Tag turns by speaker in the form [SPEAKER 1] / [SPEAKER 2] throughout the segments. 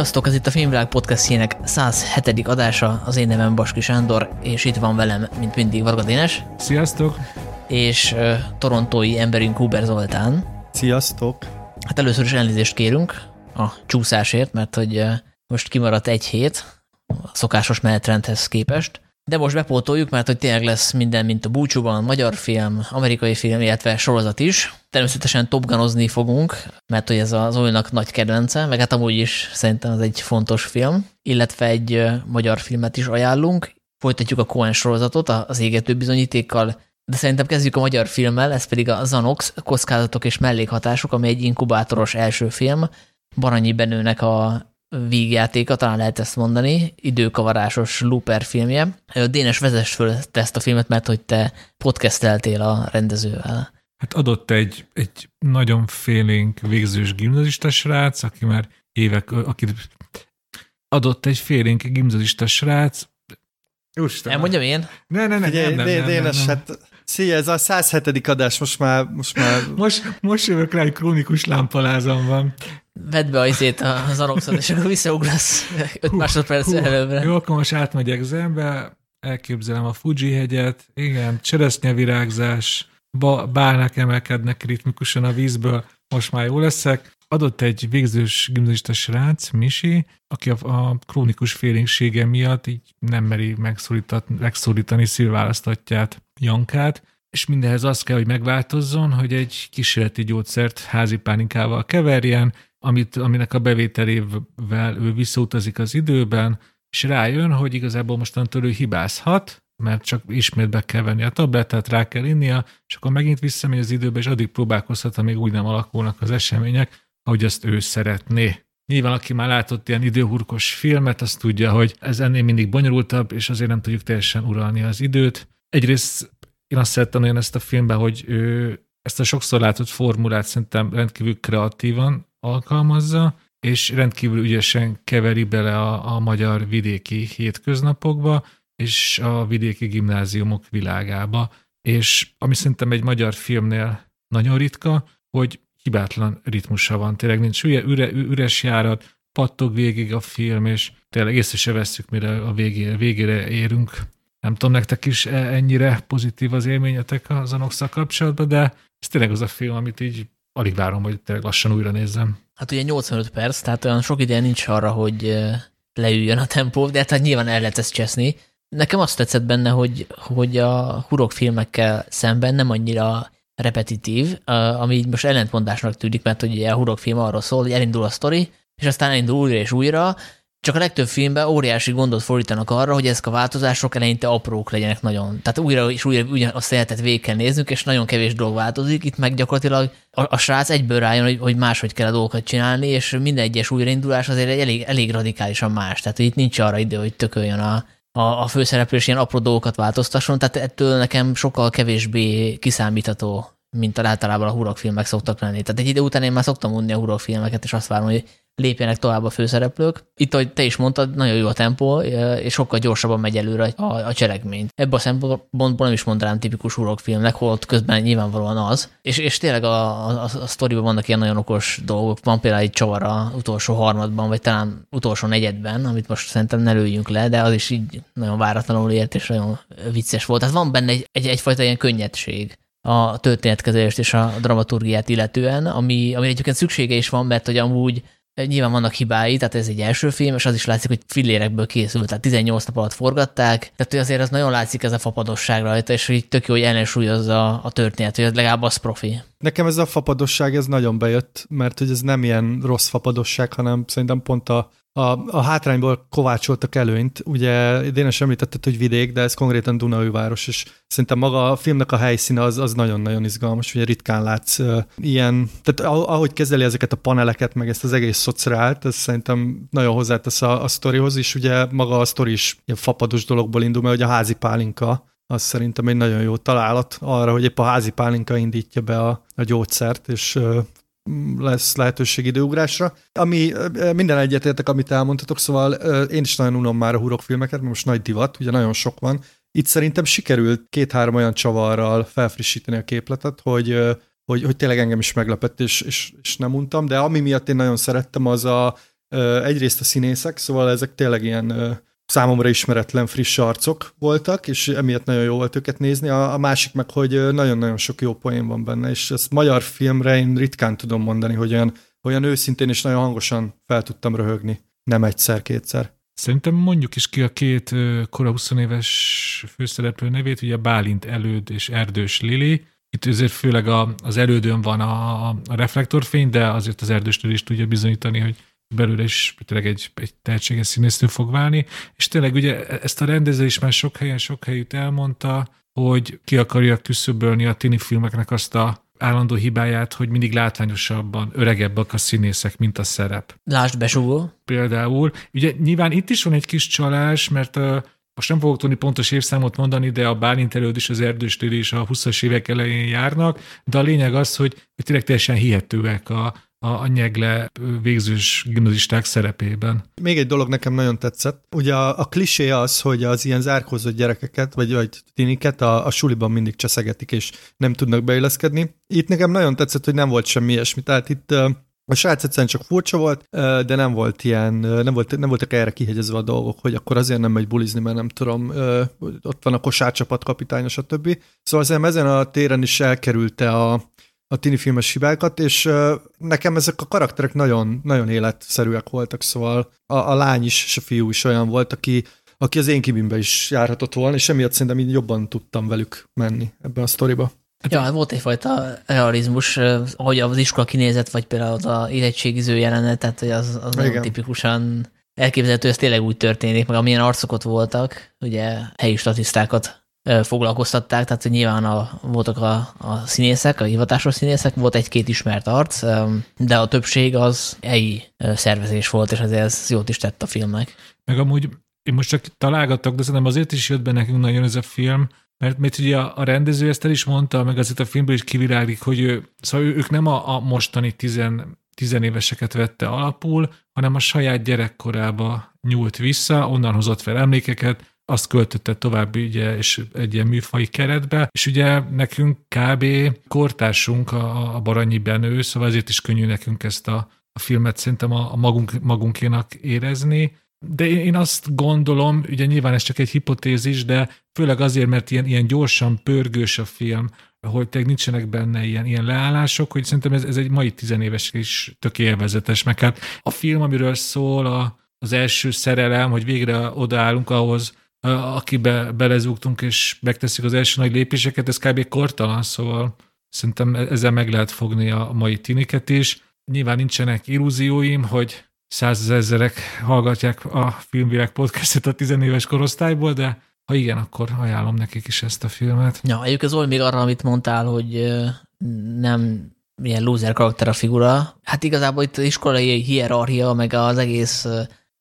[SPEAKER 1] Sziasztok, ez itt a Filmvilág podcastjének 107. adása, az én nevem Baski Sándor, és itt van velem, mint mindig, Varga Dénes.
[SPEAKER 2] Sziasztok!
[SPEAKER 1] És uh, torontói emberünk Huber Zoltán.
[SPEAKER 3] Sziasztok!
[SPEAKER 1] Hát először is elnézést kérünk a csúszásért, mert hogy uh, most kimaradt egy hét a szokásos menetrendhez képest, de most bepótoljuk, mert hogy tényleg lesz minden, mint a búcsúban, magyar film, amerikai film, illetve sorozat is. Természetesen topganozni fogunk, mert hogy ez az olyanak nagy kedvence, meg hát amúgy is szerintem ez egy fontos film, illetve egy magyar filmet is ajánlunk. Folytatjuk a Cohen sorozatot az égető bizonyítékkal, de szerintem kezdjük a magyar filmmel, ez pedig a Zanox, kockázatok és mellékhatások, ami egy inkubátoros első film, Baranyi Benőnek a vígjátéka, talán lehet ezt mondani, időkavarásos looper filmje. Dénes, vezess föl ezt a filmet, mert hogy te podcasteltél a rendezővel.
[SPEAKER 2] Hát adott egy, egy nagyon félénk végzős gimnazista srác, aki már évek, aki adott egy félénk gimnazista srác.
[SPEAKER 1] Úristen. Elmondjam én?
[SPEAKER 2] Ne, ne, ne,
[SPEAKER 3] Figyelj,
[SPEAKER 2] nem, nem, nem,
[SPEAKER 3] Dénes,
[SPEAKER 2] nem, nem.
[SPEAKER 3] hát szia, ez a 107. adás, most már... Most, már...
[SPEAKER 2] most, most jövök rá, hogy krónikus lámpalázam van.
[SPEAKER 1] Vedd be azért az anoxot, és akkor visszaugrasz 5 másodperc előbbre.
[SPEAKER 2] Jó, akkor most átmegyek zenbe, elképzelem a Fuji hegyet, igen, cseresznyevirágzás, ba, bálnák emelkednek ritmikusan a vízből, most már jó leszek. Adott egy végzős gimnazista srác, Misi, aki a, a krónikus félénksége miatt így nem meri megszólítani szívválasztatját, Jankát, és mindenhez az kell, hogy megváltozzon, hogy egy kísérleti gyógyszert házi páninkával keverjen, amit, aminek a bevételével ő visszautazik az időben, és rájön, hogy igazából mostantól ő hibázhat, mert csak ismét be kell venni a tablettát, rá kell innia, és akkor megint visszamegy az időbe, és addig próbálkozhat, amíg úgy nem alakulnak az események, ahogy azt ő szeretné. Nyilván, aki már látott ilyen időhurkos filmet, azt tudja, hogy ez ennél mindig bonyolultabb, és azért nem tudjuk teljesen uralni az időt. Egyrészt én azt szerettem olyan ezt a filmben, hogy ő ezt a sokszor látott formulát szerintem rendkívül kreatívan alkalmazza, és rendkívül ügyesen keveri bele a, a magyar vidéki hétköznapokba, és a vidéki gimnáziumok világába. És ami szerintem egy magyar filmnél nagyon ritka, hogy hibátlan ritmusa van. Tényleg nincs üre, üre, üres járat, pattog végig a film, és tényleg észre se vesszük, mire a végére, végére érünk. Nem tudom, nektek is e, ennyire pozitív az élményetek az Anoxa kapcsolatban, de ez tényleg az a film, amit így alig várom, hogy tényleg lassan újra nézzem.
[SPEAKER 1] Hát ugye 85 perc, tehát olyan sok ideje nincs arra, hogy leüljön a tempó, de hát nyilván el lehet ezt cseszni. Nekem azt tetszett benne, hogy, hogy a hurok filmekkel szemben nem annyira repetitív, ami így most ellentmondásnak tűnik, mert ugye a hurok film arról szól, hogy elindul a sztori, és aztán elindul újra és újra, csak a legtöbb filmben óriási gondot fordítanak arra, hogy ezek a változások eleinte aprók legyenek nagyon. Tehát újra és újra ugyanazt a életet végig kell és nagyon kevés dolog változik. Itt meg gyakorlatilag a, a srác egyből rájön, hogy, hogy máshogy kell a dolgokat csinálni, és minden egyes újraindulás azért elég, elég radikálisan más. Tehát itt nincs arra idő, hogy tököljön a, a, a főszereplő, és ilyen apró dolgokat változtasson. Tehát ettől nekem sokkal kevésbé kiszámítható mint általában a hurokfilmek szoktak lenni. Tehát egy idő után én már szoktam unni a hurokfilmeket, és azt várom, hogy lépjenek tovább a főszereplők. Itt, ahogy te is mondtad, nagyon jó a tempó, és sokkal gyorsabban megy előre a, a cselekmény. Ebből a szempontból nem is mondanám tipikus hurokfilmnek, holott közben nyilvánvalóan az. És, és tényleg a, a, a sztoriban vannak ilyen nagyon okos dolgok. Van például egy csavar a utolsó harmadban, vagy talán utolsó negyedben, amit most szerintem ne lőjünk le, de az is így nagyon váratlanul ért, és nagyon vicces volt. Tehát van benne egy, egy, egyfajta ilyen könnyedség a történetkezelést és a dramaturgiát illetően, ami, ami egyébként szüksége is van, mert hogy amúgy nyilván vannak hibái, tehát ez egy első film, és az is látszik, hogy fillérekből készült, tehát 18 nap alatt forgatták, tehát hogy azért az nagyon látszik ez a fapadosság rajta, és hogy tök jó, hogy ellensúlyozza a történet, hogy legalább az profi.
[SPEAKER 3] Nekem ez a fapadosság, ez nagyon bejött, mert hogy ez nem ilyen rossz fapadosság, hanem szerintem pont a a, a hátrányból kovácsoltak előnyt. Ugye Dénes említetted, hogy vidék, de ez konkrétan Dunaújváros, és szerintem maga a filmnek a helyszíne az, az nagyon-nagyon izgalmas, ugye ritkán látsz uh, ilyen, tehát ahogy kezeli ezeket a paneleket, meg ezt az egész szociált, ez szerintem nagyon hozzátesz a, a sztorihoz, és ugye maga a sztori is ilyen fapados dologból indul, mert ugye a házi pálinka, az szerintem egy nagyon jó találat arra, hogy épp a házi pálinka indítja be a, a gyógyszert, és lesz lehetőség időugrásra. Ami minden egyetértek, amit elmondhatok, szóval én is nagyon unom már a hurok filmeket, mert most nagy divat, ugye nagyon sok van. Itt szerintem sikerült két-három olyan csavarral felfrissíteni a képletet, hogy, hogy, hogy tényleg engem is meglepett, és, és, és nem untam, de ami miatt én nagyon szerettem, az a Egyrészt a színészek, szóval ezek tényleg ilyen számomra ismeretlen friss arcok voltak, és emiatt nagyon jó volt őket nézni. A, a másik meg, hogy nagyon-nagyon sok jó poén van benne, és ezt magyar filmre én ritkán tudom mondani, hogy olyan, olyan őszintén és nagyon hangosan fel tudtam röhögni. Nem egyszer-kétszer.
[SPEAKER 2] Szerintem mondjuk is ki a két kora 20 éves főszereplő nevét, ugye Bálint Előd és Erdős Lili. Itt azért főleg a, az elődön van a, a reflektorfény, de azért az Erdős Lili is tudja bizonyítani, hogy belőle is tényleg egy, egy tehetséges színésztő fog válni, és tényleg ugye ezt a rendező is már sok helyen, sok helyütt elmondta, hogy ki akarja küszöbölni a tini filmeknek azt a állandó hibáját, hogy mindig látványosabban öregebbek a színészek, mint a szerep.
[SPEAKER 1] Lásd besúgó.
[SPEAKER 2] Például. Ugye nyilván itt is van egy kis csalás, mert uh, most nem fogok tudni pontos évszámot mondani, de a Bálint előtt is az erdőstér is a 20-as évek elején járnak, de a lényeg az, hogy, hogy tényleg teljesen hihetőek a, a, a nyegle végzős gimnazisták szerepében.
[SPEAKER 3] Még egy dolog nekem nagyon tetszett. Ugye a, a klisé az, hogy az ilyen zárkózott gyerekeket, vagy, vagy tiniket a, a suliban mindig cseszegetik, és nem tudnak beilleszkedni. Itt nekem nagyon tetszett, hogy nem volt semmi ilyesmi. Tehát itt a srác egyszerűen csak furcsa volt, de nem volt ilyen, nem, volt, nem voltak erre kihegyezve a dolgok, hogy akkor azért nem megy bulizni, mert nem tudom, ott van a kosárcsapat kapitánya, stb. Szóval azért ezen a téren is elkerülte a, a tini filmes hibákat, és nekem ezek a karakterek nagyon, nagyon életszerűek voltak, szóval a, a lány is és a fiú is olyan volt, aki, aki az én kibimbe is járhatott volna, és emiatt szerintem így jobban tudtam velük menni ebben a sztoriba.
[SPEAKER 1] Ja, hát volt egyfajta realizmus, ahogy az iskola kinézett, vagy például az a érettségiző jelenet, tehát hogy az, az nagyon tipikusan elképzelhető, ez tényleg úgy történik, meg amilyen arcok ott voltak, ugye helyi statisztákat foglalkoztatták, tehát nyilván a, voltak a, a színészek, a hivatásos színészek, volt egy-két ismert arc, de a többség az helyi szervezés volt, és ezért ez jót is tett a filmnek.
[SPEAKER 2] Meg amúgy én most csak találgattak, de szerintem azért is jött be nekünk nagyon ez a film, mert, mert ugye a, a rendező ezt el is mondta, meg azért a filmből is kiviláglik, hogy ő, szóval ők nem a, a mostani tizen, tizenéveseket vette alapul, hanem a saját gyerekkorába nyúlt vissza, onnan hozott fel emlékeket, azt költötte tovább ugye, és egy ilyen műfai keretbe, és ugye nekünk kb. kortársunk a, a Baranyi Benő, szóval ezért is könnyű nekünk ezt a, a filmet szerintem a, a magunk, magunkénak érezni, de én azt gondolom, ugye nyilván ez csak egy hipotézis, de főleg azért, mert ilyen, ilyen gyorsan pörgős a film, hogy tényleg nincsenek benne ilyen, ilyen leállások, hogy szerintem ez, ez egy mai tizenéves is tök élvezetes, meg hát a film, amiről szól a, az első szerelem, hogy végre odaállunk ahhoz, akibe belezúgtunk és megteszik az első nagy lépéseket, ez kb. kortalan, szóval szerintem e-, ezzel meg lehet fogni a mai tiniket is. Nyilván nincsenek illúzióim, hogy százezerek hallgatják a Filmvilág podcastet a tizenéves korosztályból, de ha igen, akkor ajánlom nekik is ezt a filmet.
[SPEAKER 1] Ja, egyébként Zoli még arra, amit mondtál, hogy nem milyen loser karakter a figura. Hát igazából itt az iskolai hierarchia, meg az egész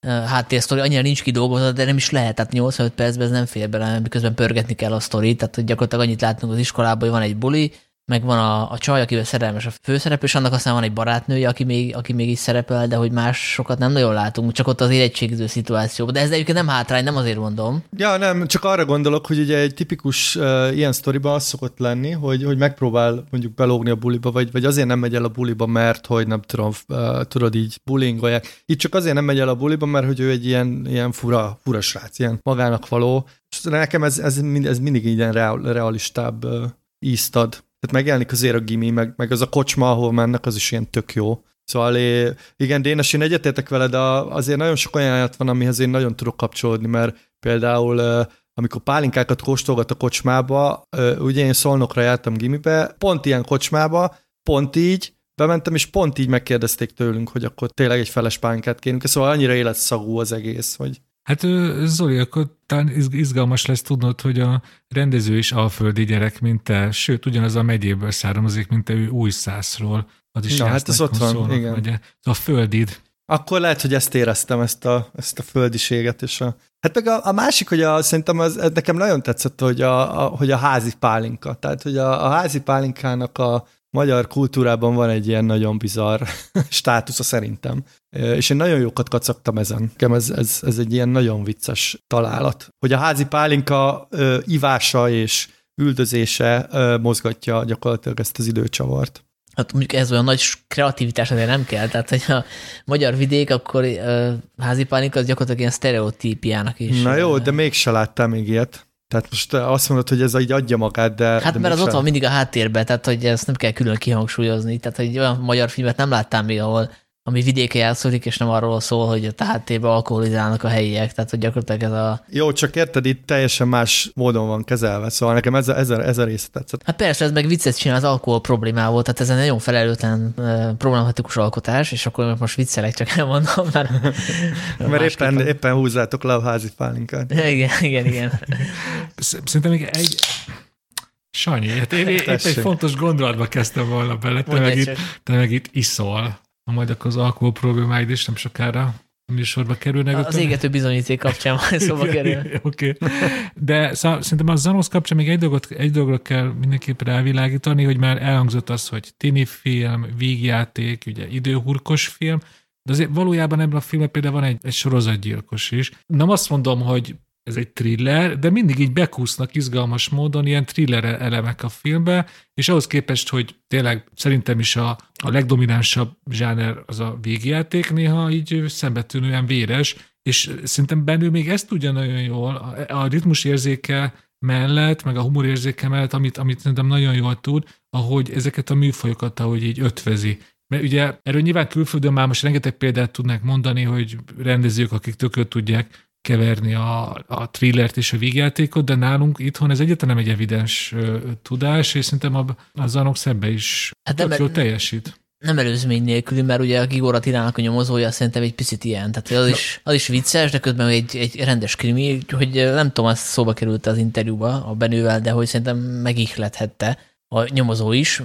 [SPEAKER 1] háttérsztori annyira nincs kidolgozva, de nem is lehet, tehát 85 percben ez nem fér bele, miközben pörgetni kell a sztorit, tehát gyakorlatilag annyit látunk az iskolában, hogy van egy buli, meg van a, a csaj, akivel szerelmes a főszereplő, és annak aztán van egy barátnője, aki még, aki még is szerepel, de hogy másokat nem nagyon látunk, csak ott az érettségiző szituációban. De ez egyébként nem hátrány, nem azért mondom.
[SPEAKER 3] Ja, nem, csak arra gondolok, hogy ugye egy tipikus uh, ilyen sztoriban az szokott lenni, hogy, hogy megpróbál mondjuk belógni a buliba, vagy, vagy azért nem megy el a buliba, mert hogy nem tudom, uh, tudod így bullyingolják. Itt csak azért nem megy el a buliba, mert hogy ő egy ilyen, ilyen fura, fura srác, ilyen magának való. És nekem ez, ez, mind, ez mindig ilyen real, realistább uh, ízt. Tehát megjelenik azért a gimi, meg, meg az a kocsma, ahol mennek, az is ilyen tök jó. Szóval igen, Dénes, én egyetértek vele, de azért nagyon sok olyan van, amihez én nagyon tudok kapcsolódni, mert például amikor pálinkákat kóstolgat a kocsmába, ugye én Szolnokra jártam gimibe, pont ilyen kocsmába, pont így, bementem, és pont így megkérdezték tőlünk, hogy akkor tényleg egy feles pálinkát kérünk, szóval annyira életszagú az egész, hogy
[SPEAKER 2] Hát Zoli, akkor talán izgalmas lesz tudnod, hogy a rendező is alföldi gyerek, mint te, sőt, ugyanaz a megyéből származik, mint te, ő új szászról.
[SPEAKER 3] Az is ja, hát ez ott van, igen.
[SPEAKER 2] Megye. A földid.
[SPEAKER 3] Akkor lehet, hogy ezt éreztem, ezt a, ezt a földiséget. És a... Hát meg a, a másik, hogy a, szerintem az, ez nekem nagyon tetszett, hogy a, a, hogy a házi pálinka. Tehát, hogy a, a házi pálinkának a, magyar kultúrában van egy ilyen nagyon bizarr státusza szerintem. És én nagyon jókat kacagtam ezen. Nekem ez, ez, ez egy ilyen nagyon vicces találat. Hogy a házi pálinka ö, ivása és üldözése ö, mozgatja gyakorlatilag ezt az időcsavart.
[SPEAKER 1] Hát mondjuk ez olyan nagy kreativitás azért nem kell, tehát hogy a magyar vidék, akkor uh, házi pálinka az gyakorlatilag ilyen sztereotípiának is.
[SPEAKER 3] Na jó, de mégse láttál még ilyet. Tehát most azt mondod, hogy ez így adja magát, de...
[SPEAKER 1] Hát
[SPEAKER 3] de
[SPEAKER 1] mert az ott van mindig a háttérben, tehát hogy ezt nem kell külön kihangsúlyozni. Tehát hogy olyan magyar filmet nem láttam még, ahol ami vidéke játszódik, és nem arról szól, hogy a háttérben alkoholizálnak a helyiek, tehát hogy gyakorlatilag ez a...
[SPEAKER 3] Jó, csak érted, itt teljesen más módon van kezelve, szóval nekem ez a, ez a, ez a része tetszett.
[SPEAKER 1] Hát persze, ez meg viccet csinál az alkohol problémával, tehát ez egy nagyon felelőtlen, problematikus alkotás, és akkor most viccelek, csak elmondom, mert...
[SPEAKER 3] Mert éppen, éppen húzzátok le a házi pálinkát.
[SPEAKER 1] Igen, igen, igen.
[SPEAKER 2] Szerintem még egy... Sanyi, hát én épp egy fontos gondolatba kezdtem volna bele, te meg, itt, te meg itt iszol. Ha majd akkor az alkohol problémáid is nem sokára műsorba kerülnek.
[SPEAKER 1] Az utána. égető bizonyíték kapcsán majd szóba kerül.
[SPEAKER 2] Oké. Okay. De szá, szerintem a Zanosz kapcsán még egy dolgot, egy dologra kell mindenképpen elvilágítani, hogy már elhangzott az, hogy tini film, vígjáték, ugye időhurkos film, de azért valójában ebben a filmben például van egy, egy sorozatgyilkos is. Nem azt mondom, hogy ez egy thriller, de mindig így bekúsznak izgalmas módon ilyen thriller elemek a filmbe, és ahhoz képest, hogy tényleg szerintem is a, a legdominánsabb zsáner az a végjáték, néha így szembetűnően véres, és szerintem bennő még ezt tudja nagyon jól, a, a ritmus érzéke mellett, meg a humor érzéke mellett, amit, amit szerintem nagyon jól tud, ahogy ezeket a műfajokat, ahogy így ötvezi. Mert ugye erről nyilván külföldön már most rengeteg példát tudnak mondani, hogy rendezők, akik tököt tudják keverni a, a thrillert és a vígjátékot, de nálunk itthon ez egyetlen nem egy evidens tudás, és szerintem a, a Zanok szembe is hát tök jól teljesít.
[SPEAKER 1] Nem előzmény nélküli, mert ugye a Gigora Tirának a nyomozója szerintem egy picit ilyen. Tehát az is, az is vicces, de közben egy, egy rendes krimi, hogy nem tudom, az szóba került az interjúba a Benővel, de hogy szerintem megihlethette a nyomozó is,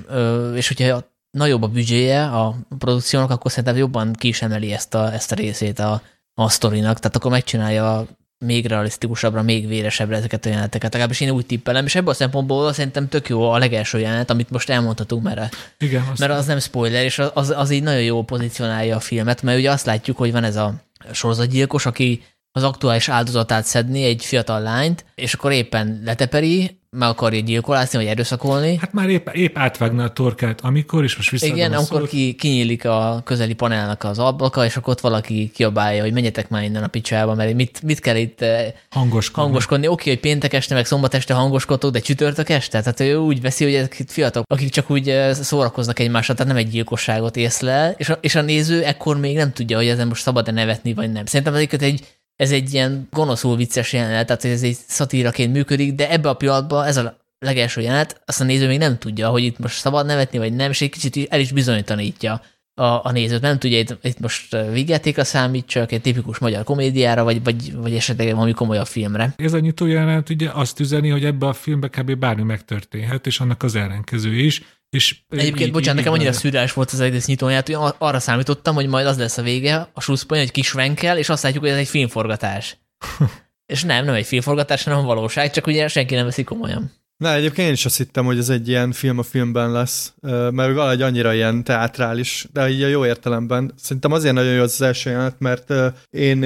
[SPEAKER 1] és hogyha nagyobb a büdzséje a produkciónak, akkor szerintem jobban ki is emeli ezt a, ezt a részét a, a sztorinak, tehát akkor megcsinálja még realisztikusabbra, még véresebbre ezeket a jeleneteket. Legalábbis én úgy tippelem, és ebből a szempontból szerintem tök jó a legelső jelenet, amit most elmondhatunk, mert,
[SPEAKER 2] Igen,
[SPEAKER 1] mert az nem spoiler, és az, az így nagyon jó pozícionálja a filmet, mert ugye azt látjuk, hogy van ez a sorozatgyilkos, aki az aktuális áldozatát szedni, egy fiatal lányt, és akkor éppen leteperi, meg akarja gyilkolászni, vagy erőszakolni.
[SPEAKER 2] Hát már épp, épp átvágna a torkát, amikor, és most visszaadom
[SPEAKER 1] Igen, amikor ki, kinyílik a közeli panelnak az ablaka, és akkor ott valaki kiabálja, hogy menjetek már innen a picsába, mert mit, mit kell itt
[SPEAKER 2] hangoskodni.
[SPEAKER 1] hangoskodni. Oké, hogy péntek este, meg szombat este hangoskodtok, de csütörtök este? Tehát ő úgy veszi, hogy ezek fiatalok, akik csak úgy szórakoznak egymással, tehát nem egy gyilkosságot észlel, és a, és a néző ekkor még nem tudja, hogy ezen most szabad-e nevetni, vagy nem. Szerintem ezeket egy ez egy ilyen gonoszul vicces jelenet, tehát ez egy szatíraként működik, de ebbe a pillanatban ez a legelső jelenet, azt a néző még nem tudja, hogy itt most szabad nevetni, vagy nem, és egy kicsit el is bizonyítanítja a, a nézőt. Nem tudja, itt, itt most vígjátékra számít, csak egy tipikus magyar komédiára, vagy, vagy, vagy esetleg valami komolyabb filmre.
[SPEAKER 2] Ez a nyitó jelenet ugye azt üzeni, hogy ebbe a filmbe kb. bármi megtörténhet, és annak az ellenkező is. És
[SPEAKER 1] Egyébként, így, bocsánat, nekem annyira szürreális volt az egész nyitóját, hogy arra számítottam, hogy majd az lesz a vége, a slusszpoint, egy kis venkel, és azt látjuk, hogy ez egy filmforgatás. és nem, nem egy filmforgatás, hanem a valóság, csak ugye senki nem veszi komolyan.
[SPEAKER 3] Na, egyébként én is azt hittem, hogy ez egy ilyen film a filmben lesz, mert valahogy annyira ilyen teátrális, de így a jó értelemben. Szerintem azért nagyon jó az, az első jelenet, mert én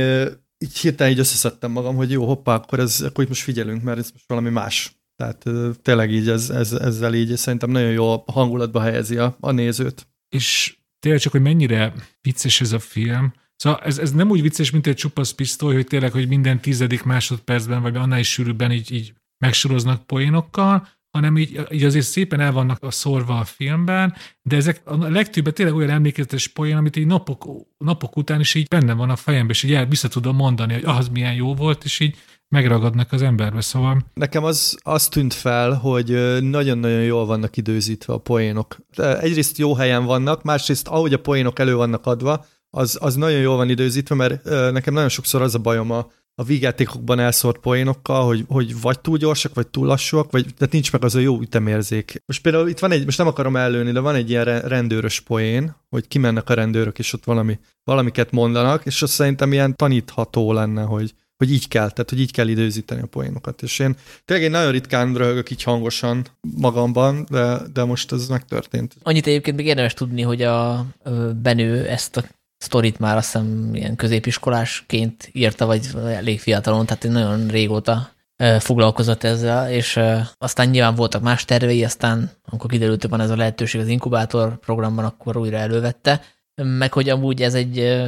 [SPEAKER 3] így hirtelen így összeszedtem magam, hogy jó, hoppá, akkor, ez, akkor itt most figyelünk, mert ez most valami más. Tehát tényleg így ez, ez, ezzel így szerintem nagyon jó hangulatba helyezi a, a nézőt.
[SPEAKER 2] És tényleg csak, hogy mennyire vicces ez a film. Szóval ez, ez nem úgy vicces, mint egy csupasz pisztoly, hogy tényleg, hogy minden tizedik másodpercben, vagy annál is sűrűbben így, így megsoroznak poénokkal, hanem így, így azért szépen el vannak a szorva a filmben, de ezek a legtöbbet tényleg olyan emlékezetes poén, amit így napok, napok után is így benne van a fejemben, és így el vissza tudom mondani, hogy az milyen jó volt, és így megragadnak az emberbe, szóval...
[SPEAKER 3] Nekem az, az tűnt fel, hogy nagyon-nagyon jól vannak időzítve a poénok. Egyrészt jó helyen vannak, másrészt ahogy a poénok elő vannak adva, az, az nagyon jól van időzítve, mert nekem nagyon sokszor az a bajom a, a vígjátékokban elszórt poénokkal, hogy, hogy vagy túl gyorsak, vagy túl lassúak, vagy tehát nincs meg az a jó ütemérzék. Most például itt van egy, most nem akarom előni, de van egy ilyen rendőrös poén, hogy kimennek a rendőrök, és ott valami, valamiket mondanak, és azt szerintem ilyen tanítható lenne, hogy, hogy így kell, tehát hogy így kell időzíteni a poénokat. És én tényleg én nagyon ritkán röhögök így hangosan magamban, de, de most ez megtörtént.
[SPEAKER 1] Annyit egyébként még érdemes tudni, hogy a Benő ezt a sztorit már azt hiszem ilyen középiskolásként írta, vagy elég fiatalon, tehát nagyon régóta foglalkozott ezzel, és aztán nyilván voltak más tervei, aztán amikor kiderült, hogy van ez a lehetőség az inkubátor programban, akkor újra elővette, meg hogy amúgy ez egy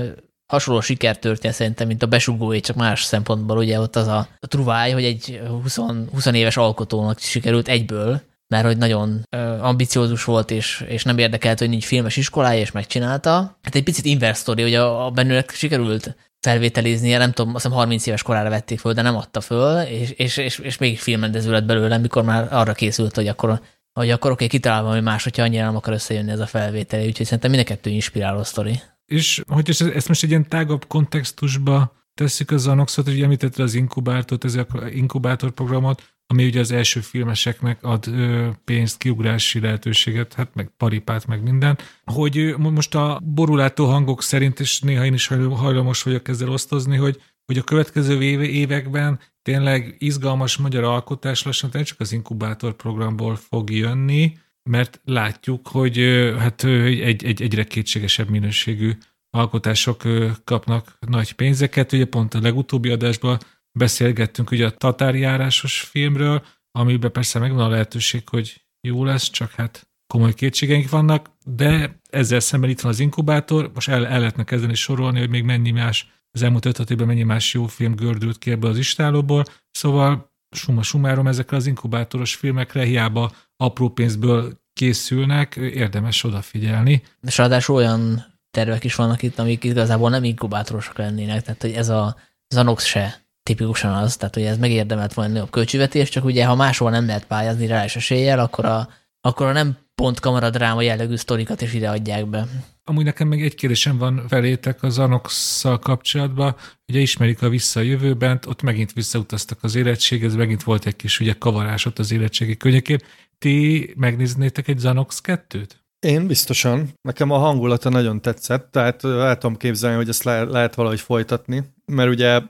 [SPEAKER 1] hasonló sikertörténet szerintem, mint a besugóé, csak más szempontból ugye ott az a, a truváj, hogy egy 20, 20 éves alkotónak sikerült egyből, mert hogy nagyon ambiciózus volt, és, és nem érdekelt, hogy nincs filmes iskolája, és megcsinálta. Hát egy picit inverse story, hogy a, a bennőnek sikerült felvételiznie, nem tudom, azt hiszem 30 éves korára vették föl, de nem adta föl, és, és, és, és még filmrendező lett belőle, mikor már arra készült, hogy akkor, hogy akkor oké, kitalálom, hogy más, hogyha annyira nem akar összejönni ez a felvétel, úgyhogy szerintem mind a kettő inspiráló sztori.
[SPEAKER 2] És hogy ezt most egy ilyen tágabb kontextusba tesszük az Anoxot, hogy említette az inkubátort, ez az inkubátor programot, ami ugye az első filmeseknek ad ö, pénzt, kiugrási lehetőséget, hát meg paripát, meg minden, hogy most a borulátó hangok szerint, és néha én is hajlamos vagyok ezzel osztozni, hogy, hogy a következő években tényleg izgalmas magyar alkotás lassan nem csak az inkubátor programból fog jönni, mert látjuk, hogy hát egy, egy egyre kétségesebb minőségű alkotások kapnak nagy pénzeket. Ugye pont a legutóbbi adásban beszélgettünk ugye a tatárjárásos filmről, amiben persze megvan a lehetőség, hogy jó lesz, csak hát komoly kétségeink vannak, de ezzel szemben itt van az inkubátor, most el, el lehetne kezdeni sorolni, hogy még mennyi más, az elmúlt öt évben mennyi más jó film gördült ki ebből az istálóból, szóval summa sumárom ezekre az inkubátoros filmekre hiába apró pénzből készülnek, érdemes odafigyelni.
[SPEAKER 1] És ráadásul olyan tervek is vannak itt, amik igazából nem inkubátorosak lennének, tehát hogy ez a Zanox se tipikusan az, tehát hogy ez megérdemelt volna nagyobb költségvetés, csak ugye ha máshol nem lehet pályázni rá is eséllyel, akkor a, akkor a nem pont kamaradráma jellegű sztorikat is ide adják be.
[SPEAKER 2] Amúgy nekem még egy kérdésem van felétek az anox kapcsolatban. Ugye ismerik a visszajövőben, ott megint visszautaztak az érettséghez, megint volt egy kis ugye kavarás ott az érettségi könnyekén. Ti megnéznétek egy Zanox 2-t?
[SPEAKER 3] Én biztosan. Nekem a hangulata nagyon tetszett, tehát el tudom képzelni, hogy ezt le- lehet valahogy folytatni, mert ugye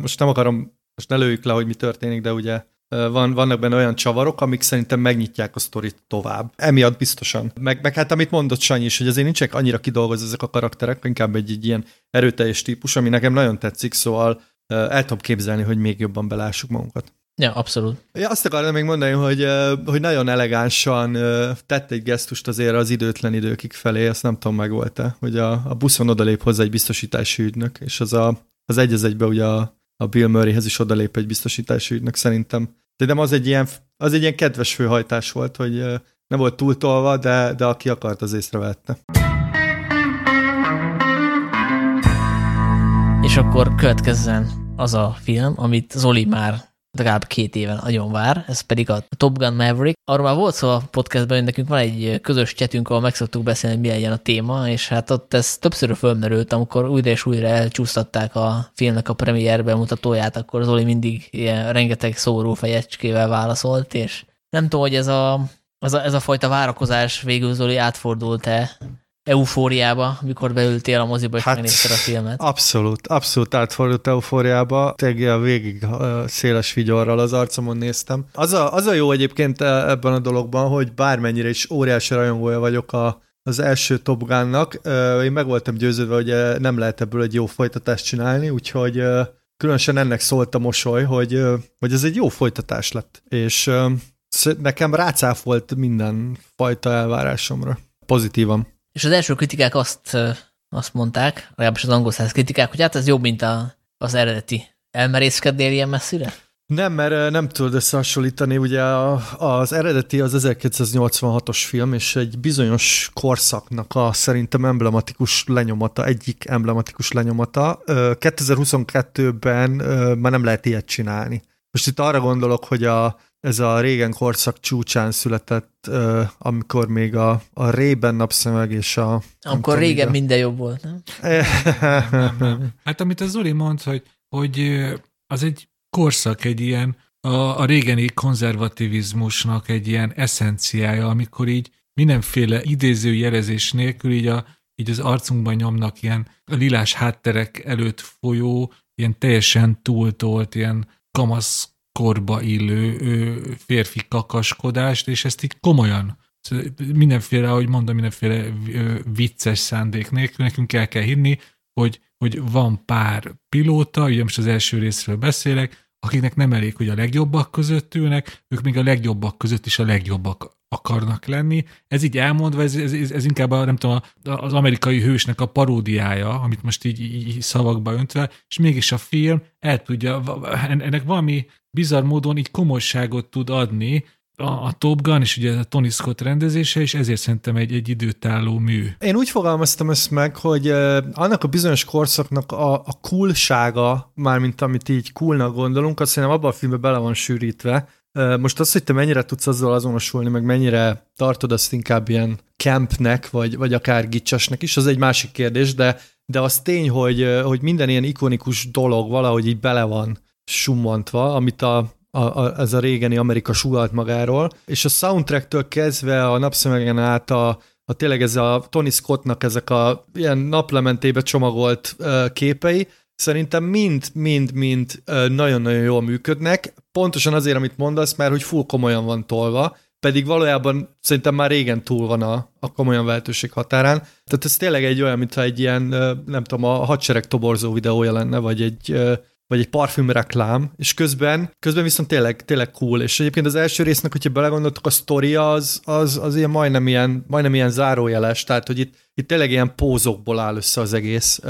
[SPEAKER 3] most nem akarom, most ne lőjük le, hogy mi történik, de ugye van, vannak benne olyan csavarok, amik szerintem megnyitják a sztorit tovább. Emiatt biztosan. Meg, meg hát amit mondott Sanyi is, hogy azért nincsenek annyira kidolgozva ezek a karakterek, inkább egy, egy ilyen erőteljes típus, ami nekem nagyon tetszik, szóval el tudom képzelni, hogy még jobban belássuk magunkat.
[SPEAKER 1] Ja, abszolút.
[SPEAKER 3] Ja, azt akartam még mondani, hogy, hogy nagyon elegánsan tett egy gesztust azért az időtlen időkig felé, ezt nem tudom, meg volt-e, hogy a, a buszon odalép hozzá egy biztosítási ügynök, és az a, az egy az egybe ugye a, a Bill Murrayhez is odalép egy biztosítási ügynök szerintem. De nem az egy ilyen, az egy ilyen kedves főhajtás volt, hogy nem volt túltolva, de, de aki akart, az észrevette.
[SPEAKER 1] És akkor következzen az a film, amit Zoli már legalább két éven nagyon vár, ez pedig a Top Gun Maverick. Arról már volt szó a podcastban, hogy nekünk van egy közös csetünk, ahol meg szoktuk beszélni, hogy mi legyen a téma, és hát ott ez többször fölmerült, amikor újra és újra elcsúsztatták a filmnek a premier bemutatóját, akkor Zoli mindig ilyen rengeteg szóró fejecskével válaszolt, és nem tudom, hogy ez a, ez a, ez a fajta várakozás végül Zoli átfordult-e eufóriába, mikor beültél a moziba, és hát, megnézted a filmet?
[SPEAKER 3] Abszolút, abszolút átfordult eufóriába. Tényleg végig széles vigyorral az arcomon néztem. Az a, az a jó egyébként e, ebben a dologban, hogy bármennyire is óriási rajongója vagyok a, az első Top Gun-nak, én meg voltam győződve, hogy nem lehet ebből egy jó folytatást csinálni, úgyhogy különösen ennek szólt a mosoly, hogy, hogy ez egy jó folytatás lett. És nekem rácáfolt minden fajta elvárásomra. Pozitívan.
[SPEAKER 1] És az első kritikák azt, azt mondták, legalábbis az angol száz kritikák, hogy hát ez jobb, mint a, az eredeti. Elmerészkednél ilyen messzire?
[SPEAKER 3] Nem, mert nem tudod összehasonlítani, ugye az eredeti az 1986-os film, és egy bizonyos korszaknak a szerintem emblematikus lenyomata, egyik emblematikus lenyomata. 2022-ben már nem lehet ilyet csinálni. Most itt arra gondolok, hogy a ez a régen korszak csúcsán született, uh, amikor még a, a Rében napszemeg és a...
[SPEAKER 1] Amikor régen a... minden jobb volt, nem?
[SPEAKER 2] nem, nem. Hát amit az Zoli mond, hogy, hogy az egy korszak, egy ilyen a, a régeni konzervativizmusnak egy ilyen eszenciája, amikor így mindenféle idézőjelezés nélkül így, a, így az arcunkban nyomnak ilyen lilás hátterek előtt folyó, ilyen teljesen túltolt, ilyen kamasz korba illő férfi kakaskodást, és ezt így komolyan mindenféle, ahogy mondom, mindenféle vicces szándék nélkül nekünk el kell hinni, hogy, hogy van pár pilóta, ugye most az első részről beszélek, akiknek nem elég, hogy a legjobbak között ülnek, ők még a legjobbak között is a legjobbak akarnak lenni. Ez így elmondva, ez, ez, ez inkább a, nem tudom, az amerikai hősnek a paródiája, amit most így, így szavakba öntve, és mégis a film el tudja, ennek valami bizarr módon így komolyságot tud adni, a, a Top Gun, és ugye a Tony Scott rendezése, és ezért szerintem egy, egy időtálló mű.
[SPEAKER 3] Én úgy fogalmaztam ezt meg, hogy annak a bizonyos korszaknak a, a coolsága, mármint amit így coolnak gondolunk, azt szerintem abban a filmben bele van sűrítve. Most azt, hogy te mennyire tudsz azzal azonosulni, meg mennyire tartod azt inkább ilyen campnek, vagy, vagy akár gicsesnek is, az egy másik kérdés, de, de az tény, hogy, hogy minden ilyen ikonikus dolog valahogy így bele van summantva, amit a, a, a, ez a régeni Amerika sugalt magáról, és a soundtracktől kezdve a napszemegen át a, a tényleg ez a Tony Scottnak ezek a ilyen naplementébe csomagolt uh, képei, szerintem mind, mind, mind uh, nagyon-nagyon jól működnek, pontosan azért, amit mondasz, mert hogy full komolyan van tolva, pedig valójában szerintem már régen túl van a, a komolyan vehetőség határán. Tehát ez tényleg egy olyan, mintha egy ilyen, nem tudom, a hadsereg toborzó videója lenne, vagy egy vagy egy parfüm reklám, és közben, közben viszont tényleg, tényleg cool, és egyébként az első résznek, hogyha belegondoltok, a sztoria az, az, az ilyen majdnem ilyen, majdnem ilyen zárójeles, tehát hogy itt, itt tényleg ilyen pózokból áll össze az egész.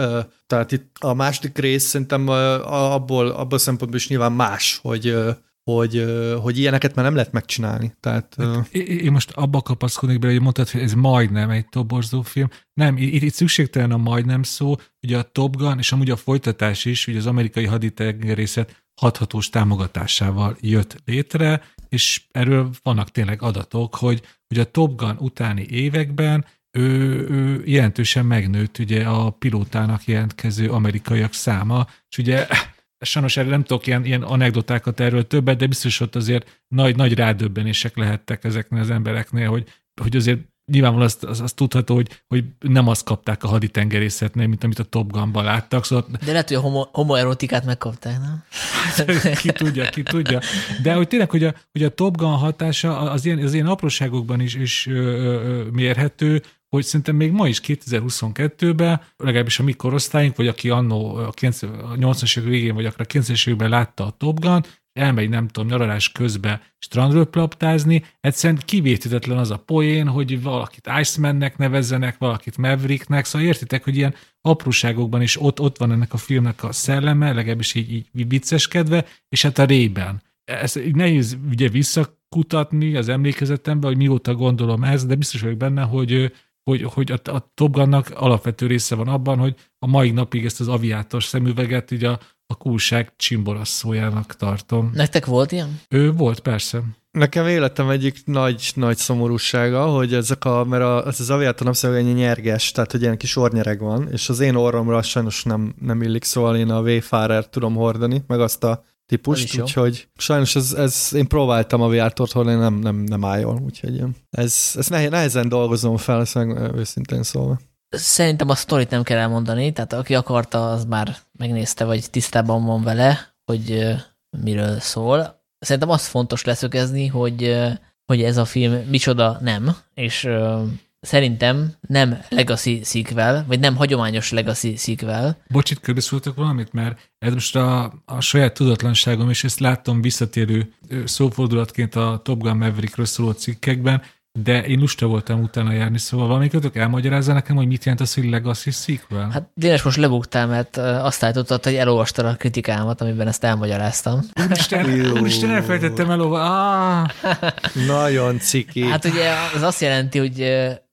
[SPEAKER 3] Tehát itt a második rész szerintem abból, abból szempontból is nyilván más, hogy, hogy, hogy ilyeneket már nem lehet megcsinálni. Tehát,
[SPEAKER 2] hát, én most abba kapaszkodnék bele, hogy mondtad, hogy ez majdnem egy toborzó film. Nem, itt, itt szükségtelen a majdnem szó, ugye a Top Gun, és amúgy a folytatás is, ugye az amerikai haditengerészet hathatós támogatásával jött létre, és erről vannak tényleg adatok, hogy, hogy a Top Gun utáni években ő, ő jelentősen megnőtt ugye a pilótának jelentkező amerikaiak száma, és ugye sajnos erre nem tudok ilyen, ilyen anekdotákat erről többet, de biztos ott azért nagy, nagy rádöbbenések lehettek ezeknél az embereknél, hogy, hogy azért nyilvánvalóan azt, azt, azt tudható, hogy, hogy nem azt kapták a haditengerészetnél, mint amit a Top Gun-ban láttak. Szóval...
[SPEAKER 1] De lehet, hogy a homo, homoerotikát megkapták, nem?
[SPEAKER 2] ki tudja, ki tudja. De hogy tényleg, hogy a, hogy a Top Gun hatása az ilyen, az ilyen apróságokban is, is ö, ö, mérhető, hogy szerintem még ma is 2022-ben, legalábbis a mi korosztályunk, vagy aki annó a 80-as évek végén, vagy akár a 90-es években látta a Top Gun, elmegy, nem tudom, nyaralás közben strandról plaptázni, egyszerűen kivétetetlen az a poén, hogy valakit Icemannek nevezzenek, valakit Mavericknek, szóval értitek, hogy ilyen apróságokban is ott, ott van ennek a filmnek a szelleme, legalábbis így, így vicceskedve, és hát a rében. Ez nehéz ugye visszakutatni az emlékezetembe, hogy mióta gondolom ez, de biztos vagyok benne, hogy hogy, hogy a, a Top Gun-nak alapvető része van abban, hogy a mai napig ezt az aviátor szemüveget így a, a kulság csimborasszójának tartom.
[SPEAKER 1] Nektek volt ilyen?
[SPEAKER 2] Ő volt, persze.
[SPEAKER 3] Nekem életem egyik nagy, nagy szomorúsága, hogy ezek a, mert a, ez az aviátor napszemüveg ennyi nyerges, tehát hogy ilyen kis ornyereg van, és az én orromra sajnos nem, nem illik, szóval én a Wayfarer tudom hordani, meg azt a típust, úgyhogy sajnos ez, ez, én próbáltam a VR-t hordani, nem, nem, nem áll jól, úgyhogy ez, ez nehezen dolgozom fel, ezt meg őszintén szólva.
[SPEAKER 1] Szerintem a sztorit nem kell elmondani, tehát aki akarta, az már megnézte, vagy tisztában van vele, hogy miről szól. Szerintem az fontos leszögezni, hogy, hogy ez a film micsoda nem, és szerintem nem legacy sequel, vagy nem hagyományos legacy sequel.
[SPEAKER 2] Bocsit, közbeszóltak valamit, mert ez most a, a saját tudatlanságom, és ezt láttam visszatérő szófordulatként a Top Gun Maverickről szóló cikkekben, de én lusta voltam utána járni, szóval valamikötök elmagyarázza nekem, hogy mit jelent az, hogy Legacy Sequel?
[SPEAKER 1] Hát Dénes most lebuktál, mert azt állítottad, hogy elolvastad a kritikámat, amiben ezt elmagyaráztam.
[SPEAKER 2] Úristen, úristen elfelejtettem elolva. Ah!
[SPEAKER 3] Nagyon ciki.
[SPEAKER 1] Hát ugye az azt jelenti, hogy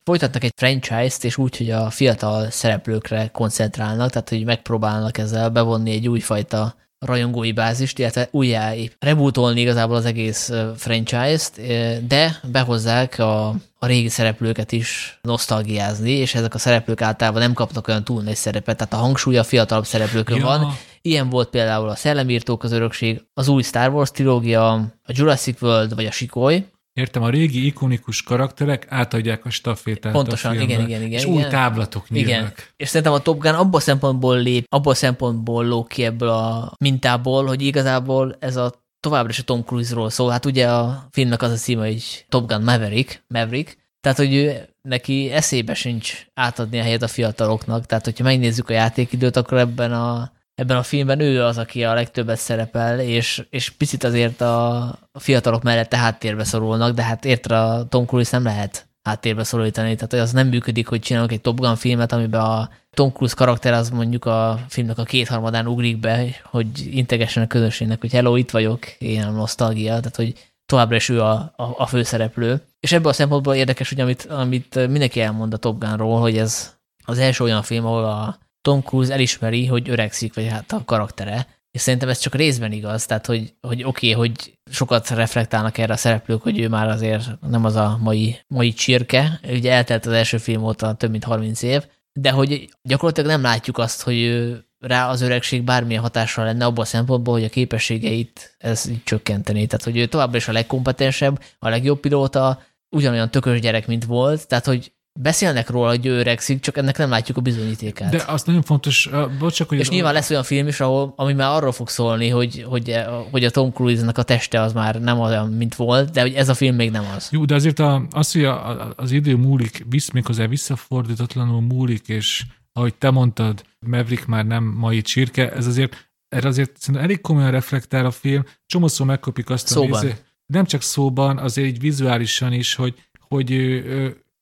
[SPEAKER 1] folytatnak egy franchise-t, és úgy, hogy a fiatal szereplőkre koncentrálnak, tehát hogy megpróbálnak ezzel bevonni egy újfajta rajongói bázist, illetve újjá rebootolni igazából az egész franchise-t, de behozzák a, a régi szereplőket is nosztalgiázni, és ezek a szereplők általában nem kapnak olyan túl nagy szerepet, tehát a hangsúly a fiatalabb szereplőkön ja. van. Ilyen volt például a Szellemírtók az örökség, az új Star Wars trilógia, a Jurassic World vagy a Sikoly,
[SPEAKER 2] Értem, a régi ikonikus karakterek átadják a stafétát
[SPEAKER 1] Pontosan,
[SPEAKER 2] a
[SPEAKER 1] filmbe, igen, igen, igen.
[SPEAKER 2] És
[SPEAKER 1] igen.
[SPEAKER 2] új táblatok nyílnak. Igen.
[SPEAKER 1] És szerintem a Top Gun abból a szempontból lép, abból a szempontból lók ki ebből a mintából, hogy igazából ez a továbbra is a Tom Cruise-ról szól. Hát ugye a filmnek az a címe, hogy Top Gun Maverick, Maverick, tehát, hogy ő, neki eszébe sincs átadni a helyet a fiataloknak. Tehát, hogyha megnézzük a játékidőt, akkor ebben a ebben a filmben ő az, aki a legtöbbet szerepel, és, és picit azért a fiatalok mellette háttérbe szorulnak, de hát értre a Tom Cruise nem lehet háttérbe szorítani, tehát az nem működik, hogy csinálunk egy Top Gun filmet, amiben a Tom Cruise karakter az mondjuk a filmnek a kétharmadán ugrik be, hogy integessen a közönségnek, hogy hello, itt vagyok, én a nosztalgia, tehát hogy továbbra is ő a, a, a főszereplő. És ebből a szempontból érdekes, hogy amit, amit mindenki elmond a Top Gunról, hogy ez az első olyan film, ahol a Tom Cruise elismeri, hogy öregszik, vagy hát a karaktere, és szerintem ez csak részben igaz, tehát hogy, hogy oké, okay, hogy sokat reflektálnak erre a szereplők, hogy ő már azért nem az a mai, mai csirke, ugye eltelt az első film óta több mint 30 év, de hogy gyakorlatilag nem látjuk azt, hogy rá az öregség bármilyen hatással lenne abban a szempontból, hogy a képességeit ez így csökkenteni. Tehát, hogy ő továbbra is a legkompetensebb, a legjobb pilóta, ugyanolyan tökös gyerek, mint volt, tehát, hogy beszélnek róla, hogy ő öregszik, csak ennek nem látjuk a bizonyítékát.
[SPEAKER 2] De azt nagyon fontos, uh, bocs, hogy...
[SPEAKER 1] És nyilván lesz olyan film is, ahol, ami már arról fog szólni, hogy, hogy, hogy a Tom Cruise-nak a teste az már nem olyan, mint volt, de hogy ez a film még nem az.
[SPEAKER 2] Jó, de azért a, az, hogy a, az idő múlik, visz, méghozzá visszafordítatlanul múlik, és ahogy te mondtad, Maverick már nem mai csirke, ez azért erre azért szerintem elég komolyan reflektál a film, csomószor megkopik azt
[SPEAKER 1] szóban. a néző,
[SPEAKER 2] nem csak szóban, azért így vizuálisan is, hogy, hogy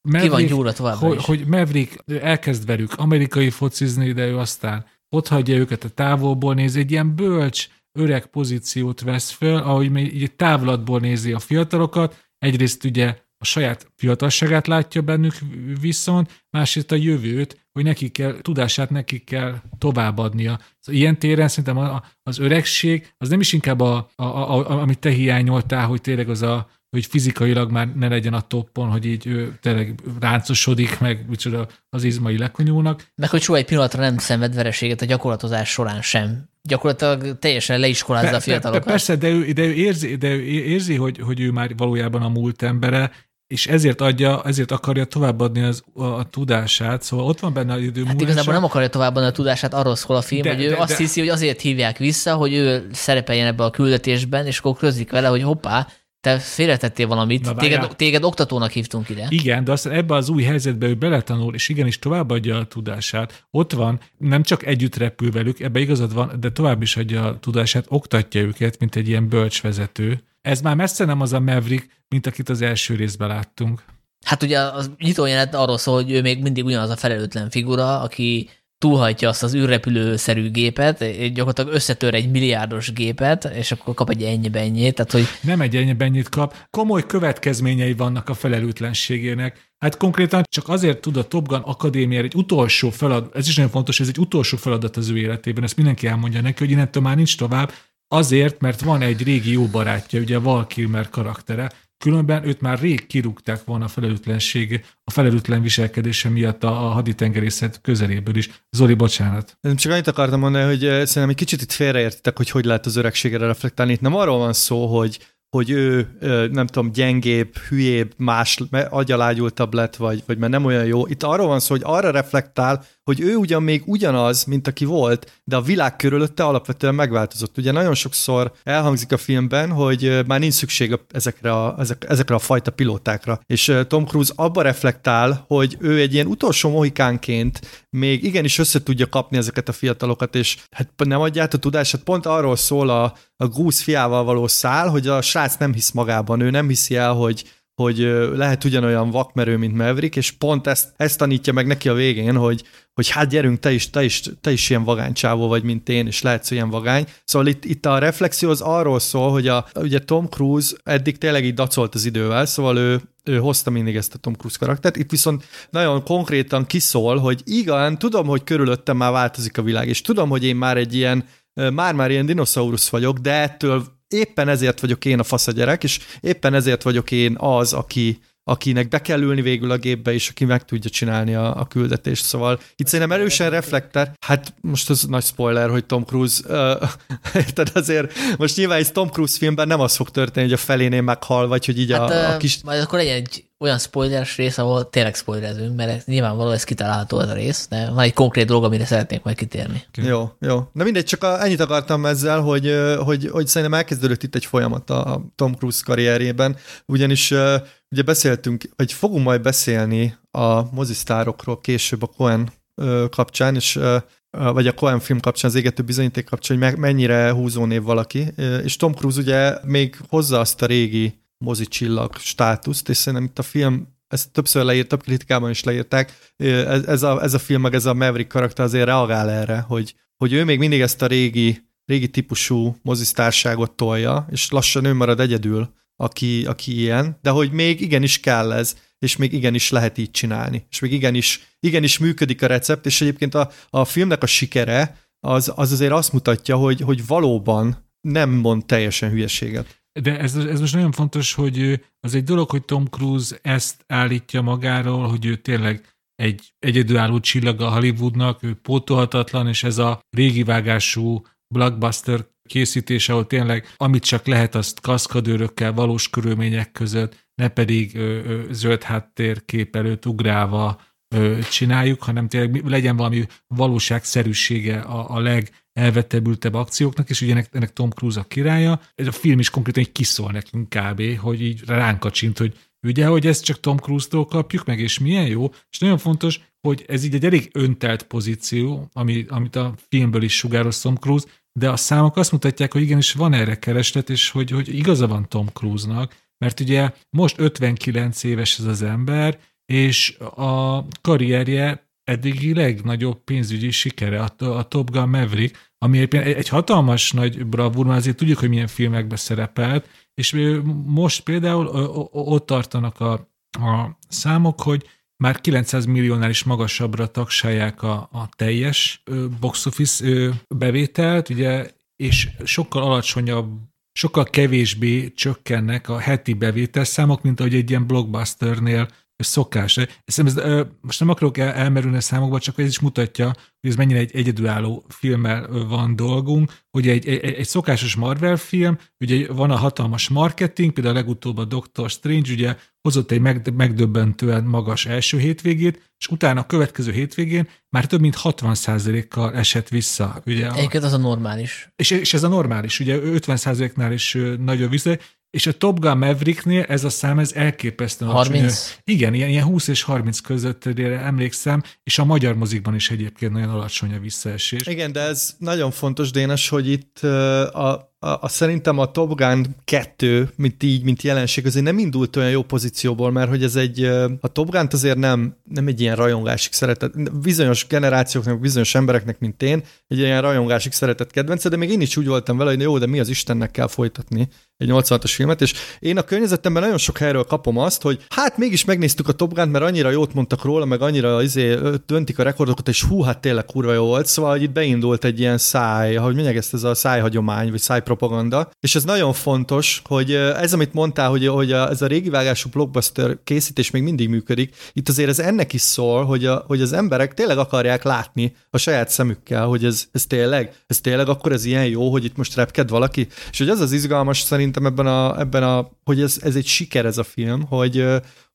[SPEAKER 1] Maverick, Ki van gyúra továbbra
[SPEAKER 2] hogy, is. hogy Maverick elkezd velük amerikai focizni, de ő aztán ott hagyja őket a távolból néz, egy ilyen bölcs, öreg pozíciót vesz föl, ahogy így távlatból nézi a fiatalokat, egyrészt ugye a saját fiatalságát látja bennük viszont, másrészt a jövőt, hogy nekik kell, tudását nekik kell továbbadnia. Szóval ilyen téren szerintem az öregség, az nem is inkább a, a, a, a, amit te hiányoltál, hogy tényleg az a, hogy fizikailag már ne legyen a toppon, hogy így ő tényleg ráncosodik, meg micsoda az izmai lekonyulnak.
[SPEAKER 1] Meg hogy soha egy pillanatra nem szenved vereséget a gyakorlatozás során sem. Gyakorlatilag teljesen leiskolázza a fiatalokat.
[SPEAKER 2] Persze, de ő, de ő érzi, de ő érzi hogy, hogy ő már valójában a múlt embere, és ezért adja, ezért akarja továbbadni az, a, a tudását, szóval ott van benne az idő
[SPEAKER 1] hát igazából nem akarja továbbadni a tudását, arról szól a film, de, hogy ő de, azt de, hiszi, hogy azért hívják vissza, hogy ő szerepeljen ebbe a küldetésben, és akkor közlik vele, hogy hoppá, te félretettél valamit, Na, téged, téged oktatónak hívtunk ide.
[SPEAKER 2] Igen, de aztán ebbe az új helyzetbe ő beletanul, és igenis továbbadja a tudását. Ott van, nem csak együtt repül velük, ebbe igazad van, de tovább is adja a tudását, oktatja őket, mint egy ilyen bölcsvezető. Ez már messze nem az a Maverick, mint akit az első részben láttunk.
[SPEAKER 1] Hát ugye az nyitójelenet arról szól, hogy ő még mindig ugyanaz a felelőtlen figura, aki túlhajtja azt az űrrepülőszerű gépet, gyakorlatilag összetör egy milliárdos gépet, és akkor kap egy ennyi ennyit. Tehát, hogy...
[SPEAKER 2] Nem egy ennyi ennyit kap, komoly következményei vannak a felelőtlenségének. Hát konkrétan csak azért tud a Top Gun Akadémia egy utolsó feladat, ez is nagyon fontos, ez egy utolsó feladat az ő életében, ezt mindenki elmondja neki, hogy innentől már nincs tovább, azért, mert van egy régi jó barátja, ugye a Val Kilmer karaktere, Különben őt már rég kirúgták volna a felelőtlenség, a felelőtlen viselkedése miatt a, a haditengerészet közeléből is. Zoli, bocsánat.
[SPEAKER 3] Én csak annyit akartam mondani, hogy eh, szerintem egy kicsit itt félreértitek, hogy hogy lehet az öregségre reflektálni. Itt nem arról van szó, hogy hogy ő, nem tudom, gyengébb, hülyébb, más, agyalágyultabb lett, vagy, vagy mert nem olyan jó. Itt arról van szó, hogy arra reflektál, hogy ő ugyan még ugyanaz, mint aki volt, de a világ körülötte alapvetően megváltozott. Ugye nagyon sokszor elhangzik a filmben, hogy már nincs szükség ezekre a, ezek, ezekre a fajta pilótákra. És Tom Cruise abba reflektál, hogy ő egy ilyen utolsó mohikánként még igenis össze tudja kapni ezeket a fiatalokat, és hát nem adja át a tudását. Pont arról szól a, a Goose fiával való szál, hogy a srác nem hisz magában, ő nem hiszi el, hogy hogy lehet ugyanolyan vakmerő, mint Maverick, és pont ezt, ezt tanítja meg neki a végén, hogy, hogy hát gyerünk, te is, te is, te is ilyen vagánycsávó vagy, mint én, és lehetsz olyan vagány. Szóval itt, itt a reflexió az arról szól, hogy a, ugye Tom Cruise eddig tényleg így dacolt az idővel, szóval ő, ő hozta mindig ezt a Tom Cruise karaktert. Itt viszont nagyon konkrétan kiszól, hogy igen, tudom, hogy körülöttem már változik a világ, és tudom, hogy én már egy ilyen már-már ilyen dinoszaurusz vagyok, de ettől éppen ezért vagyok én a fasz a gyerek, és éppen ezért vagyok én az, aki, akinek be kell ülni végül a gépbe, és aki meg tudja csinálni a, a küldetést. Szóval itt szerintem erősen reflekter. Hát most az nagy spoiler, hogy Tom Cruise, uh, érted azért, most nyilván egy Tom Cruise filmben nem az fog történni, hogy a felénél meghal, vagy hogy így hát, a, a kis...
[SPEAKER 1] Majd akkor legyen egy olyan spoileres rész, ahol tényleg spoilerezünk, mert nyilvánvalóan ez kitalálható ez a rész, de van egy konkrét dolog, amire szeretnék majd kitérni.
[SPEAKER 3] Okay. Jó, jó. Na mindegy, csak a, ennyit akartam ezzel, hogy, hogy, hogy szerintem elkezdődött itt egy folyamat a Tom Cruise karrierjében, ugyanis ugye beszéltünk, vagy fogunk majd beszélni a mozisztárokról később a Cohen kapcsán, és vagy a Cohen film kapcsán, az égető bizonyíték kapcsán, hogy mennyire húzónév valaki, és Tom Cruise ugye még hozza azt a régi mozicsillag státuszt, és szerintem itt a film ezt többször leírt, több kritikában is leírták, ez, ez, a, ez a film, meg ez a Maverick karakter azért reagál erre, hogy, hogy ő még mindig ezt a régi, régi típusú mozisztárságot tolja, és lassan ő marad egyedül, aki, aki ilyen, de hogy még igenis kell ez, és még igenis lehet így csinálni, és még igenis, igenis működik a recept, és egyébként a, a filmnek a sikere az, az azért azt mutatja, hogy, hogy valóban nem mond teljesen hülyeséget.
[SPEAKER 2] De ez, ez most nagyon fontos, hogy az egy dolog, hogy Tom Cruise ezt állítja magáról, hogy ő tényleg egy egyedülálló csillag a Hollywoodnak, ő pótolhatatlan, és ez a régi vágású blockbuster készítés, ahol tényleg amit csak lehet, azt kaszkadőrökkel, valós körülmények között, ne pedig ö, ö, zöld háttérkép előtt ugrálva ö, csináljuk, hanem tényleg legyen valami valóságszerűsége a, a legelvettebbültebb akcióknak, és ugye ennek, ennek Tom Cruise a királya. Ez a film is konkrétan egy kiszól nekünk kb., hogy így ránk kacsint, hogy ugye, hogy ezt csak Tom Cruise-tól kapjuk meg, és milyen jó, és nagyon fontos, hogy ez így egy elég öntelt pozíció, ami, amit a filmből is sugároz Tom Cruise, de a számok azt mutatják, hogy igenis van erre kereslet, és hogy, hogy igaza van Tom Cruise-nak, mert ugye most 59 éves ez az ember, és a karrierje eddigi legnagyobb pénzügyi sikere, a, a Top Gun Maverick, ami egyébként egy hatalmas nagy bravúr, mert azért tudjuk, hogy milyen filmekbe szerepelt, és most például ott tartanak a, a számok, hogy már 900 milliónál is magasabbra tagsálják a, a teljes box office bevételt, ugye, és sokkal alacsonyabb, sokkal kevésbé csökkennek a heti bevételszámok, mint ahogy egy ilyen blockbusternél szokás. Ez, ez, most nem akarok el, elmerülni a számokba, csak ez is mutatja, hogy ez mennyire egy egyedülálló filmmel van dolgunk, hogy egy, egy, egy szokásos Marvel film, ugye van a hatalmas marketing, például a legutóbb a Doctor Strange, ugye hozott egy meg, megdöbbentően magas első hétvégét, és utána a következő hétvégén már több mint 60%-kal esett vissza. Ugye a,
[SPEAKER 1] Egyébként az a normális.
[SPEAKER 2] És, és ez a normális, ugye 50%-nál is nagyobb vissza, és a Top Gun Mavericknél ez a szám, ez elképesztően
[SPEAKER 1] 30? Alacsony.
[SPEAKER 2] Igen, ilyen, ilyen 20 és 30 között emlékszem, és a magyar mozikban is egyébként nagyon alacsony a visszaesés.
[SPEAKER 3] Igen, de ez nagyon fontos, Dénes, hogy itt a, a, a, szerintem a Top Gun 2, mint így, mint jelenség, azért nem indult olyan jó pozícióból, mert hogy ez egy, a Top gun azért nem, nem egy ilyen rajongásig szeretett, bizonyos generációknak, bizonyos embereknek, mint én, egy ilyen rajongásig szeretett kedvence, de még én is úgy voltam vele, hogy jó, de mi az Istennek kell folytatni egy 86-as filmet, és én a környezetemben nagyon sok helyről kapom azt, hogy hát mégis megnéztük a Top Gun-t, mert annyira jót mondtak róla, meg annyira izé, döntik a rekordokat, és hú, hát tényleg kurva jó volt, szóval hogy itt beindult egy ilyen száj, hogy mondják ezt, ez a szájhagyomány, vagy száj propaganda, és ez nagyon fontos, hogy ez, amit mondtál, hogy, hogy a, ez a régi vágású blockbuster készítés még mindig működik, itt azért ez ennek is szól, hogy, a, hogy az emberek tényleg akarják látni a saját szemükkel, hogy ez, ez tényleg, ez tényleg akkor ez ilyen jó, hogy itt most repked valaki, és hogy az az izgalmas szerintem ebben a, ebben a hogy ez, ez egy siker ez a film, hogy,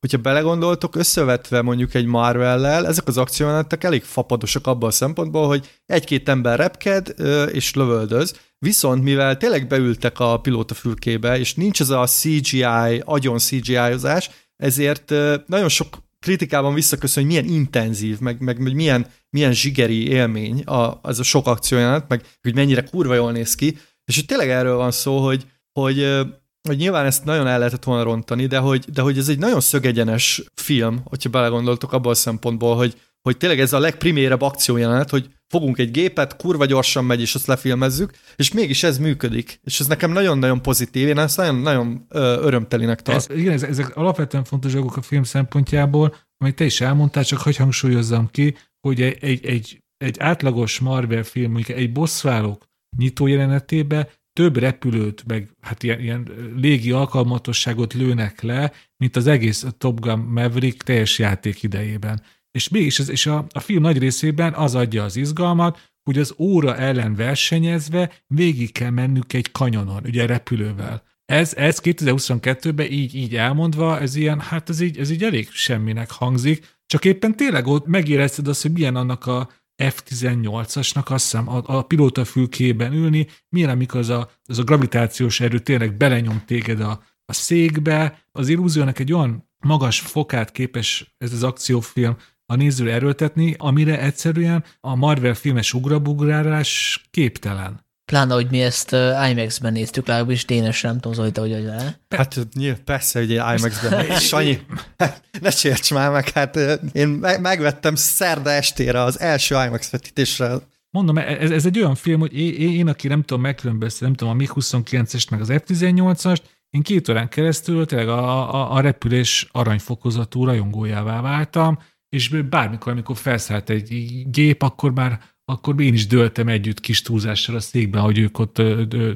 [SPEAKER 3] hogyha belegondoltok, összevetve mondjuk egy Marvel-lel, ezek az akciójelenetek elég fapadosak abban a szempontból, hogy egy-két ember repked és lövöldöz, viszont mivel tényleg beültek a pilóta fülkébe, és nincs ez a CGI, agyon CGI-ozás, ezért nagyon sok kritikában visszaköszön, hogy milyen intenzív, meg, meg, meg milyen, milyen zsigeri élmény a, az a sok akciójelenet, meg hogy mennyire kurva jól néz ki, és hogy tényleg erről van szó, hogy, hogy hogy nyilván ezt nagyon el lehetett volna rontani, de hogy, de hogy ez egy nagyon szögegyenes film, hogyha belegondoltok abban a szempontból, hogy, hogy tényleg ez a legprimérebb akciójelenet, hogy fogunk egy gépet, kurva gyorsan megy, és azt lefilmezzük, és mégis ez működik. És ez nekem nagyon-nagyon pozitív, én ezt nagyon-nagyon örömtelinek tartom.
[SPEAKER 2] Igen, ezek alapvetően fontos dolgok a film szempontjából, amit te is elmondtál, csak hogy hangsúlyozzam ki, hogy egy, egy, egy, egy átlagos Marvel film, mondjuk egy bosszválók nyitó jelenetébe több repülőt, meg hát ilyen, ilyen légi alkalmatosságot lőnek le, mint az egész Top Gun Maverick teljes játék idejében. És mégis ez, és a, a film nagy részében az adja az izgalmat, hogy az óra ellen versenyezve végig kell mennünk egy kanyonon, ugye repülővel. Ez, ez 2022-ben így, így elmondva, ez ilyen, hát ez így, ez így elég semminek hangzik, csak éppen tényleg ott megérezted azt, hogy milyen annak a F-18-asnak azt hiszem a, a pilóta fülkében ülni, milyen amikor az a, az a gravitációs erő tényleg belenyom téged a, a székbe, az illúziónak egy olyan magas fokát képes ez az akciófilm a nézőre erőltetni, amire egyszerűen a Marvel filmes ugrabugrálás képtelen.
[SPEAKER 1] Pláne, hogy mi ezt IMAX-ben néztük, legalábbis Dénes nem tudom, Zolita, hogy hogy vele.
[SPEAKER 3] Hát persze, hogy IMAX-ben. Sanyi, ne sérts már meg, hát én megvettem szerda estére az első IMAX vetítésre
[SPEAKER 2] Mondom, ez, ez egy olyan film, hogy én, én aki nem tudom megkülönböztetni, nem tudom, a MiG-29-est meg az F-18-ast, én két órán keresztül tényleg a, a, a repülés aranyfokozatú rajongójává váltam, és bármikor, amikor felszállt egy gép, akkor már akkor én is döltem együtt kis túlzással a székben, hogy ők ott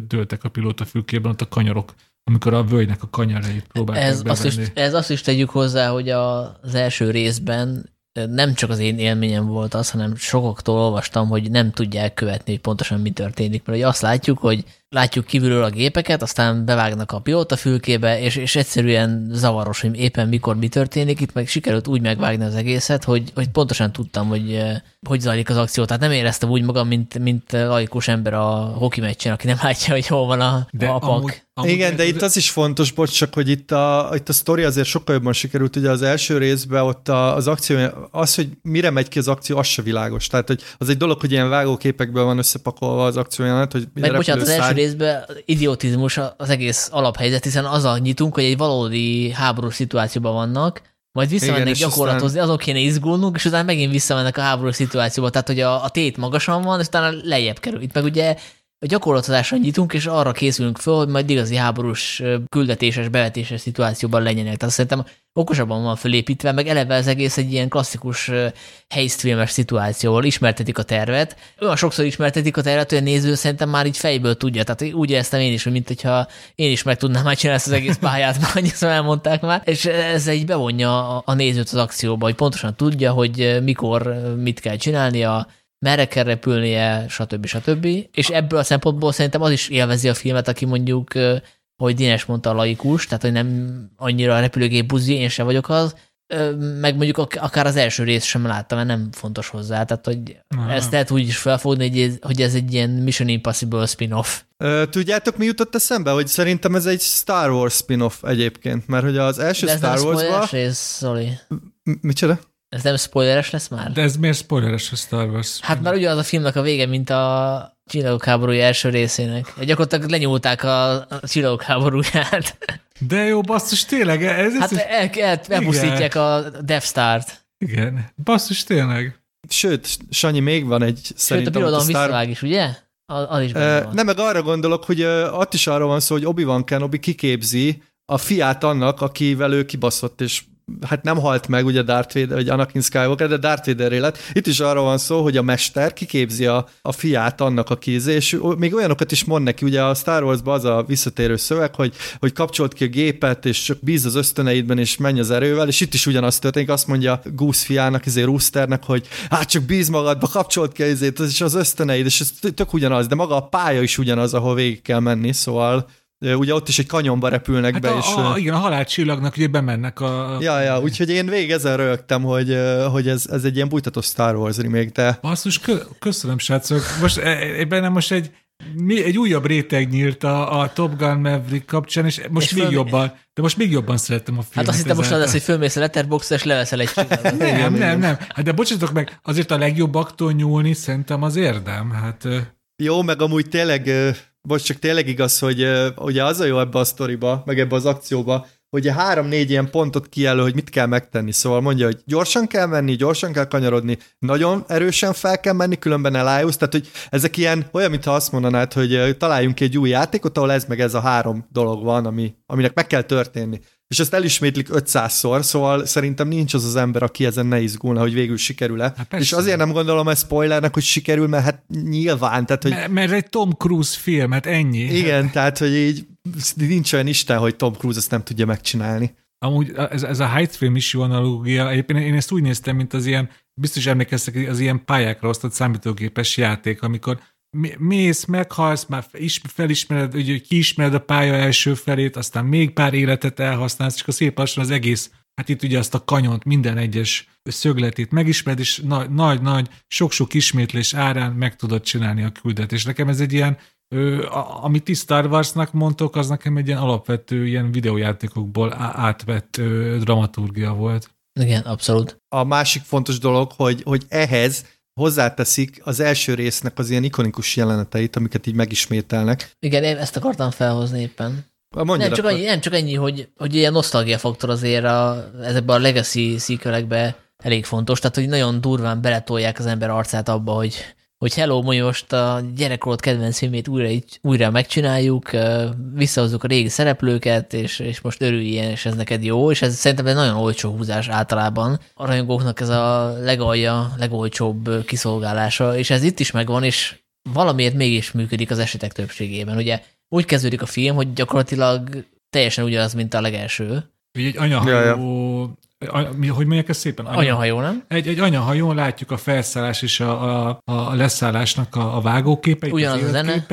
[SPEAKER 2] döltek a pilótafülkében, ott a kanyarok, amikor a völgynek a kanyarait próbálták
[SPEAKER 1] ez azt, is, ez azt is tegyük hozzá, hogy az első részben nem csak az én élményem volt az, hanem sokoktól olvastam, hogy nem tudják követni, hogy pontosan mi történik. Mert azt látjuk, hogy látjuk kívülről a gépeket, aztán bevágnak a pilóta fülkébe, és, és egyszerűen zavaros, hogy éppen mikor mi történik. Itt meg sikerült úgy megvágni az egészet, hogy, hogy pontosan tudtam, hogy eh, hogy zajlik az akció. Tehát nem éreztem úgy magam, mint, mint laikus ember a hoki meccsen, aki nem látja, hogy hol van a,
[SPEAKER 3] de
[SPEAKER 1] a pak.
[SPEAKER 3] Amúgy, amúgy Igen, de itt az is fontos, bocs, csak hogy itt a, itt a sztori azért sokkal jobban sikerült. Ugye az első részben ott az akció, az, hogy mire megy ki az akció, az se világos. Tehát, hogy az egy dolog, hogy ilyen vágóképekből van összepakolva az akciójánat, hogy
[SPEAKER 1] Meg bocsánat, az első részben idiotizmus az egész alaphelyzet, hiszen azzal nyitunk, hogy egy valódi háborús szituációban vannak, majd visszamennek Igen, gyakorlatozni, azon kéne izgulnunk, és utána megint visszamennek a háborús szituációba, tehát hogy a, a tét magasan van, és utána lejjebb kerül. Itt meg ugye a gyakorlatozásra nyitunk, és arra készülünk föl, hogy majd igazi háborús küldetéses, bevetéses szituációban legyenek. Tehát szerintem okosabban van fölépítve, meg eleve az egész egy ilyen klasszikus filmes szituációval ismertetik a tervet. Olyan sokszor ismertetik a tervet, hogy a néző szerintem már így fejből tudja. Tehát úgy éreztem én is, hogy mint hogyha én is meg tudnám már csinálni ezt az egész pályát, már annyiszor elmondták már, és ez egy bevonja a nézőt az akcióba, hogy pontosan tudja, hogy mikor mit kell csinálnia, merre kell repülnie, stb. stb. És ebből a szempontból szerintem az is élvezi a filmet, aki mondjuk, hogy Dines mondta a laikus, tehát hogy nem annyira a repülőgép buzi, én sem vagyok az, meg mondjuk akár az első részt sem láttam, mert nem fontos hozzá, tehát hogy Aha. ezt lehet úgy is felfogni, hogy ez, egy ilyen Mission Impossible spin-off.
[SPEAKER 3] Tudjátok, mi jutott eszembe? Hogy szerintem ez egy Star Wars spin-off egyébként, mert hogy az első
[SPEAKER 1] De
[SPEAKER 3] ez Star Wars-ban...
[SPEAKER 1] rész, Zoli.
[SPEAKER 3] Micsoda?
[SPEAKER 1] Ez nem spoileres lesz már?
[SPEAKER 2] De ez miért spoileres a Star Wars?
[SPEAKER 1] Hát már ugyanaz a filmnek a vége, mint a Csillagok háborúja első részének. Gyakorlatilag lenyúlták a, Csillagok háborúját.
[SPEAKER 2] De jó, basszus, tényleg? Ez,
[SPEAKER 1] hát ez el, el, elpusztítják a Death Star-t.
[SPEAKER 2] Igen, basszus, tényleg.
[SPEAKER 3] Sőt, Sanyi, még van egy
[SPEAKER 1] Sőt, szerintem... Sőt, a birodalom Star... visszavág is, ugye? Az is
[SPEAKER 3] uh, Nem, meg arra gondolok, hogy ott is arról van szó, hogy Obi-Wan Kenobi kiképzi a fiát annak, akivel ő kibaszott, és hát nem halt meg ugye Darth Vader, vagy Anakin Skywalker, de Darth Vader élet. Itt is arról van szó, hogy a mester kiképzi a, a fiát annak a kézé, és még olyanokat is mond neki, ugye a Star Wars-ban az a visszatérő szöveg, hogy, hogy kapcsolt ki a gépet, és csak bíz az ösztöneidben, és menj az erővel, és itt is ugyanaz történik, azt mondja Goose fiának, izé Roosternek, hogy hát csak bíz magadba, kapcsolt ki izét, és az ösztöneid, és ez tök ugyanaz, de maga a pálya is ugyanaz, ahol végig kell menni, szóval Ugye ott is egy kanyonba repülnek hát be,
[SPEAKER 2] a,
[SPEAKER 3] és...
[SPEAKER 2] A, igen, a halálcsillagnak ugye bemennek a...
[SPEAKER 3] Ja, ja, úgyhogy én végig ezen rögtem, hogy, hogy ez, ez egy ilyen bújtató Star Wars remake, de...
[SPEAKER 2] Basszus, kö, köszönöm, srácok. Most e, e, bennem most egy, egy újabb réteg nyílt a, a Top Gun Maverick kapcsán, és most és még föl... jobban, de most még jobban szerettem a filmet.
[SPEAKER 1] Hát azt hittem most az lesz, hogy fölmész a letterbox és leveszel egy csillagot.
[SPEAKER 2] nem, nem, nem. Hát de bocsátok meg, azért a legjobbaktól nyúlni szerintem az érdem. Hát...
[SPEAKER 3] Jó, meg amúgy tényleg most csak tényleg igaz, hogy ugye az a jó ebbe a sztoriba, meg ebbe az akcióba, hogy három-négy ilyen pontot kijelöl, hogy mit kell megtenni. Szóval mondja, hogy gyorsan kell menni, gyorsan kell kanyarodni, nagyon erősen fel kell menni, különben elájulsz. Tehát, hogy ezek ilyen, olyan, mintha azt mondanád, hogy találjunk egy új játékot, ahol ez meg ez a három dolog van, ami, aminek meg kell történni és ezt elismétlik 500-szor, szóval szerintem nincs az az ember, aki ezen ne izgulna, hogy végül sikerül-e. Hát és azért nem gondolom ezt spoilernek, hogy sikerül, mert hát nyilván. Tehát, hogy...
[SPEAKER 2] mert, mert egy Tom Cruise film, hát ennyi.
[SPEAKER 3] Igen, tehát, hogy így nincs olyan Isten, hogy Tom Cruise ezt nem tudja megcsinálni.
[SPEAKER 2] Amúgy ez, ez a Height film is jó analógia. Egyébként én ezt úgy néztem, mint az ilyen, biztos emlékeztek, az ilyen pályákra osztott számítógépes játék, amikor mész, meghalsz, már felismered, hogy kiismered a pálya első felét, aztán még pár életet elhasználsz, csak a szép lassan az egész, hát itt ugye azt a kanyont, minden egyes szögletét megismered, és nagy-nagy, sok-sok ismétlés árán meg tudod csinálni a küldetést. Nekem ez egy ilyen, ö, a, amit ti Star Wars-nak mondtok, az nekem egy ilyen alapvető ilyen videójátékokból átvett ö, dramaturgia volt.
[SPEAKER 1] Igen, abszolút.
[SPEAKER 3] A másik fontos dolog, hogy, hogy ehhez hozzáteszik az első résznek az ilyen ikonikus jeleneteit, amiket így megismételnek.
[SPEAKER 1] Igen, én ezt akartam felhozni éppen.
[SPEAKER 3] Mondja
[SPEAKER 1] Nem csak, annyi, nem csak ennyi, hogy, hogy ilyen nosztalgia faktor azért a, ezekben a legacy szíkölekbe elég fontos, tehát hogy nagyon durván beletolják az ember arcát abba, hogy, hogy hello, mondjuk most a gyerekkorod kedvenc filmét újra, újra megcsináljuk, visszahozzuk a régi szereplőket, és, és most örüljél, és ez neked jó, és ez szerintem egy nagyon olcsó húzás általában. A rajongóknak ez a legalja, legolcsóbb kiszolgálása, és ez itt is megvan, és valamiért mégis működik az esetek többségében. Ugye úgy kezdődik a film, hogy gyakorlatilag teljesen ugyanaz, mint a legelső.
[SPEAKER 2] Ugye egy anyahajó ja, ja hogy mondják ezt szépen?
[SPEAKER 1] Anya, anyahajó, nem?
[SPEAKER 2] Egy, egy anyahajón látjuk a felszállás és a, a, a leszállásnak a, a vágóképeit,
[SPEAKER 1] ugyanaz az a zene.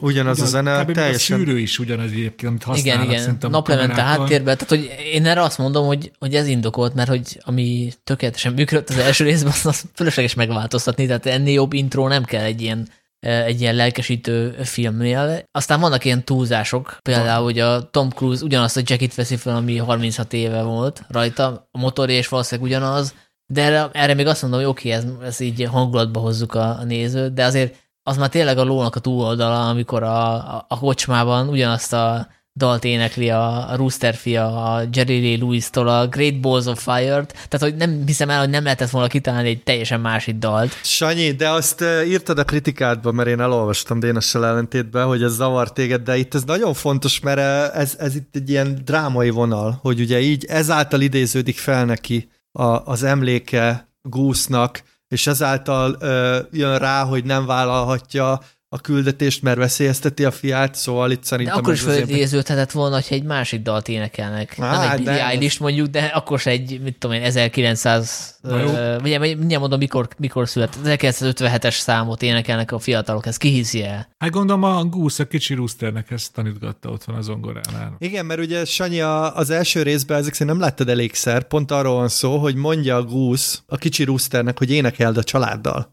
[SPEAKER 3] Ugyanaz a zene, teljesen.
[SPEAKER 2] A szűrő is ugyanaz egyébként, amit használnak
[SPEAKER 1] Igen, igen, naplemente háttérben. Tehát, hogy én erre azt mondom, hogy, hogy ez indokolt, mert hogy ami tökéletesen működött az első részben, az fölösleges megváltoztatni, tehát ennél jobb intro nem kell egy ilyen egy ilyen lelkesítő filmnél. Aztán vannak ilyen túlzások, például, hogy a Tom Cruise ugyanazt a jacket veszi fel, ami 36 éve volt rajta, a motorja és valószínűleg ugyanaz, de erre, erre még azt mondom, hogy oké, okay, ez, ez így hangulatba hozzuk a, a nézőt, de azért az már tényleg a lónak a túloldala, amikor a, a, a kocsmában ugyanazt a dalt énekli a, a Rooster fia, a Jerry Lee Lewis-tól a Great Balls of Fire-t, tehát hogy nem hiszem el, hogy nem lehetett volna kitalálni egy teljesen másik dalt.
[SPEAKER 3] Sanyi, de azt uh, írtad a kritikádban, mert én elolvastam Dénassal ellentétben, hogy ez zavar téged, de itt ez nagyon fontos, mert ez, ez itt egy ilyen drámai vonal, hogy ugye így ezáltal idéződik fel neki a, az emléke Goose-nak, és ezáltal uh, jön rá, hogy nem vállalhatja a küldetést, mert veszélyezteti a fiát, szóval itt szerintem...
[SPEAKER 1] De akkor is fölidéződhetett volna, hogy egy másik dalt énekelnek. Á, nem egy Billie Eilish mondjuk, de akkor se egy, mit tudom én, 1900, uh, vagy mindjárt mondom, mikor, mikor született, 1957-es számot énekelnek a fiatalok, ez kihiszi el?
[SPEAKER 2] Hát gondolom a Goose, a kicsi Roosternek ezt tanítgatta ott van az zongoránál.
[SPEAKER 3] Igen, mert ugye Sanyi az első részben ezek szerint nem láttad elégszer, pont arról van szó, hogy mondja a Goose a kicsi Roosternek, hogy énekeld a családdal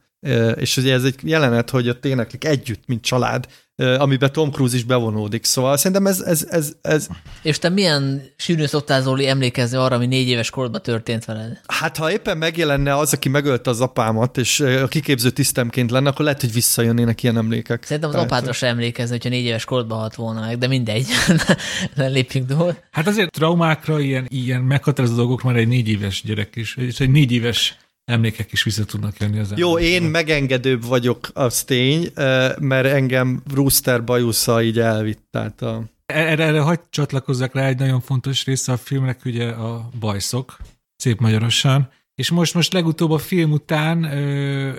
[SPEAKER 3] és ugye ez egy jelenet, hogy ott éneklik együtt, mint család, amiben Tom Cruise is bevonódik. Szóval szerintem ez... ez, ez, ez...
[SPEAKER 1] És te milyen sűrűn szoktál, Zoli, emlékezni arra, ami négy éves korodban történt veled?
[SPEAKER 3] Hát, ha éppen megjelenne az, aki megölte az apámat, és a kiképző tisztemként lenne, akkor lehet, hogy visszajönnének ilyen emlékek.
[SPEAKER 1] Szerintem az Tehát... apádra sem emlékezni, hogyha négy éves korodban halt volna meg, de mindegy, ne lépjünk túl.
[SPEAKER 2] Hát azért traumákra ilyen, ilyen meghatározó dolgok már egy négy éves gyerek is, és egy négy éves emlékek is vissza tudnak jönni az
[SPEAKER 3] Jó, én megengedőbb vagyok, az tény, mert engem Brewster bajusza így elvitt. Tehát a...
[SPEAKER 2] Erre, erre hagyd csatlakozzak rá egy nagyon fontos része a filmnek, ugye a bajszok, szép magyarosan. És most, most legutóbb a film után, ö,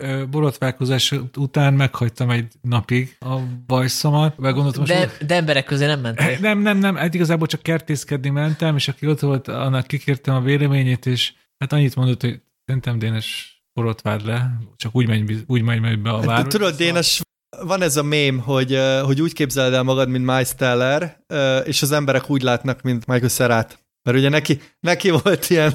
[SPEAKER 2] ö, borotválkozás után meghagytam egy napig a bajszomat.
[SPEAKER 1] Most de, most, de emberek közé nem mentem.
[SPEAKER 2] Nem, nem, nem, hát igazából csak kertészkedni mentem, és aki ott volt, annak kikértem a véleményét, és hát annyit mondott, hogy Szerintem Dénes borotvád le, csak úgy megy, úgy megy be a hát, város.
[SPEAKER 3] Tudod, Dénes, van ez a mém, hogy, hogy úgy képzeled el magad, mint Miles Teller, és az emberek úgy látnak, mint Michael Serát. Mert ugye neki, neki volt ilyen...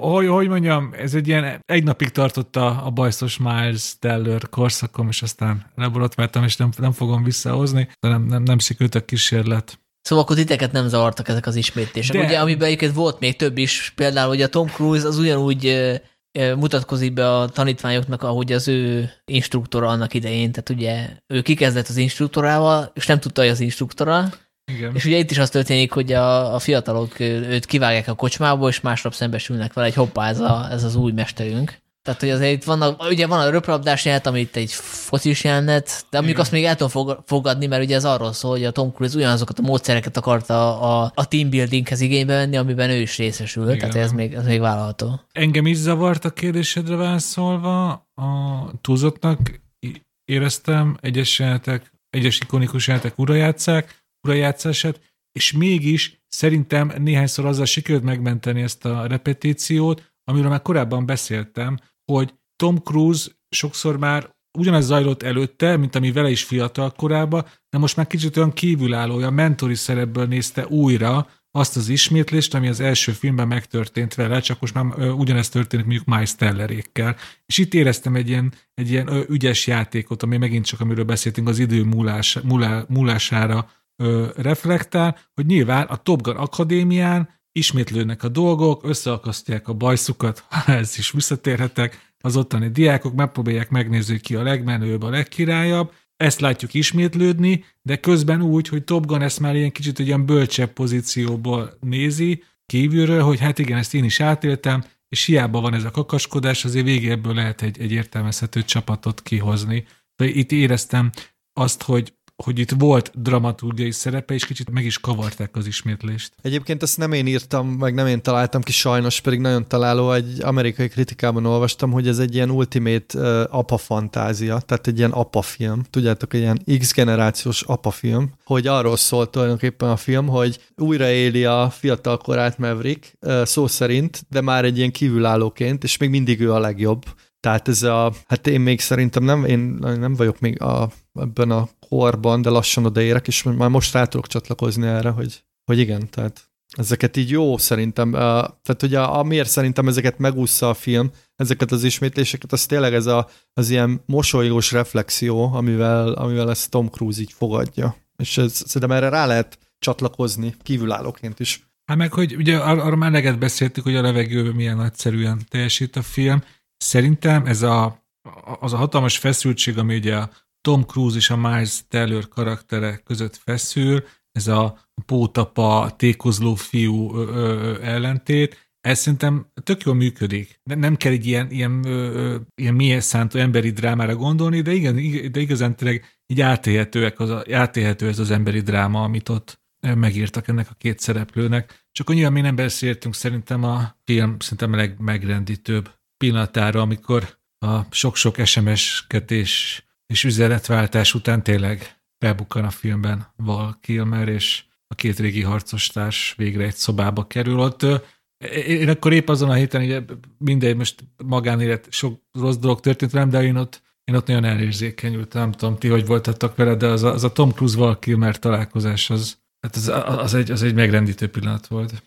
[SPEAKER 2] Hogy, hogy mondjam, ez egy ilyen, egy napig tartott a, a bajszos Miles Teller korszakom, és aztán leborotváltam, és nem, nem fogom visszahozni, de nem, nem, nem szikült a kísérlet.
[SPEAKER 1] Szóval akkor titeket nem zavartak ezek az ismétlések. De... Ugye, amiben egyébként volt még több is, például hogy a Tom Cruise az ugyanúgy mutatkozik be a tanítványoknak, ahogy az ő instruktora annak idején. Tehát ugye ő kikezdett az instruktorával, és nem tudta, hogy az instruktora. Igen. És ugye itt is az történik, hogy a, a fiatalok őt kivágják a kocsmából, és másnap szembesülnek vele, egy hoppá, ez, a, ez az új mesterünk. Tehát, hogy azért itt vannak, ugye van a röplabdás jelent, ami itt egy focis jelenet, de amikor azt még el tudom fogadni, mert ugye ez arról szól, hogy a Tom Cruise ugyanazokat a módszereket akarta a, a team buildinghez igénybe venni, amiben ő is részesül, Igen. tehát ez még, ez még vállalható.
[SPEAKER 2] Engem is zavart a kérdésedre válaszolva, a túlzottnak éreztem egyes jelenetek, egyes ikonikus jelenetek urajátszák, urajátszását, és mégis szerintem néhányszor azzal sikerült megmenteni ezt a repetíciót, amiről már korábban beszéltem, hogy Tom Cruise sokszor már ugyanez zajlott előtte, mint ami vele is fiatal korában, de most már kicsit olyan kívülálló, olyan mentori szerepből nézte újra azt az ismétlést, ami az első filmben megtörtént vele, csak most már ugyanezt történik mondjuk Miles Tellerékkel. És itt éreztem egy ilyen, egy ilyen ügyes játékot, ami megint csak, amiről beszéltünk, az idő múlás, múlá, múlására ö, reflektál, hogy nyilván a Top Gun Akadémián ismétlődnek a dolgok, összeakasztják a bajszukat, ha ez is visszatérhetek, az ottani diákok megpróbálják megnézni, ki a legmenőbb, a legkirályabb, ezt látjuk ismétlődni, de közben úgy, hogy Top Gun ezt már ilyen kicsit olyan bölcsebb pozícióból nézi, kívülről, hogy hát igen, ezt én is átéltem, és hiába van ez a kakaskodás, azért végéből lehet egy, egy értelmezhető csapatot kihozni. De itt éreztem azt, hogy hogy itt volt dramaturgiai szerepe, és kicsit meg is kavarták az ismétlést.
[SPEAKER 3] Egyébként ezt nem én írtam, meg nem én találtam ki sajnos, pedig nagyon találó, egy amerikai kritikában olvastam, hogy ez egy ilyen ultimate uh, apa fantázia, tehát egy ilyen apa film, tudjátok, egy ilyen X generációs apa film, hogy arról szólt tulajdonképpen a film, hogy újraéli a fiatal korát Maverick, uh, szó szerint, de már egy ilyen kívülállóként, és még mindig ő a legjobb tehát ez a, hát én még szerintem nem, én nem vagyok még a, ebben a korban, de lassan odaérek, és már most rá tudok csatlakozni erre, hogy, hogy igen, tehát ezeket így jó szerintem, tehát ugye amiért szerintem ezeket megúszza a film, ezeket az ismétléseket, az tényleg ez a, az ilyen mosolygós reflexió, amivel, amivel ezt Tom Cruise így fogadja. És ez, szerintem erre rá lehet csatlakozni kívülállóként is.
[SPEAKER 2] Hát meg, hogy ugye ar- arra már beszéltük, hogy a levegőben milyen nagyszerűen teljesít a film, Szerintem ez a, az a hatalmas feszültség, ami ugye a Tom Cruise és a Miles Teller karaktere között feszül, ez a pótapa, tékozló fiú ö, ö, ellentét, ez szerintem tök jól működik. Nem kell egy ilyen, ilyen, ö, ilyen milyen szántó emberi drámára gondolni, de, igen, de igazán tényleg így az, átélhető ez az emberi dráma, amit ott megírtak ennek a két szereplőnek. Csak annyira mi nem beszéltünk, szerintem a film szerintem a legmegrendítőbb pillanatára, amikor a sok-sok SMS-ketés és üzenetváltás után tényleg bebukkan a filmben Val Kilmer, és a két régi harcostárs végre egy szobába kerül. Ott én akkor épp azon a héten, ugye mindegy, most magánélet, sok rossz dolog történt velem, de én ott, én ott nagyon elérzékenyültem, nem tudom, ti hogy voltatok vele, de az a, az a Tom Cruise-val Kilmer találkozás, az, hát az, az, egy, az egy megrendítő pillanat volt.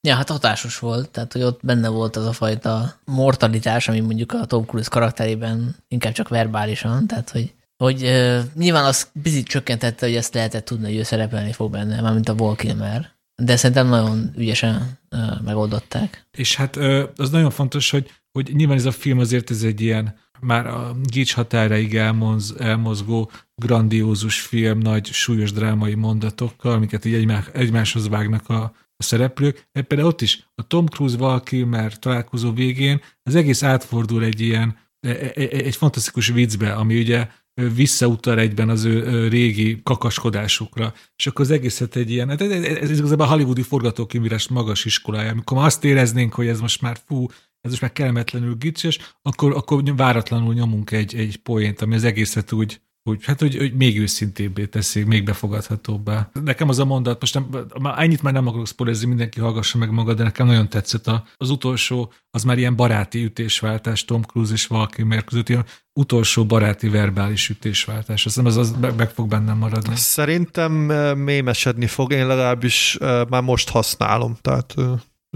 [SPEAKER 1] Ja, hát hatásos volt, tehát hogy ott benne volt az a fajta mortalitás, ami mondjuk a Tom Cruise karakterében inkább csak verbálisan, tehát hogy, hogy uh, nyilván az bizit csökkentette, hogy ezt lehetett tudni, hogy ő szerepelni fog benne, mármint a Wall Kilmer. De szerintem nagyon ügyesen uh, megoldották.
[SPEAKER 2] És hát uh, az nagyon fontos, hogy, hogy nyilván ez a film azért ez egy ilyen már a gics határaig elmoz, elmozgó, grandiózus film, nagy, súlyos drámai mondatokkal, amiket így egymás, egymáshoz vágnak a, a szereplők, de például ott is a Tom Cruise Val Kilmer találkozó végén az egész átfordul egy ilyen, e, e, e, egy fantasztikus viccbe, ami ugye visszautal egyben az ő régi kakaskodásukra, és akkor az egészet egy ilyen, ez igazából a hollywoodi forgatókönyvírás magas iskolája, amikor azt éreznénk, hogy ez most már fú, ez most már kellemetlenül gicses, akkor, akkor váratlanul nyomunk egy, egy poént, ami az egészet úgy, úgy, hát, hogy, hogy még őszintébbé teszik, még befogadhatóbbá. Nekem az a mondat, most nem, már ennyit már nem akarok spoilerezni, mindenki hallgassa meg maga, de nekem nagyon tetszett a, az utolsó, az már ilyen baráti ütésváltás Tom Cruise és Val Kilmer között, ilyen utolsó baráti verbális ütésváltás. Azt az, az meg fog bennem maradni.
[SPEAKER 3] Szerintem mémesedni fog, én legalábbis már most használom, tehát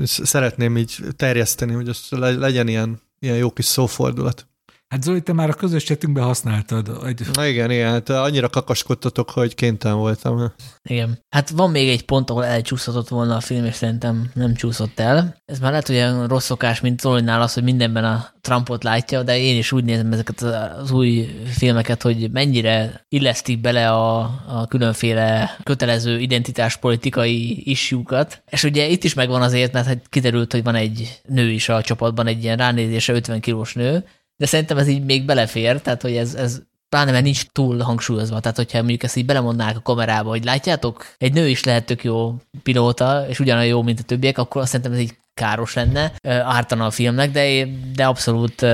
[SPEAKER 3] szeretném így terjeszteni, hogy ez legyen ilyen, ilyen jó kis szófordulat.
[SPEAKER 2] Hát Zoli, te már a közös csetünkben használtad. Egy...
[SPEAKER 3] Na igen, igen, hát annyira kakaskodtatok, hogy kénytelen voltam.
[SPEAKER 1] Igen. Hát van még egy pont, ahol elcsúszhatott volna a film, és szerintem nem csúszott el. Ez már lehet, hogy olyan rossz szokás, mint Zolinál az, hogy mindenben a Trumpot látja, de én is úgy nézem ezeket az új filmeket, hogy mennyire illesztik bele a, a különféle kötelező identitáspolitikai isjúkat. És ugye itt is megvan azért, mert hát kiderült, hogy van egy nő is a csapatban, egy ilyen ránézése 50 kilós nő, de szerintem ez így még belefér, tehát hogy ez, ez pláne mert nincs túl hangsúlyozva. Tehát, hogyha mondjuk ezt így belemondnák a kamerába, hogy látjátok, egy nő is lehet tök jó pilóta, és ugyanolyan jó, mint a többiek, akkor azt szerintem ez így káros lenne, ártana a filmnek, de, de abszolút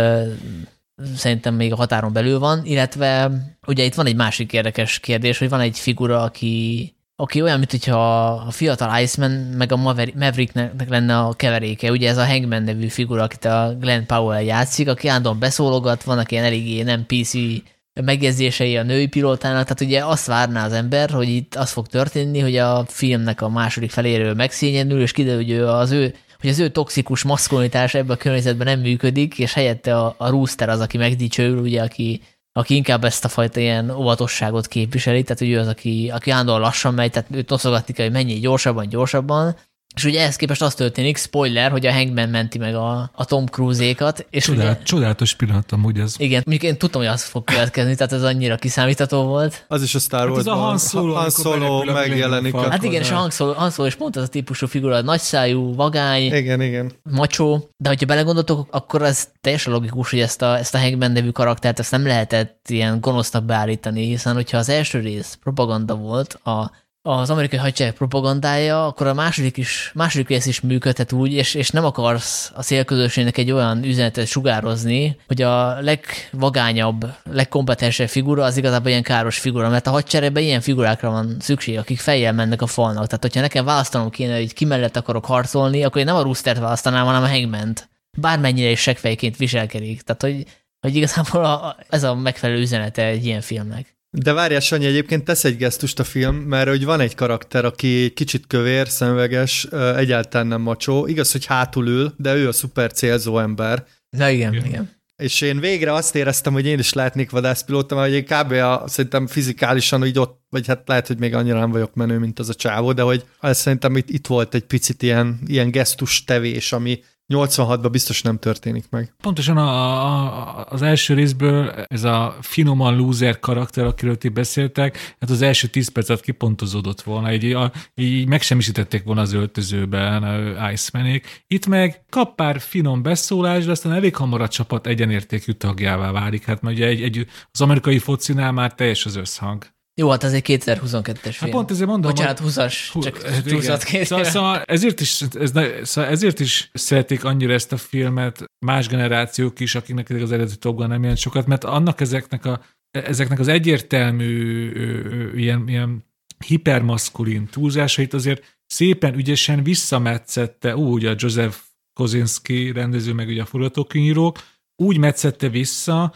[SPEAKER 1] szerintem még a határon belül van, illetve ugye itt van egy másik érdekes kérdés, hogy van egy figura, aki aki olyan, mint hogyha a fiatal Iceman meg a Mavericknek lenne a keveréke. Ugye ez a Hangman nevű figura, akit a Glenn Powell játszik, aki állandóan beszólogat, vannak ilyen eléggé nem PC megjegyzései a női pilótának, tehát ugye azt várná az ember, hogy itt az fog történni, hogy a filmnek a második feléről megszényenül, és kiderül, hogy az ő hogy az ő toxikus maszkulinitás ebben a környezetben nem működik, és helyette a, a Rooster az, aki megdicsőül, ugye, aki aki inkább ezt a fajta ilyen óvatosságot képviseli, tehát ő az, aki, aki állandóan lassan megy, tehát őt noszogatni kell, hogy mennyi gyorsabban, gyorsabban, És ugye ehhez képest az történik, spoiler, hogy a Hangman menti meg a, a Tom Cruise-ékat. És
[SPEAKER 2] Csodál,
[SPEAKER 1] ugye,
[SPEAKER 2] csodálatos pillanat amúgy ez.
[SPEAKER 1] igen, mondjuk én tudtam, hogy az fog következni, tehát ez annyira kiszámítható volt.
[SPEAKER 3] Az is a Star
[SPEAKER 2] Hát
[SPEAKER 3] Wars.
[SPEAKER 2] az a Han Solo,
[SPEAKER 3] Han Solo
[SPEAKER 2] a
[SPEAKER 3] megjelenik.
[SPEAKER 2] Millennium
[SPEAKER 1] Hát igen, és a Han Solo, Han Solo is pont az a típusú figura, nagyszájú, vagány,
[SPEAKER 3] Igen, igen.
[SPEAKER 1] macsó, de hogyha belegondoltok, akkor ez teljesen logikus, hogy ezt a, ezt a Hangman nevű karaktert ezt nem lehetett ilyen gonosznak beállítani, hiszen hogyha az első rész propaganda volt, a, az amerikai hadsereg propagandája, akkor a második, is, második rész is működhet úgy, és, és nem akarsz a célközönségnek egy olyan üzenetet sugározni, hogy a legvagányabb, legkompetensebb figura az igazából ilyen káros figura, mert a hadseregben ilyen figurákra van szükség, akik fejjel mennek a falnak. Tehát, hogyha nekem választanom kéne, hogy ki mellett akarok harcolni, akkor én nem a Roostert választanám, hanem a Hangment. Bármennyire is seggfejként viselkedik. Tehát, hogy, hogy igazából a, ez a megfelelő üzenete egy ilyen filmnek.
[SPEAKER 3] De várjál, Sanyi, egyébként tesz egy gesztust a film, mert hogy van egy karakter, aki kicsit kövér, szemüveges, egyáltalán nem macsó. Igaz, hogy hátul ül, de ő a szuper célzó ember.
[SPEAKER 1] Na igen,
[SPEAKER 2] Igen.
[SPEAKER 1] igen.
[SPEAKER 3] És én végre azt éreztem, hogy én is lehetnék vadászpilóta, mert hogy én kb. A, szerintem fizikálisan így ott, vagy hát lehet, hogy még annyira nem vagyok menő, mint az a csávó, de hogy ez szerintem itt, itt volt egy picit ilyen, ilyen gesztus tevés, ami 86-ban biztos nem történik meg.
[SPEAKER 2] Pontosan a, a, az első részből ez a finoman loser karakter, akiről ti beszéltek, hát az első 10 percet kipontozódott volna, így, a, így megsemmisítették volna az öltözőben a Icemanék. Itt meg kap pár finom beszólás, de aztán elég hamar a csapat egyenértékű tagjává válik. Hát mert ugye egy, egy, az amerikai focinál már teljes az összhang.
[SPEAKER 1] Jó, hát ez egy 2022-es film.
[SPEAKER 2] Hát pont ezért mondom,
[SPEAKER 1] Bocsánat,
[SPEAKER 2] hogy-
[SPEAKER 1] 20-as,
[SPEAKER 2] Hú,
[SPEAKER 1] csak
[SPEAKER 2] hát
[SPEAKER 1] túlzott két
[SPEAKER 2] szóval, szóval ezért, is, ez, szóval ezért is szeretik annyira ezt a filmet más generációk is, akiknek az eredeti Top Gun nem jelent sokat, mert annak ezeknek, a, ezeknek az egyértelmű ilyen, ilyen hipermaszkulin túlzásait azért szépen ügyesen visszametszette úgy a Joseph Kosinski rendező, meg ugye a forgatókönyvírók, úgy metszette vissza,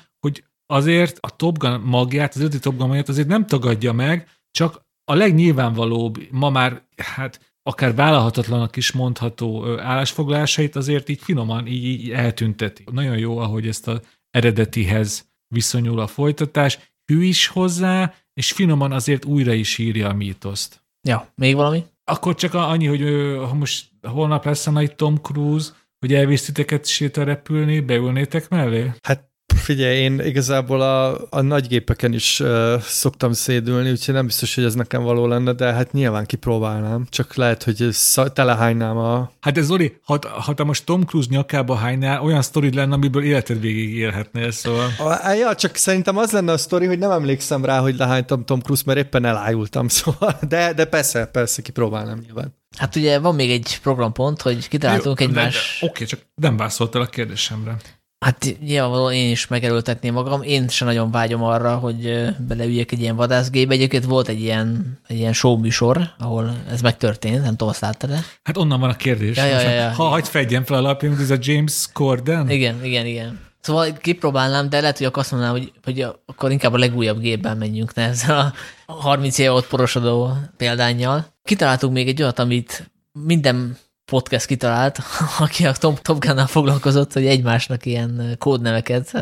[SPEAKER 2] azért a Top Gun magját, az eredeti Top Gun magját azért nem tagadja meg, csak a legnyilvánvalóbb, ma már hát akár vállalhatatlanak is mondható állásfoglalásait azért így finoman így, így eltünteti. Nagyon jó, ahogy ezt az eredetihez viszonyul a folytatás, hű is hozzá, és finoman azért újra is írja a mítoszt.
[SPEAKER 1] Ja, még valami?
[SPEAKER 2] Akkor csak a- annyi, hogy ha most holnap lesz a nagy Tom Cruise, hogy elvisz titeket séta repülni, beülnétek mellé?
[SPEAKER 3] Hát figyelj, én igazából a, a nagy gépeken is uh, szoktam szédülni, úgyhogy nem biztos, hogy ez nekem való lenne, de hát nyilván kipróbálnám. Csak lehet, hogy telehánynám a...
[SPEAKER 2] Hát ez Zoli, ha, ha te most Tom Cruise nyakába hánynál, olyan sztorid lenne, amiből életed végig élhetnél, szóval...
[SPEAKER 3] a ja, csak szerintem az lenne a sztori, hogy nem emlékszem rá, hogy lehánytam Tom Cruise, mert éppen elájultam, szóval, de, de persze, persze, kipróbálnám nyilván.
[SPEAKER 1] Hát ugye van még egy programpont, hogy kitaláltunk
[SPEAKER 2] Jó,
[SPEAKER 1] egy
[SPEAKER 2] de-
[SPEAKER 1] más...
[SPEAKER 2] Oké, csak nem válaszoltál a kérdésemre.
[SPEAKER 1] Hát nyilvánvalóan én is megerőltetném magam. Én sem nagyon vágyom arra, hogy beleüljek egy ilyen vadászgébe. Egyébként volt egy ilyen, egy ilyen show műsor, ahol ez megtörtént, nem tudom, azt láttad -e?
[SPEAKER 2] Hát onnan van a kérdés.
[SPEAKER 1] Ja, ja, ja, ja.
[SPEAKER 2] Ha hagyd fedjen fel alapján, ez a James Corden?
[SPEAKER 1] Igen, igen, igen. Szóval kipróbálnám, de lehet, hogy akkor azt mondanám, hogy, hogy akkor inkább a legújabb gépben menjünk, ne ezzel a 30 éve ott porosodó példányjal. Kitaláltunk még egy olyat, amit minden podcast kitalált, aki a Top, Top Gun-nal foglalkozott, hogy egymásnak ilyen kódneveket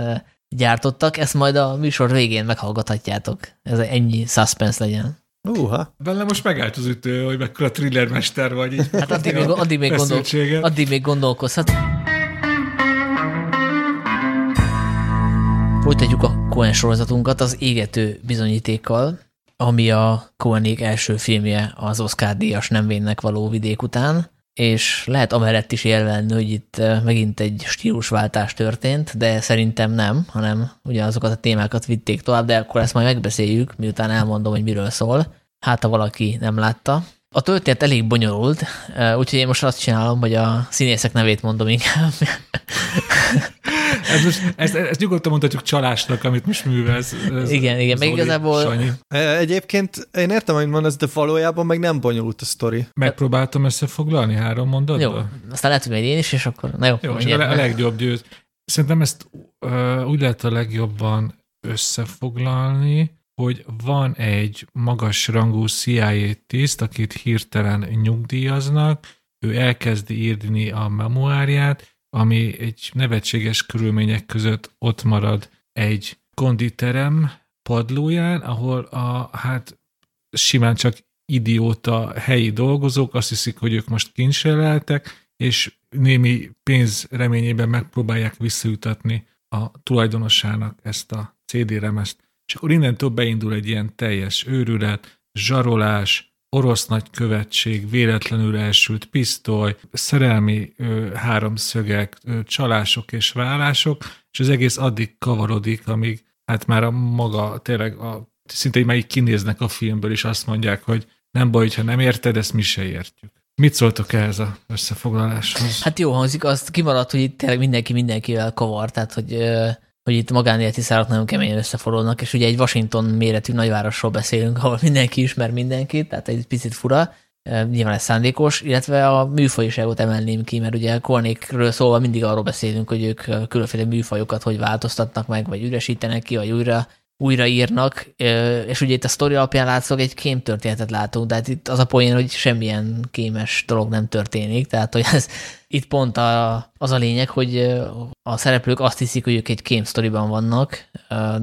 [SPEAKER 1] gyártottak. Ezt majd a műsor végén meghallgathatjátok. Ez ennyi suspense legyen.
[SPEAKER 3] Uha.
[SPEAKER 2] Bennem most megállt az ütő, hogy mekkora thrillermester vagy. Így
[SPEAKER 1] Hát addig még, addig még, gondol, addig még gondolkozhat. Folytatjuk a Cohen sorozatunkat az égető bizonyítékkal, ami a Cohenék első filmje az Oscar díjas nem vénnek való vidék után, és lehet amellett is élvelni, hogy itt megint egy stílusváltás történt, de szerintem nem, hanem ugyanazokat a témákat vitték tovább, de akkor ezt majd megbeszéljük, miután elmondom, hogy miről szól. Hát, ha valaki nem látta. A történet elég bonyolult, úgyhogy én most azt csinálom, hogy a színészek nevét mondom inkább.
[SPEAKER 2] Ez most, ezt, ezt nyugodtan mondhatjuk csalásnak, amit most művelsz. Ez,
[SPEAKER 1] Igen, igen, meg igazából-
[SPEAKER 2] Sanyi.
[SPEAKER 3] E, Egyébként én értem, hogy mondasz, de valójában meg nem bonyolult a sztori.
[SPEAKER 2] Megpróbáltam összefoglalni három mondatba?
[SPEAKER 1] Jó, aztán lehet, hogy majd én is, és akkor na jó.
[SPEAKER 2] Jó, és a, legjobb győz. Szerintem ezt uh, úgy lehet a legjobban összefoglalni, hogy van egy magas rangú CIA tiszt, akit hirtelen nyugdíjaznak, ő elkezdi írni a memoárját, ami egy nevetséges körülmények között ott marad egy konditerem padlóján, ahol a, hát simán csak idióta helyi dolgozók, azt hiszik, hogy ők most kincsreleltek, és némi pénz reményében megpróbálják visszajutatni a tulajdonosának ezt a CD remezt. És akkor innentől beindul egy ilyen teljes őrület, zsarolás, orosz nagykövetség, véletlenül elsült pisztoly, szerelmi ö, háromszögek, ö, csalások és vállások, és az egész addig kavarodik, amíg hát már a maga tényleg a, szinte már így kinéznek a filmből, és azt mondják, hogy nem baj, ha nem érted, ezt mi se értjük. Mit szóltok ehhez a összefoglaláshoz?
[SPEAKER 1] Hát jó hangzik, azt kimaradt, hogy itt tényleg mindenki mindenkivel kavar, tehát hogy, hogy itt magánéleti szálak nagyon keményen összeforolnak, és ugye egy Washington méretű nagyvárosról beszélünk, ahol mindenki ismer mindenkit, tehát egy picit fura, nyilván ez szándékos, illetve a műfajiságot emelném ki, mert ugye Kornékről szólva mindig arról beszélünk, hogy ők különféle műfajokat hogy változtatnak meg, vagy üresítenek ki, vagy újra újraírnak, és ugye itt a sztori alapján látszok egy kém történetet látunk, de hát itt az a poén, hogy semmilyen kémes dolog nem történik, tehát hogy ez, itt pont a, az a lényeg, hogy a szereplők azt hiszik, hogy ők egy kém sztoriban vannak,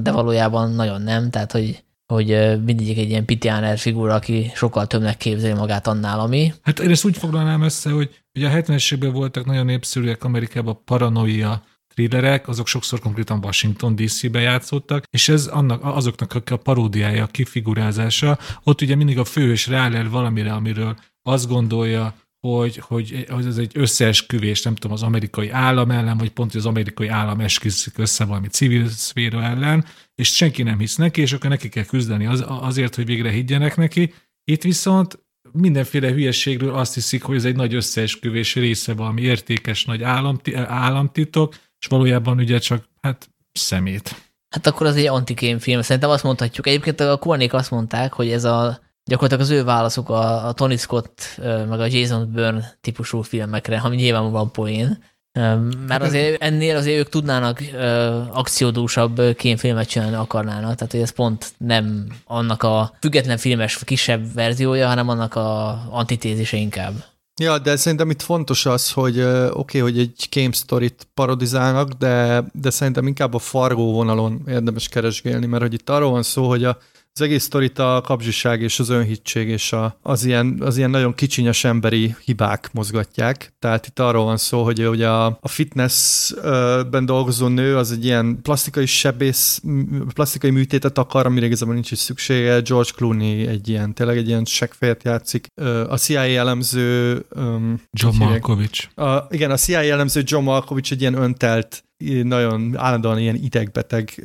[SPEAKER 1] de valójában nagyon nem, tehát hogy hogy mindig egy ilyen pitiáner figura, aki sokkal többnek képzeli magát annál, ami.
[SPEAKER 2] Hát én ezt úgy foglalnám össze, hogy ugye a 70-es években voltak nagyon népszerűek Amerikában paranoia thrillerek, azok sokszor konkrétan Washington DC-be játszottak, és ez annak, azoknak a paródiája, a kifigurázása. Ott ugye mindig a főhős rááll valamire, amiről azt gondolja, hogy, hogy, hogy ez egy összeesküvés, nem tudom, az amerikai állam ellen, vagy pont, az amerikai állam esküszik össze valami civil szféra ellen, és senki nem hisz neki, és akkor neki kell küzdeni az, azért, hogy végre higgyenek neki. Itt viszont mindenféle hülyességről azt hiszik, hogy ez egy nagy összeesküvés része valami értékes nagy államtitok, és valójában ugye csak hát szemét.
[SPEAKER 1] Hát akkor az egy antikém film. Szerintem azt mondhatjuk. Egyébként a Kornék azt mondták, hogy ez a gyakorlatilag az ő válaszuk a, a Tony Scott meg a Jason Byrne típusú filmekre, ami nyilván van poén. Mert azért ennél azért ők tudnának akciódúsabb kémfilmet csinálni akarnának, tehát hogy ez pont nem annak a független filmes kisebb verziója, hanem annak a antitézise inkább.
[SPEAKER 3] Ja, de szerintem itt fontos az, hogy oké, okay, hogy egy game story-t parodizálnak, de, de szerintem inkább a fargó vonalon érdemes keresgélni, mert hogy itt arról van szó, hogy a az egész sztorit a kapzsiság és az önhittség és a, az, ilyen, az ilyen nagyon kicsinyes emberi hibák mozgatják. Tehát itt arról van szó, hogy ugye a, a fitnessben dolgozó nő az egy ilyen plastikai sebész, plastikai műtétet akar, amire igazából nincs is szüksége. George Clooney egy ilyen, tényleg egy ilyen seggfejt játszik. A CIA elemző... Um,
[SPEAKER 2] John Malkovich.
[SPEAKER 3] A, igen, a CIA elemző John Malkovich egy ilyen öntelt nagyon állandóan ilyen idegbeteg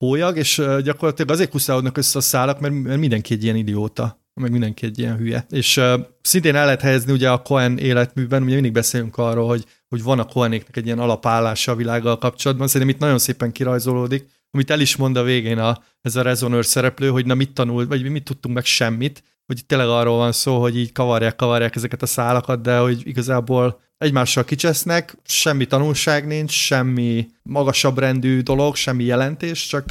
[SPEAKER 3] hólyag, és gyakorlatilag azért kuszálódnak össze a szálak, mert, mert mindenki egy ilyen idióta, meg mindenki egy ilyen hülye. És uh, szintén el lehet helyezni ugye a Cohen életműben, ugye mindig beszélünk arról, hogy, hogy van a Cohenéknek egy ilyen alapállása a világgal kapcsolatban, szerintem itt nagyon szépen kirajzolódik, amit el is mond a végén a, ez a rezonőr szereplő, hogy na mit tanult, vagy mit tudtunk meg semmit, hogy tényleg arról van szó, hogy így kavarják, kavarják ezeket a szálakat, de hogy igazából egymással kicsesznek, semmi tanulság nincs, semmi magasabb rendű dolog, semmi jelentés, csak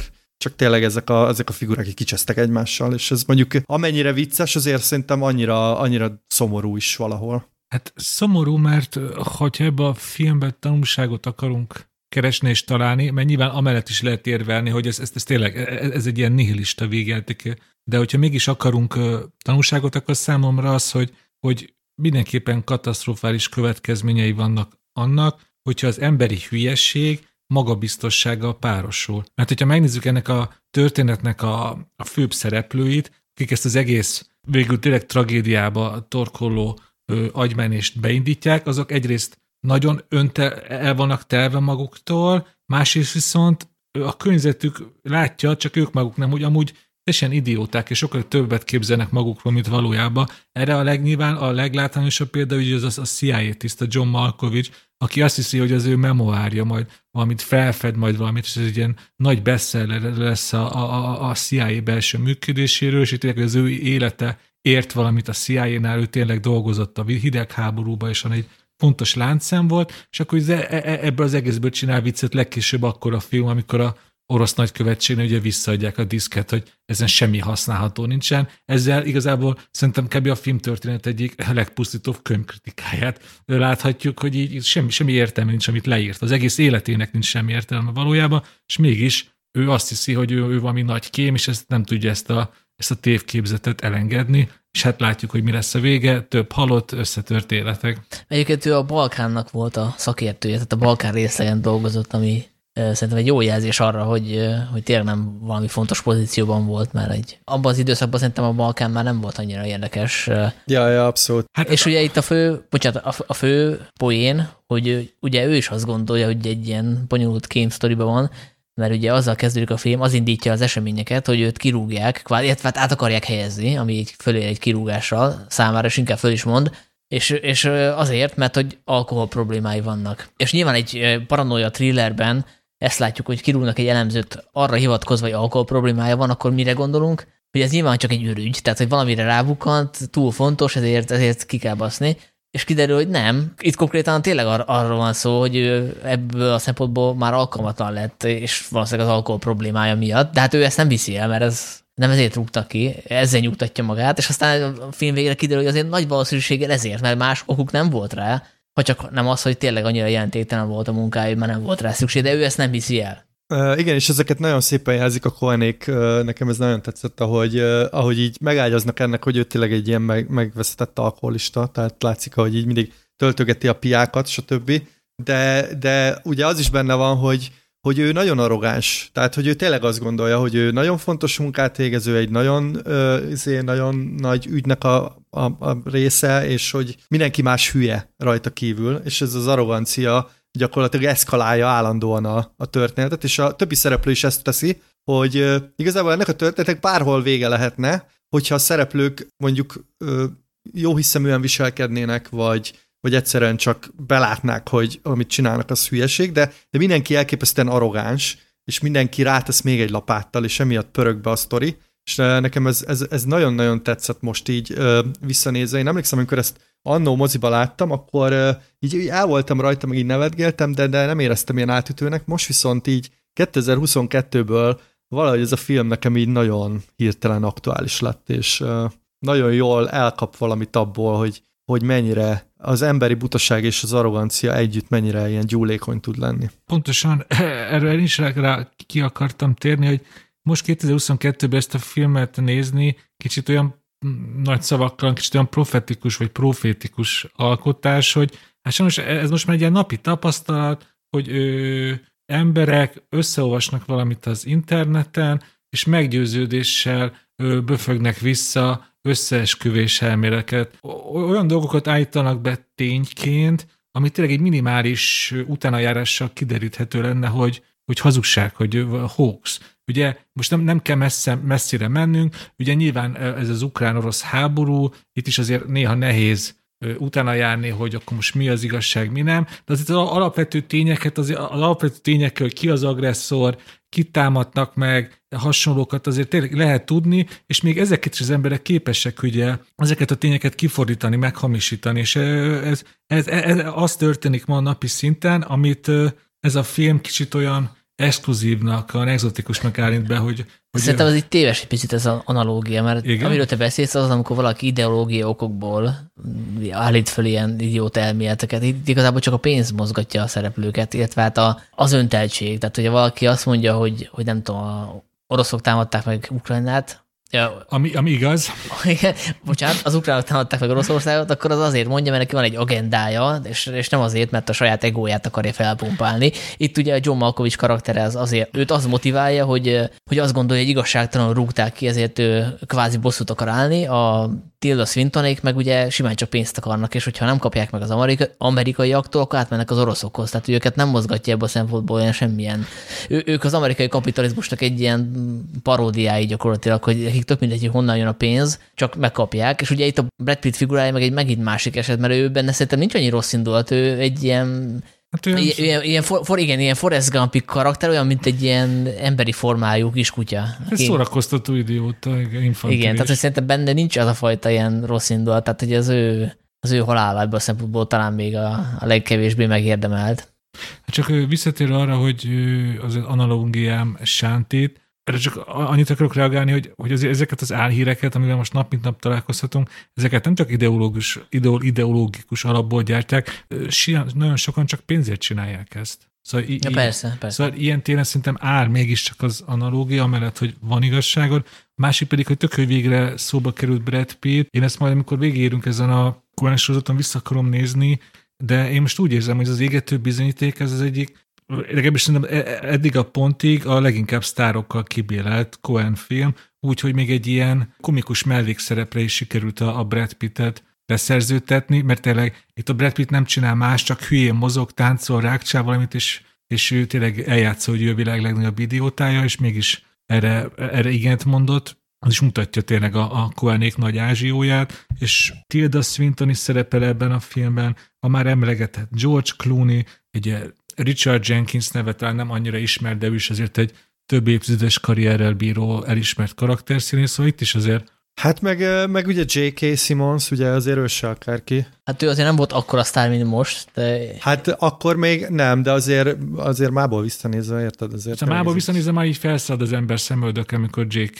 [SPEAKER 3] csak tényleg ezek a, ezek a figurák akik kicsesztek egymással, és ez mondjuk amennyire vicces, azért szerintem annyira, annyira szomorú is valahol.
[SPEAKER 2] Hát szomorú, mert hogyha ebbe a filmbe tanulságot akarunk keresni és találni, mert nyilván amellett is lehet érvelni, hogy ez, ez, ez tényleg ez, ez egy ilyen nihilista végjáték, de hogyha mégis akarunk tanulságot, akkor számomra az, hogy, hogy mindenképpen katasztrofális következményei vannak annak, hogyha az emberi hülyesség magabiztossággal párosul. Mert hogyha megnézzük ennek a történetnek a, a főbb szereplőit, akik ezt az egész végül tényleg tragédiába torkoló ö, agymenést beindítják, azok egyrészt nagyon önte, el vannak telve maguktól, másrészt viszont a környezetük látja, csak ők maguk nem, hogy amúgy teljesen idióták, és sokkal többet képzelnek magukról, mint valójában. Erre a legnyilván a leglátványosabb példa, hogy az a CIA tiszta John Malkovich, aki azt hiszi, hogy az ő memoárja majd valamit felfed, majd valamit, és ez egy ilyen nagy bestseller lesz a, a, a CIA belső működéséről, és itt az ő élete ért valamit a CIA-nál, ő tényleg dolgozott a hidegháborúba, és egy fontos láncszem volt, és akkor e, e, ebből az egészből csinál viccet legkésőbb akkor a film, amikor a orosz nagykövetségnél ugye visszaadják a diszket, hogy ezen semmi használható nincsen. Ezzel igazából szerintem kb. a filmtörténet egyik legpusztítóbb könyvkritikáját láthatjuk, hogy így semmi, semmi értelme nincs, amit leírt. Az egész életének nincs semmi értelme valójában, és mégis ő azt hiszi, hogy ő, ő valami nagy kém, és ezt nem tudja ezt a, ezt a tévképzetet elengedni, és hát látjuk, hogy mi lesz a vége, több halott, összetört életek.
[SPEAKER 1] Egyébként ő a Balkánnak volt a szakértője, tehát a Balkán részegen dolgozott, ami szerintem egy jó jelzés arra, hogy, hogy tényleg nem valami fontos pozícióban volt, mert egy, abban az időszakban szerintem a Balkán már nem volt annyira érdekes.
[SPEAKER 3] Ja, ja, abszolút.
[SPEAKER 1] Hát, és ugye itt a fő, bocsánat, a, a fő poén, hogy ugye ő is azt gondolja, hogy egy ilyen bonyolult kém sztoriban van, mert ugye azzal kezdődik a film, az indítja az eseményeket, hogy őt kirúgják, illetve hát át akarják helyezni, ami így fölé egy kirúgással számára, és inkább föl is mond, és, és azért, mert hogy alkohol problémái vannak. És nyilván egy paranoia thrillerben ezt látjuk, hogy kirúgnak egy elemzőt arra hivatkozva, hogy alkohol problémája van, akkor mire gondolunk? Hogy ez nyilván csak egy ürügy, tehát hogy valamire rábukant, túl fontos, ezért, ezért ki kell baszni. És kiderül, hogy nem. Itt konkrétan tényleg ar- arról van szó, hogy ő ebből a szempontból már alkalmatlan lett, és valószínűleg az alkohol problémája miatt, de hát ő ezt nem viszi el, mert ez nem ezért rúgta ki, ezzel nyugtatja magát, és aztán a film végére kiderül, hogy azért nagy valószínűséggel ezért, mert más okuk nem volt rá, ha csak nem az, hogy tényleg annyira jelentéktelen volt a munkája, mert nem volt rá szükség, de ő ezt nem hiszi el.
[SPEAKER 3] Igen, és ezeket nagyon szépen jelzik a Koenék, nekem ez nagyon tetszett, ahogy, uh, ahogy így megágyaznak ennek, hogy ő tényleg egy ilyen meg, megvesztett alkoholista, tehát látszik, hogy így mindig töltögeti a piákat, stb. De, de ugye az is benne van, hogy, hogy ő nagyon arrogáns, tehát hogy ő tényleg azt gondolja, hogy ő nagyon fontos munkát végező, egy nagyon, uh, nagyon nagy ügynek a, a, a része, és hogy mindenki más hülye rajta kívül, és ez az arrogancia gyakorlatilag eszkalálja állandóan a, a történetet, és a többi szereplő is ezt teszi, hogy uh, igazából ennek a történetnek bárhol vége lehetne, hogyha a szereplők mondjuk uh, jó hiszeműen viselkednének, vagy vagy egyszerűen csak belátnák, hogy amit csinálnak, az hülyeség, de, de mindenki elképesztően arrogáns, és mindenki rátesz még egy lapáttal, és emiatt pörög be a sztori, és nekem ez, ez, ez nagyon-nagyon tetszett most így ö, visszanézve. Én emlékszem, amikor ezt annó moziba láttam, akkor ö, így, így el voltam rajta, meg így nevetgéltem, de, de nem éreztem ilyen átütőnek. Most viszont így 2022-ből valahogy ez a film nekem így nagyon hirtelen aktuális lett, és ö, nagyon jól elkap valamit abból, hogy, hogy mennyire az emberi butaság és az arrogancia együtt mennyire ilyen gyúlékony tud lenni.
[SPEAKER 2] Pontosan, erről is rá ki akartam térni, hogy most 2022-ben ezt a filmet nézni kicsit olyan nagy szavakkal, kicsit olyan profetikus vagy profétikus alkotás, hogy hát sajnos ez most már egy ilyen napi tapasztalat, hogy ő, emberek összeolvasnak valamit az interneten, és meggyőződéssel böfögnek vissza összeesküvés elméleket. Olyan dolgokat állítanak be tényként, ami tényleg egy minimális utánajárással kideríthető lenne, hogy, hogy hazugság, hogy hoax. Ugye most nem, nem kell messze, messzire mennünk, ugye nyilván ez az ukrán-orosz háború, itt is azért néha nehéz utána járni, hogy akkor most mi az igazság, mi nem, de azért az alapvető tényeket, az, az alapvető tényekkel, hogy ki az agresszor, kit támadnak meg, hasonlókat azért tényleg lehet tudni, és még ezeket is az emberek képesek ugye ezeket a tényeket kifordítani, meghamisítani, és ez, ez, ez, ez az történik ma a napi szinten, amit ez a film kicsit olyan exkluzívnak, olyan exotikusnak állít be, hogy... hogy
[SPEAKER 1] Szerintem az egy téves egy picit ez az analógia, mert igen? amiről te beszélsz, az, amikor valaki ideológia okokból állít fel ilyen idiót elméleteket. Itt igazából csak a pénz mozgatja a szereplőket, illetve hát a, az önteltség. Tehát, hogyha valaki azt mondja, hogy, hogy nem tudom, a oroszok támadták meg Ukrajnát,
[SPEAKER 2] Ja. Ami, ami igaz.
[SPEAKER 1] Bocsánat, az ukránok támadták meg Oroszországot, akkor az azért mondja, mert neki van egy agendája, és, és nem azért, mert a saját egóját akarja felpumpálni. Itt ugye a John Malkovich karaktere az azért, őt az motiválja, hogy, hogy azt gondolja, hogy igazságtalanul rúgták ki, ezért ő kvázi bosszút akar állni. A Tilda Swintonék meg ugye simán csak pénzt akarnak, és hogyha nem kapják meg az amerika, amerikaiaktól, akkor átmennek az oroszokhoz. Tehát őket nem mozgatja ebből a szempontból olyan semmilyen. Ő, ők az amerikai kapitalizmusnak egy ilyen paródiái gyakorlatilag, hogy nekik tök mindegy, hogy honnan jön a pénz, csak megkapják. És ugye itt a Brad Pitt figurája meg egy megint másik eset, mert ő benne szerintem nincs annyi rossz indulat, ő egy ilyen Hát olyan, ilyen, ilyen, for, for, igen, ilyen Forrest Gump karakter, olyan, mint egy ilyen emberi formájú kiskutya.
[SPEAKER 2] Ez aki... szórakoztató idióta, infantilis.
[SPEAKER 1] Igen, tehát hogy szerintem benne nincs az a fajta ilyen rossz indulat, tehát hogy az ő, az ő halála ebből a szempontból talán még a, a legkevésbé megérdemelt.
[SPEAKER 2] Csak visszatér arra, hogy az analógiám sántét, erre csak annyit akarok reagálni, hogy, hogy azért ezeket az álhíreket, amivel most nap mint nap találkozhatunk, ezeket nem csak ideológus, ideológikus alapból gyártják, nagyon sokan csak pénzért csinálják ezt. Szóval, i-
[SPEAKER 1] Ja, persze, persze.
[SPEAKER 2] Szóval ilyen téren szerintem áll mégiscsak az analógia mellett, hogy van igazságod. Másik pedig, hogy tök, hogy végre szóba került Brad Pitt. Én ezt majd, amikor végigérünk ezen a Coen sorozaton, vissza akarom nézni, de én most úgy érzem, hogy az égető bizonyíték ez az egyik, legalábbis szerintem e- e- eddig a pontig a leginkább sztárokkal kibélelt Coen film, úgyhogy még egy ilyen komikus mellékszerepre is sikerült a, Brad Pittet beszerződtetni, mert tényleg itt a Brad Pitt nem csinál más, csak hülyén mozog, táncol, rákcsál valamit, és, és ő tényleg eljátsza, hogy ő a világ legnagyobb idiótája, és mégis erre, erre igent mondott, az is mutatja tényleg a, a Coenék nagy ázsióját, és Tilda Swinton is szerepel ebben a filmben, a már emlegetett George Clooney, egy Richard Jenkins neve talán nem annyira ismert, de ő is azért egy több évtizedes karrierrel bíró elismert karakterszínész, szóval itt is azért
[SPEAKER 3] Hát meg, meg ugye J.K. Simmons, ugye azért ő se akárki.
[SPEAKER 1] Hát ő azért nem volt akkora sztár, mint most, de
[SPEAKER 3] Hát akkor még nem, de azért, azért mából visszanézve, érted? Azért
[SPEAKER 2] Ha mából visszanézem, már így felszállt az ember szemöldök, amikor J.K.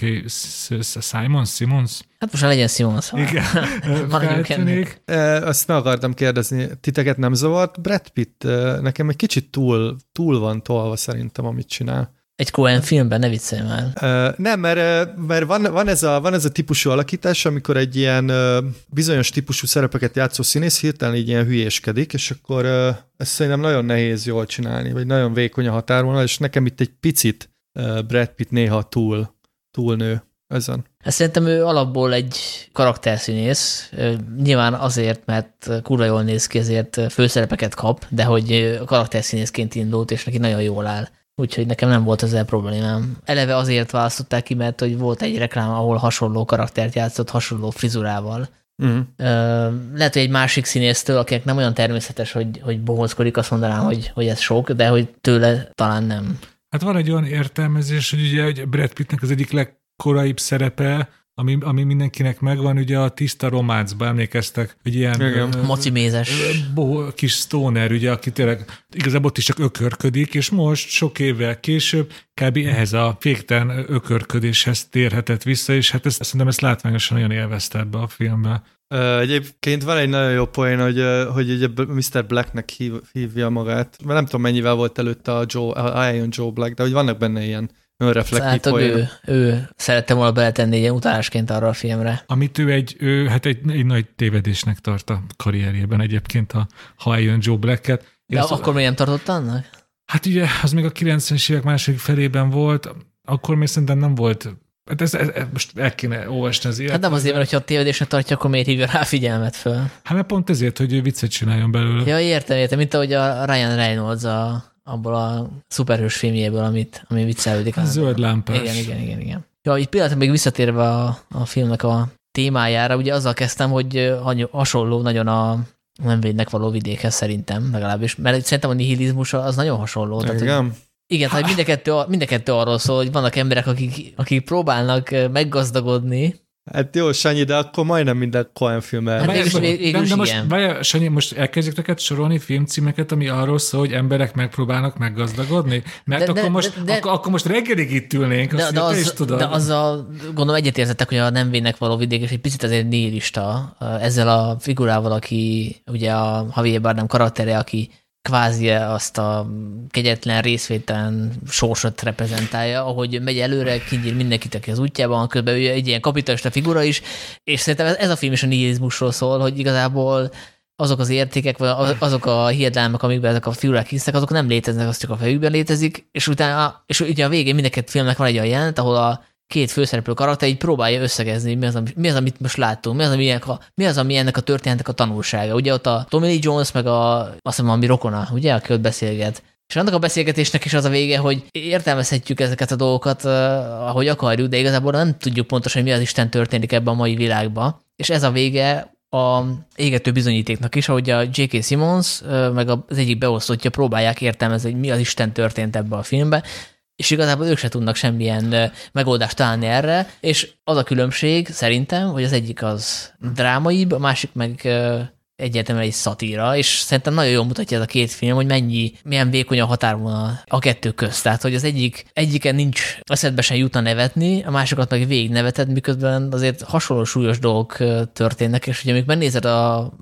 [SPEAKER 2] Simons, Simons,
[SPEAKER 1] hát most legyen Simons.
[SPEAKER 2] igen,
[SPEAKER 1] Maradjunk
[SPEAKER 2] feltűnik.
[SPEAKER 3] E, Azt meg akartam kérdezni, titeket nem zavart? Brad Pitt nekem egy kicsit túl, túl van tolva szerintem, amit csinál.
[SPEAKER 1] Egy Cohen filmben, ne viccelj már.
[SPEAKER 3] E, Nem, mert, mert van, van, ez a, van ez a típusú alakítás, amikor egy ilyen e, bizonyos típusú szerepeket játszó színész hirtelen így ilyen hülyéskedik, és akkor e, ezt szerintem nagyon nehéz jól csinálni, vagy nagyon vékony a határvonal, és nekem itt egy picit e, Brad Pitt néha túl, túlnő ezen.
[SPEAKER 1] Hát szerintem ő alapból egy karakterszínész, nyilván azért, mert kurva jól néz ki, ezért főszerepeket kap, de hogy karakterszínészként indult, és neki nagyon jól áll. Úgyhogy nekem nem volt ezzel problémám. Eleve azért választották ki, mert hogy volt egy reklám, ahol hasonló karaktert játszott, hasonló frizurával.
[SPEAKER 3] Uh-huh.
[SPEAKER 1] Ö, lehet, hogy egy másik színésztől, akinek nem olyan természetes, hogy, hogy bohózkodik, azt mondanám, hogy, hogy ez sok, de hogy tőle talán nem.
[SPEAKER 2] Hát van egy olyan értelmezés, hogy ugye hogy Brad Pittnek az egyik legkoraibb szerepe, ami, ami mindenkinek megvan, ugye a tiszta románcba emlékeztek, hogy ilyen
[SPEAKER 3] Igen.
[SPEAKER 2] ö,
[SPEAKER 1] Mocimézes.
[SPEAKER 2] bo, kis stoner, ugye, aki tényleg igazából ott is csak ökörködik, és most sok évvel később kb. ehhez a féktelen ökörködéshez térhetett vissza, és hát ezt, szerintem ezt látványosan nagyon élvezte ebbe a filmbe.
[SPEAKER 3] Egyébként van egy nagyon jó poén, hogy, hogy ugye Mr. Blacknek hív, hívja magát, mert nem tudom mennyivel volt előtte a Joe, a Iron Joe Black, de hogy vannak benne ilyen önreflektív
[SPEAKER 1] Hát ő, ő szerette volna beletenni egy ilyen utálásként arra a filmre.
[SPEAKER 2] Amit ő egy, ő, hát egy, egy nagy tévedésnek tart a karrierjében egyébként, a, ha eljön Joe Black-et. Én
[SPEAKER 1] De
[SPEAKER 2] azt-
[SPEAKER 1] akkor még nem tartott annak?
[SPEAKER 2] Hát ugye, az még a 90-es évek második felében volt, akkor még szerintem nem volt, hát ez, ez, ez most el kéne olvasni az életet.
[SPEAKER 1] Hát nem azért, mert hogyha a tévedésnek tartja, akkor miért hívja rá figyelmet föl?
[SPEAKER 2] Hát mert pont ezért, hogy ő viccet csináljon belőle.
[SPEAKER 1] Ja, értem, értem, mint ahogy a Ryan Reynolds a, abból a szuperhős filmjéből, amit, ami viccelődik.
[SPEAKER 2] A zöld lámpás.
[SPEAKER 1] Igen, igen, igen, igen. Ja, így pillanatban még visszatérve a, a filmnek a témájára, ugye azzal kezdtem, hogy hasonló nagyon a nem védnek való vidékhez szerintem, legalábbis, mert szerintem a nihilizmus az nagyon hasonló. Tehát, hogy
[SPEAKER 3] Igen.
[SPEAKER 1] Igen, tehát mind a, kettő, mind a kettő arról szól, hogy vannak emberek, akik, akik próbálnak meggazdagodni.
[SPEAKER 3] Hát jó, Sanyi, de akkor majdnem minden Coen film el.
[SPEAKER 1] Hát végülis-
[SPEAKER 2] de- de most,
[SPEAKER 1] igen.
[SPEAKER 2] várj, Sanyi, most elkezdjük neked sorolni filmcímeket, ami arról szól, hogy emberek megpróbálnak meggazdagodni? Mert
[SPEAKER 1] De- de-
[SPEAKER 2] akkor, most,
[SPEAKER 1] de- de-
[SPEAKER 2] akkor, akkor most reggelig itt ülnénk,
[SPEAKER 1] De,
[SPEAKER 2] azt
[SPEAKER 1] de,
[SPEAKER 2] te is
[SPEAKER 1] az,
[SPEAKER 2] tudod.
[SPEAKER 1] de azzal gondolom egyetértettek, hogy a nem vénnek való vidék, és egy picit azért nihilista ezzel a figurával, aki ugye a Javier Bardem karaktere, aki kvázi azt a kegyetlen részvételen sorsot reprezentálja, ahogy megy előre, kinyír mindenkit, aki az útjában, közben ő egy ilyen kapitalista figura is, és szerintem ez, a film is a nihilizmusról szól, hogy igazából azok az értékek, vagy az- azok a hiedelmek, amikben ezek a figurák hisznek, azok nem léteznek, az csak a fejükben létezik, és utána, és ugye a végén mind a két filmnek van egy olyan jelent, ahol a két főszereplő karakter így próbálja összegezni, mi az, ami, mi az, amit most láttunk, mi az, ami ennek a, mi az, ami ennek a történetnek a tanulsága. Ugye ott a Tommy Lee Jones, meg a, azt hiszem, ami rokona, ugye, aki ott beszélget. És annak a beszélgetésnek is az a vége, hogy értelmezhetjük ezeket a dolgokat, uh, ahogy akarjuk, de igazából nem tudjuk pontosan, hogy mi az Isten történik ebben a mai világban. És ez a vége a égető bizonyítéknak is, ahogy a J.K. Simmons, uh, meg az egyik beosztottja próbálják értelmezni, hogy mi az Isten történt ebbe a filmbe, és igazából ők se tudnak semmilyen megoldást találni erre, és az a különbség szerintem, hogy az egyik az drámaibb, a másik meg egyértelműen egy szatíra, és szerintem nagyon jól mutatja ez a két film, hogy mennyi, milyen vékony a határvonal a kettő közt. Tehát, hogy az egyik, egyiken nincs eszedbe sem jutna nevetni, a másikat meg végig neveted, miközben azért hasonló súlyos dolgok történnek, és ugye amikor megnézed a,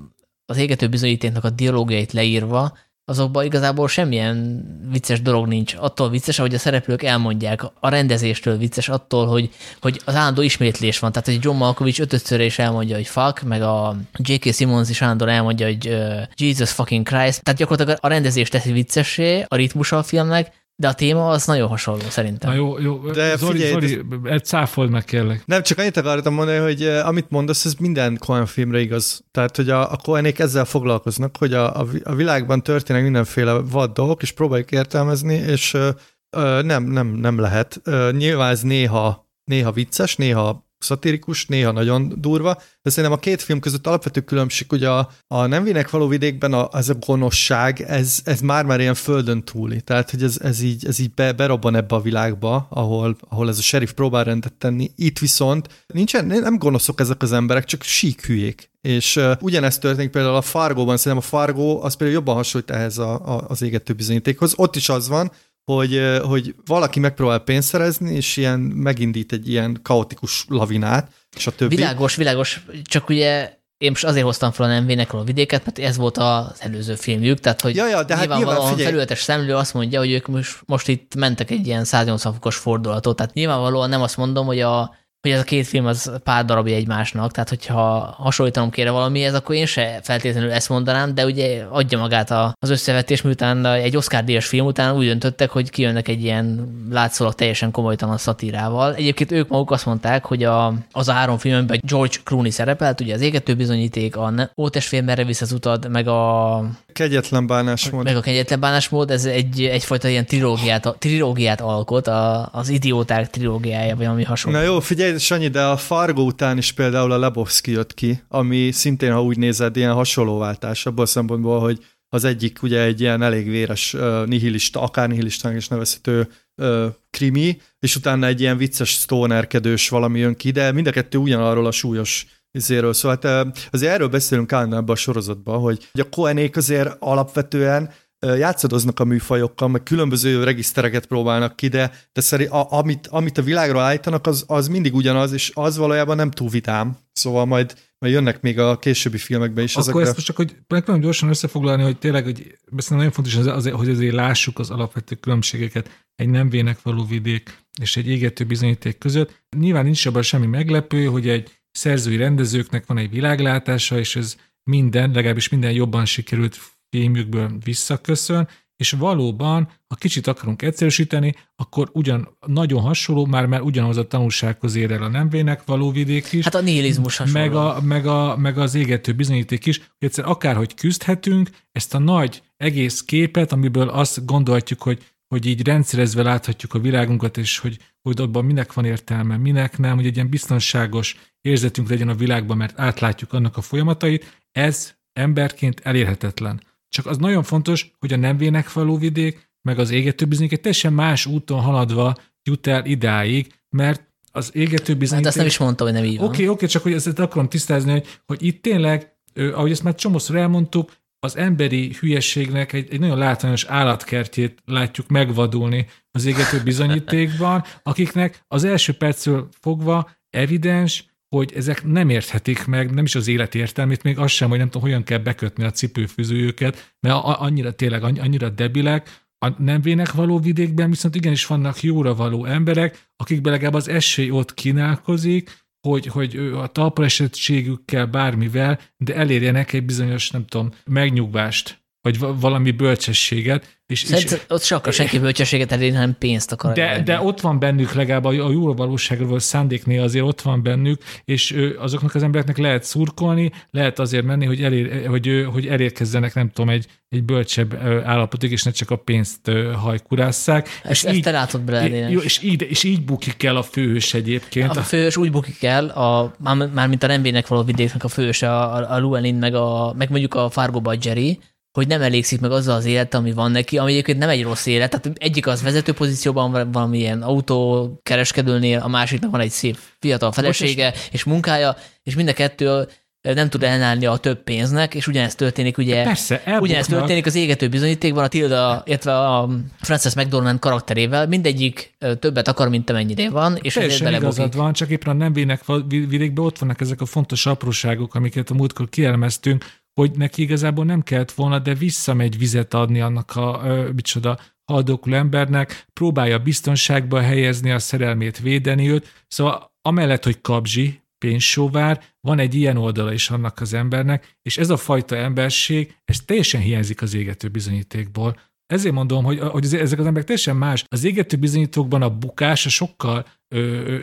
[SPEAKER 1] az égető bizonyítéknak a dialógiait leírva, azokban igazából semmilyen vicces dolog nincs. Attól vicces, ahogy a szereplők elmondják, a rendezéstől vicces, attól, hogy, hogy az állandó ismétlés van. Tehát, hogy John Malkovich ötötször is elmondja, hogy fuck, meg a J.K. Simmons is állandóan elmondja, hogy uh, Jesus fucking Christ. Tehát gyakorlatilag a rendezés teszi viccessé a ritmusa a filmnek, de a téma az nagyon hasonló szerintem.
[SPEAKER 2] Na jó, jó.
[SPEAKER 3] De
[SPEAKER 2] Zoli,
[SPEAKER 3] figyelj,
[SPEAKER 2] Zoli, egy cáfold meg kérlek.
[SPEAKER 3] Nem, csak annyit akartam mondani, hogy eh, amit mondasz, ez minden Cohen filmre igaz. Tehát, hogy a, a Cohenék ezzel foglalkoznak, hogy a, a, vi- a világban történnek mindenféle vad dolgok, és próbáljuk értelmezni, és ö, ö, nem, nem, nem lehet. Ö, nyilván ez néha, néha vicces, néha szatirikus, néha nagyon durva, de szerintem a két film között alapvető különbség, hogy a, a nem vinek való vidékben a, ez a gonoszság, ez, ez már-már ilyen földön túli. Tehát, hogy ez, ez így, ez így be, berobban ebbe a világba, ahol, ahol ez a sheriff próbál rendet tenni. Itt viszont nincsen, nem gonoszok ezek az emberek, csak sík hülyék. És uh, ugyanezt történik például a Fargóban, szerintem a Fargó az például jobban hasonlít ehhez a, a, az égető bizonyítékhoz. Ott is az van, hogy, hogy valaki megpróbál pénzt szerezni, és ilyen megindít egy ilyen kaotikus lavinát, és a többi.
[SPEAKER 1] Világos, világos, csak ugye én most azért hoztam fel a nem a vidéket, mert ez volt az előző filmjük, tehát hogy
[SPEAKER 3] Ja, ja, de hát
[SPEAKER 1] nyilvánvalóan
[SPEAKER 3] nyilván figyelj-
[SPEAKER 1] felületes szemlő azt mondja, hogy ők most, most itt mentek egy ilyen 180 fokos fordulatot, tehát nyilvánvalóan nem azt mondom, hogy a hogy ez a két film az pár darabja egymásnak, tehát hogyha hasonlítanom kéne valamihez, akkor én se feltétlenül ezt mondanám, de ugye adja magát az összevetés, miután egy Oscar díjas film után úgy döntöttek, hogy kijönnek egy ilyen látszólag teljesen komolytalan szatírával. Egyébként ők maguk azt mondták, hogy a, az három filmben George Clooney szerepelt, ugye az égető bizonyíték, a Ne- Ótestvén merre visz az utad, meg a
[SPEAKER 3] Kegyetlen bánásmód.
[SPEAKER 1] meg a kegyetlen bánásmód, ez egy, egyfajta ilyen trilógiát, trilógiát alkot, a, az idióták trilógiája, vagy ami hasonló.
[SPEAKER 3] Na jó, figyelj, Sanyi, de a Fargo után is például a Lebowski jött ki, ami szintén, ha úgy nézed, ilyen hasonló váltás abból a szempontból, hogy az egyik ugye egy ilyen elég véres uh, nihilista, akár nihilistának is nevezhető uh, krimi, és utána egy ilyen vicces stonerkedős valami jön ki, de mind a kettő ugyanarról a súlyos izéről. Szóval hát, azért erről beszélünk állandóan ebben a sorozatban, hogy, a Cohenék azért alapvetően játszadoznak a műfajokkal, meg különböző regisztereket próbálnak ki, de, de szerint, a, amit, amit a világról állítanak, az, az mindig ugyanaz, és az valójában nem túl vidám. Szóval majd, majd jönnek még a későbbi filmekben is
[SPEAKER 2] Akkor
[SPEAKER 3] ezek.
[SPEAKER 2] ezt most csak, hogy megpróbálom gyorsan összefoglalni, hogy tényleg, hogy szerintem nagyon fontos, az, az, hogy azért lássuk az alapvető különbségeket egy nem vének való vidék és egy égető bizonyíték között. Nyilván nincs abban semmi meglepő, hogy egy szerzői rendezőknek van egy világlátása, és ez minden, legalábbis minden jobban sikerült filmjükből visszaköszön, és valóban, ha kicsit akarunk egyszerűsíteni, akkor ugyan nagyon hasonló, már már ugyanaz a tanulsághoz ér el a nem vének való vidék is,
[SPEAKER 1] Hát a nihilizmus hasonló.
[SPEAKER 2] meg, a, meg, a, meg az égető bizonyíték is, hogy egyszer akárhogy küzdhetünk, ezt a nagy egész képet, amiből azt gondolhatjuk, hogy, hogy így rendszerezve láthatjuk a világunkat, és hogy, hogy abban minek van értelme, minek nem, hogy egy ilyen biztonságos érzetünk legyen a világban, mert átlátjuk annak a folyamatait, ez emberként elérhetetlen. Csak az nagyon fontos, hogy a nem vének való vidék, meg az égető bizonyíték teljesen más úton haladva jut el idáig, mert az égető bizonyíték...
[SPEAKER 1] Hát azt nem is mondta, hogy nem így van.
[SPEAKER 2] Oké, okay, oké, okay, csak hogy ezt akarom tisztázni, hogy, hogy itt tényleg, ahogy ezt már csomószor elmondtuk, az emberi hülyességnek egy, egy nagyon látványos állatkertjét látjuk megvadulni az égető bizonyítékban, akiknek az első percről fogva evidens, hogy ezek nem érthetik meg, nem is az élet értelmét, még az sem, hogy nem tudom, hogyan kell bekötni a cipőfűzőjüket, mert annyira tényleg, annyi- annyira debilek, a nem vének való vidékben viszont igenis vannak jóra való emberek, akikben legalább az esély ott kínálkozik, hogy, hogy a talpraesettségükkel bármivel, de elérjenek egy bizonyos, nem tudom, megnyugvást, vagy va- valami bölcsességet. És, és,
[SPEAKER 1] Szerintem ott se akar senki bölcsességet elérni, hanem pénzt akar
[SPEAKER 2] de,
[SPEAKER 1] elérni.
[SPEAKER 2] de ott van bennük legalább a, a jó valóságról való szándéknél azért ott van bennük, és azoknak az embereknek lehet szurkolni, lehet azért menni, hogy, elér, hogy, hogy elérkezzenek, nem tudom, egy, egy bölcsebb állapotig, és ne csak a pénzt hajkurásszák.
[SPEAKER 1] Ezt, ezt te látod bele,
[SPEAKER 2] jó, és, így, és így bukik el a főhős egyébként.
[SPEAKER 1] A fős úgy bukik el, a, már, már mint a nem való vidéknek a főse, a, a Llewellyn, meg, a, meg mondjuk a Fargoba a Jerry, hogy nem elégszik meg azzal az élet, ami van neki, ami egyébként nem egy rossz élet. Tehát egyik az vezető pozícióban van valamilyen autókereskedőnél, a másiknak van egy szép fiatal felesége és munkája, és mind a kettő nem tud ellenállni a több pénznek, és ugyanezt történik ugye
[SPEAKER 2] Persze, elbuknak.
[SPEAKER 1] Ugyanezt történik az égető bizonyítékban a Tilda, illetve a Frances McDormand karakterével. Mindegyik többet akar, mint amennyire van, és
[SPEAKER 2] Teljesen igazad van, csak éppen a nem vének vidékben ott vannak ezek a fontos apróságok, amiket a múltkor kielemeztünk, hogy neki igazából nem kellett volna, de visszamegy vizet adni annak a, ö, micsoda, haldokló embernek, próbálja biztonságba helyezni a szerelmét, védeni őt, szóval amellett, hogy kapzsi, pénzsóvár, van egy ilyen oldala is annak az embernek, és ez a fajta emberség, ez teljesen hiányzik az égető bizonyítékból. Ezért mondom, hogy, hogy ezek az emberek teljesen más. Az égető bizonyítókban a bukás a sokkal ö,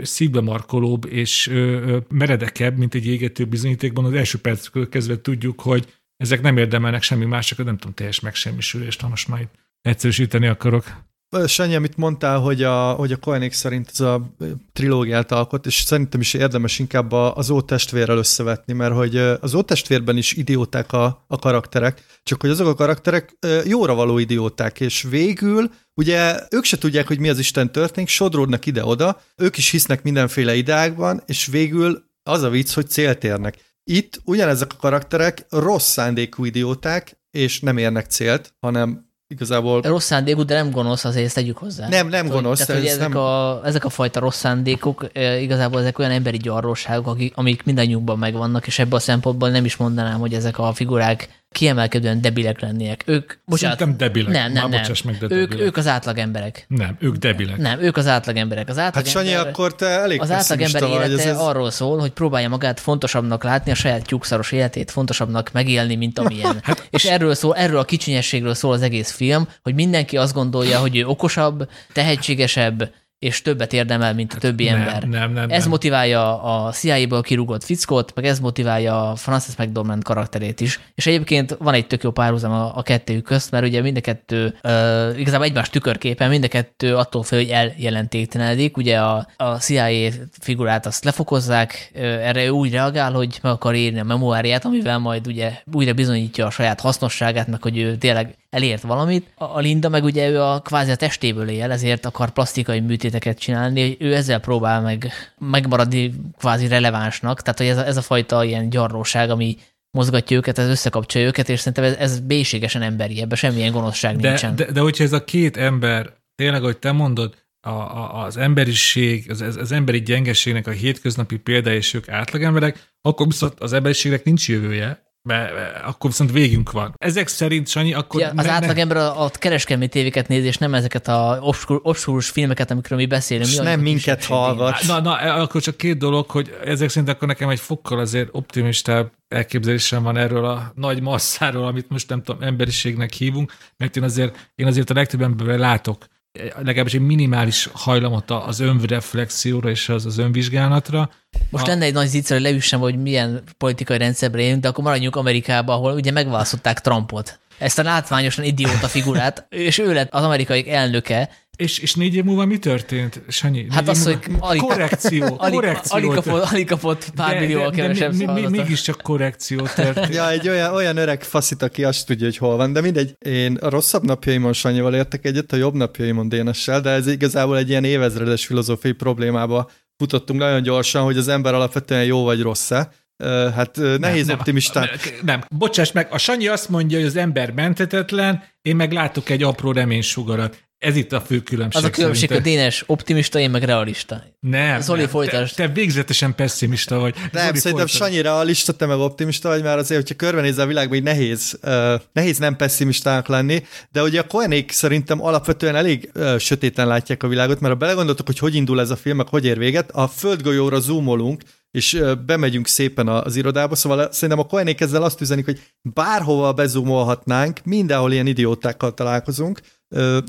[SPEAKER 2] és ö, meredekebb, mint egy égető bizonyítékban. Az első percről kezdve tudjuk, hogy ezek nem érdemelnek semmi más, csak nem tudom, teljes megsemmisülést, ha most már egyszerűsíteni akarok.
[SPEAKER 3] Sanyi, amit mondtál, hogy a, hogy a Koenig szerint ez a trilógiát alkot, és szerintem is érdemes inkább az ótestvérrel összevetni, mert hogy az ótestvérben is idióták a, a karakterek, csak hogy azok a karakterek jóra való idióták, és végül ugye ők se tudják, hogy mi az Isten történik, sodródnak ide-oda, ők is hisznek mindenféle ideákban, és végül az a vicc, hogy célt érnek. Itt ugyanezek a karakterek rossz szándékú idióták, és nem érnek célt, hanem igazából...
[SPEAKER 1] Rossz szándékú, de nem gonosz, azért ezt tegyük hozzá.
[SPEAKER 3] Nem, nem gonosz.
[SPEAKER 1] Tehát, hogy ezek, nem... a, ezek a fajta rossz szándékok igazából ezek olyan emberi gyarlóságok, akik, amik mindannyiunkban megvannak, és ebből a szempontból nem is mondanám, hogy ezek a figurák kiemelkedően debilek lennének. Ők,
[SPEAKER 2] bocsánat, Szerintem debilek.
[SPEAKER 1] Nem, nem, nem. Meg, de ők, ők az átlag emberek.
[SPEAKER 2] Nem, ők debilek.
[SPEAKER 1] Nem, ők az átlag emberek. Az átlag
[SPEAKER 3] hát Sanyi, ember, akkor te elég
[SPEAKER 1] Az átlag ember élete ez... arról szól, hogy próbálja magát fontosabbnak látni, a saját tyúkszaros életét fontosabbnak megélni, mint amilyen. hát, És erről szól, erről a kicsinyességről szól az egész film, hogy mindenki azt gondolja, hogy ő okosabb, tehetségesebb, és többet érdemel, mint a többi
[SPEAKER 2] nem,
[SPEAKER 1] ember.
[SPEAKER 2] Nem, nem,
[SPEAKER 1] ez
[SPEAKER 2] nem.
[SPEAKER 1] motiválja a CIA-ból kirúgott fickót, meg ez motiválja a Francis McDormand karakterét is. És egyébként van egy tök jó párhuzam a, a kettőjük közt, mert ugye mind a kettő uh, igazából egymás tükörképen, mind a kettő attól fél, hogy eljelentéktelenedik. Ugye a, a CIA figurát azt lefokozzák, uh, erre ő úgy reagál, hogy meg akar írni a memoáriát, amivel majd ugye újra bizonyítja a saját hasznosságát, meg hogy ő tényleg elért valamit. A Linda meg ugye ő a kvázi a testéből él, ezért akar plastikai műtéteket csinálni, ő ezzel próbál meg megmaradni kvázi relevánsnak, tehát hogy ez a, ez a fajta ilyen gyarlóság, ami mozgatja őket, ez összekapcsolja őket, és szerintem ez, ez bélységesen emberi, ebben semmilyen gonoszság
[SPEAKER 2] de,
[SPEAKER 1] nincsen.
[SPEAKER 2] De, de hogyha ez a két ember, tényleg, ahogy te mondod, a, a, az emberiség, az, az emberi gyengeségnek a hétköznapi példa, és ők átlagemberek, akkor viszont az emberiségnek nincs jövője, mert akkor viszont végünk van. Ezek szerint, Sanyi, akkor... Ja,
[SPEAKER 1] az átlagember a, a kereskedelmi tévéket nézi, és nem ezeket a obszkúrus filmeket, amikről mi beszélünk.
[SPEAKER 3] És mi nem minket hallgat.
[SPEAKER 2] Na, na, akkor csak két dolog, hogy ezek szerint akkor nekem egy fokkal azért optimistább elképzelésem van erről a nagy masszáról, amit most nem tudom, emberiségnek hívunk, mert én azért, én azért a legtöbb emberben látok legalábbis egy minimális hajlamot az önreflexióra és az, az önvizsgálatra.
[SPEAKER 1] Most a... lenne egy nagy zicser, hogy leüssem, hogy milyen politikai rendszerben élünk, de akkor maradjunk Amerikában, ahol ugye megválasztották Trumpot. Ezt a látványosan idióta figurát, és ő lett az amerikai elnöke,
[SPEAKER 2] és, és négy év múlva mi történt, Sanyi?
[SPEAKER 1] Hát az, hogy
[SPEAKER 2] alig, korrekció,
[SPEAKER 1] alig,
[SPEAKER 2] korrekció
[SPEAKER 1] alig, kapott, alig kapott pár millió kevesebb
[SPEAKER 2] mi, mi, Mégiscsak korrekció történt.
[SPEAKER 3] ja, egy olyan, olyan öreg faszit, aki azt tudja, hogy hol van, de mindegy, én a rosszabb napjaimon Sanyival értek egyet, a jobb napjaimon Dénessel, de ez igazából egy ilyen évezredes filozófiai problémába futottunk nagyon gyorsan, hogy az ember alapvetően jó vagy rossz-e, Hát nehéz nem, optimistán.
[SPEAKER 2] Nem, nem, bocsáss meg, a Sanyi azt mondja, hogy az ember mentetetlen, én meg látok egy apró reménysugarat. Ez itt a fő különbség.
[SPEAKER 1] Az a különbség,
[SPEAKER 2] a
[SPEAKER 1] Dénes optimista, én meg realista.
[SPEAKER 2] Nem,
[SPEAKER 1] Zoli
[SPEAKER 2] nem
[SPEAKER 1] folytás.
[SPEAKER 2] Te, te végzetesen pessimista vagy.
[SPEAKER 3] Nem, Zoli szerintem folytas. Sanyi realista, te meg optimista vagy, már azért, hogyha körbenézel a világban, így nehéz, uh, nehéz nem pessimistának lenni, de ugye a Koenék szerintem alapvetően elég uh, sötéten látják a világot, mert ha belegondoltok, hogy hogy indul ez a film, meg hogy ér véget, a földgolyóra zoomolunk, és bemegyünk szépen az irodába, szóval szerintem a Koenék ezzel azt üzenik, hogy bárhova bezumolhatnánk, mindenhol ilyen idiótákkal találkozunk,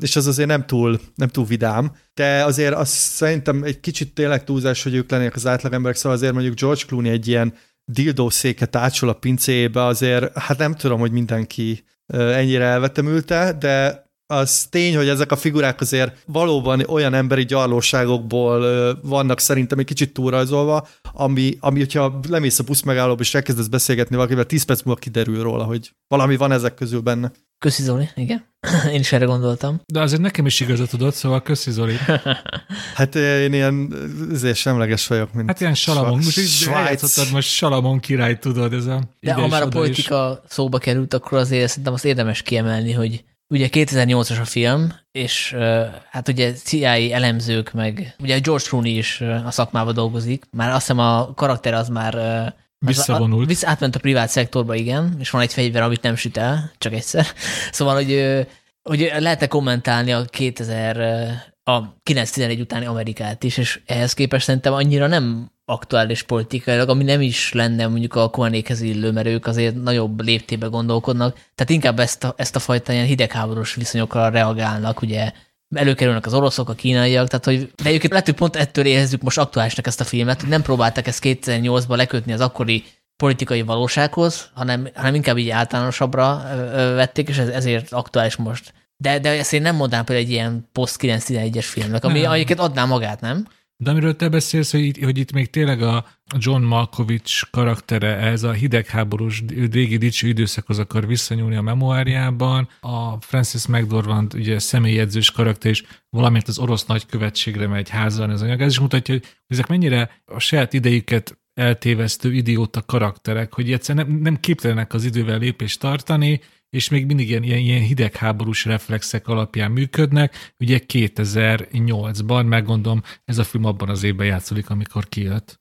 [SPEAKER 3] és az azért nem túl, nem túl vidám, de azért azt szerintem egy kicsit tényleg túlzás, hogy ők lennének az átlagemberek, szóval azért mondjuk George Clooney egy ilyen dildószéket átsol a pincébe, azért hát nem tudom, hogy mindenki ennyire elvetemülte, de az tény, hogy ezek a figurák azért valóban olyan emberi gyarlóságokból vannak szerintem egy kicsit túlrajzolva, ami, ami hogyha lemész a busz megállóba és elkezdesz beszélgetni valakivel, 10 perc múlva kiderül róla, hogy valami van ezek közül benne.
[SPEAKER 1] Köszi Zoli, igen. Én is erre gondoltam.
[SPEAKER 2] De azért nekem is igazat tudod, szóval köszi Zoli.
[SPEAKER 3] hát én ilyen ezért semleges vagyok, mint
[SPEAKER 2] Hát ilyen Salamon, most így most Salamon király, tudod, ez a
[SPEAKER 1] De ha már a politika is. szóba került, akkor azért szerintem azt érdemes kiemelni, hogy Ugye 2008-as a film, és hát ugye CIA elemzők, meg ugye George Clooney is a szakmában dolgozik, már azt hiszem a karakter az már
[SPEAKER 2] Visszavonult.
[SPEAKER 1] A, vissza, átment a privát szektorba, igen, és van egy fegyver, amit nem süt el, csak egyszer. Szóval, hogy, hogy lehet-e kommentálni a 2000 a 9-11 utáni Amerikát is, és ehhez képest szerintem annyira nem aktuális politikailag, ami nem is lenne mondjuk a Koenékhez illő, mert ők azért nagyobb léptébe gondolkodnak, tehát inkább ezt a, ezt a fajta ilyen hidegháborús viszonyokra reagálnak, ugye előkerülnek az oroszok, a kínaiak, tehát hogy de egyébként lehet, hogy pont ettől érezzük most aktuálisnak ezt a filmet, hogy nem próbálták ezt 2008-ban lekötni az akkori politikai valósághoz, hanem, hanem inkább így általánosabbra vették, és ez, ezért aktuális most. De, de ezt én nem mondanám például egy ilyen post-911-es filmnek, ami egyébként adná magát, nem?
[SPEAKER 2] De amiről te beszélsz, hogy itt, hogy itt még tényleg a John Malkovich karaktere ez a hidegháborús régi dicső időszakhoz akar visszanyúlni a memoáriában, a Francis McDormand ugye személyedzős karakter is valamint az orosz nagykövetségre megy házan ez anyag. Ez is mutatja, hogy ezek mennyire a saját idejüket eltévesztő idióta karakterek, hogy egyszerűen nem, nem képtelenek az idővel lépést tartani, és még mindig ilyen, ilyen, ilyen hidegháborús reflexek alapján működnek. Ugye 2008-ban, meggondolom, ez a film abban az évben játszódik, amikor kijött.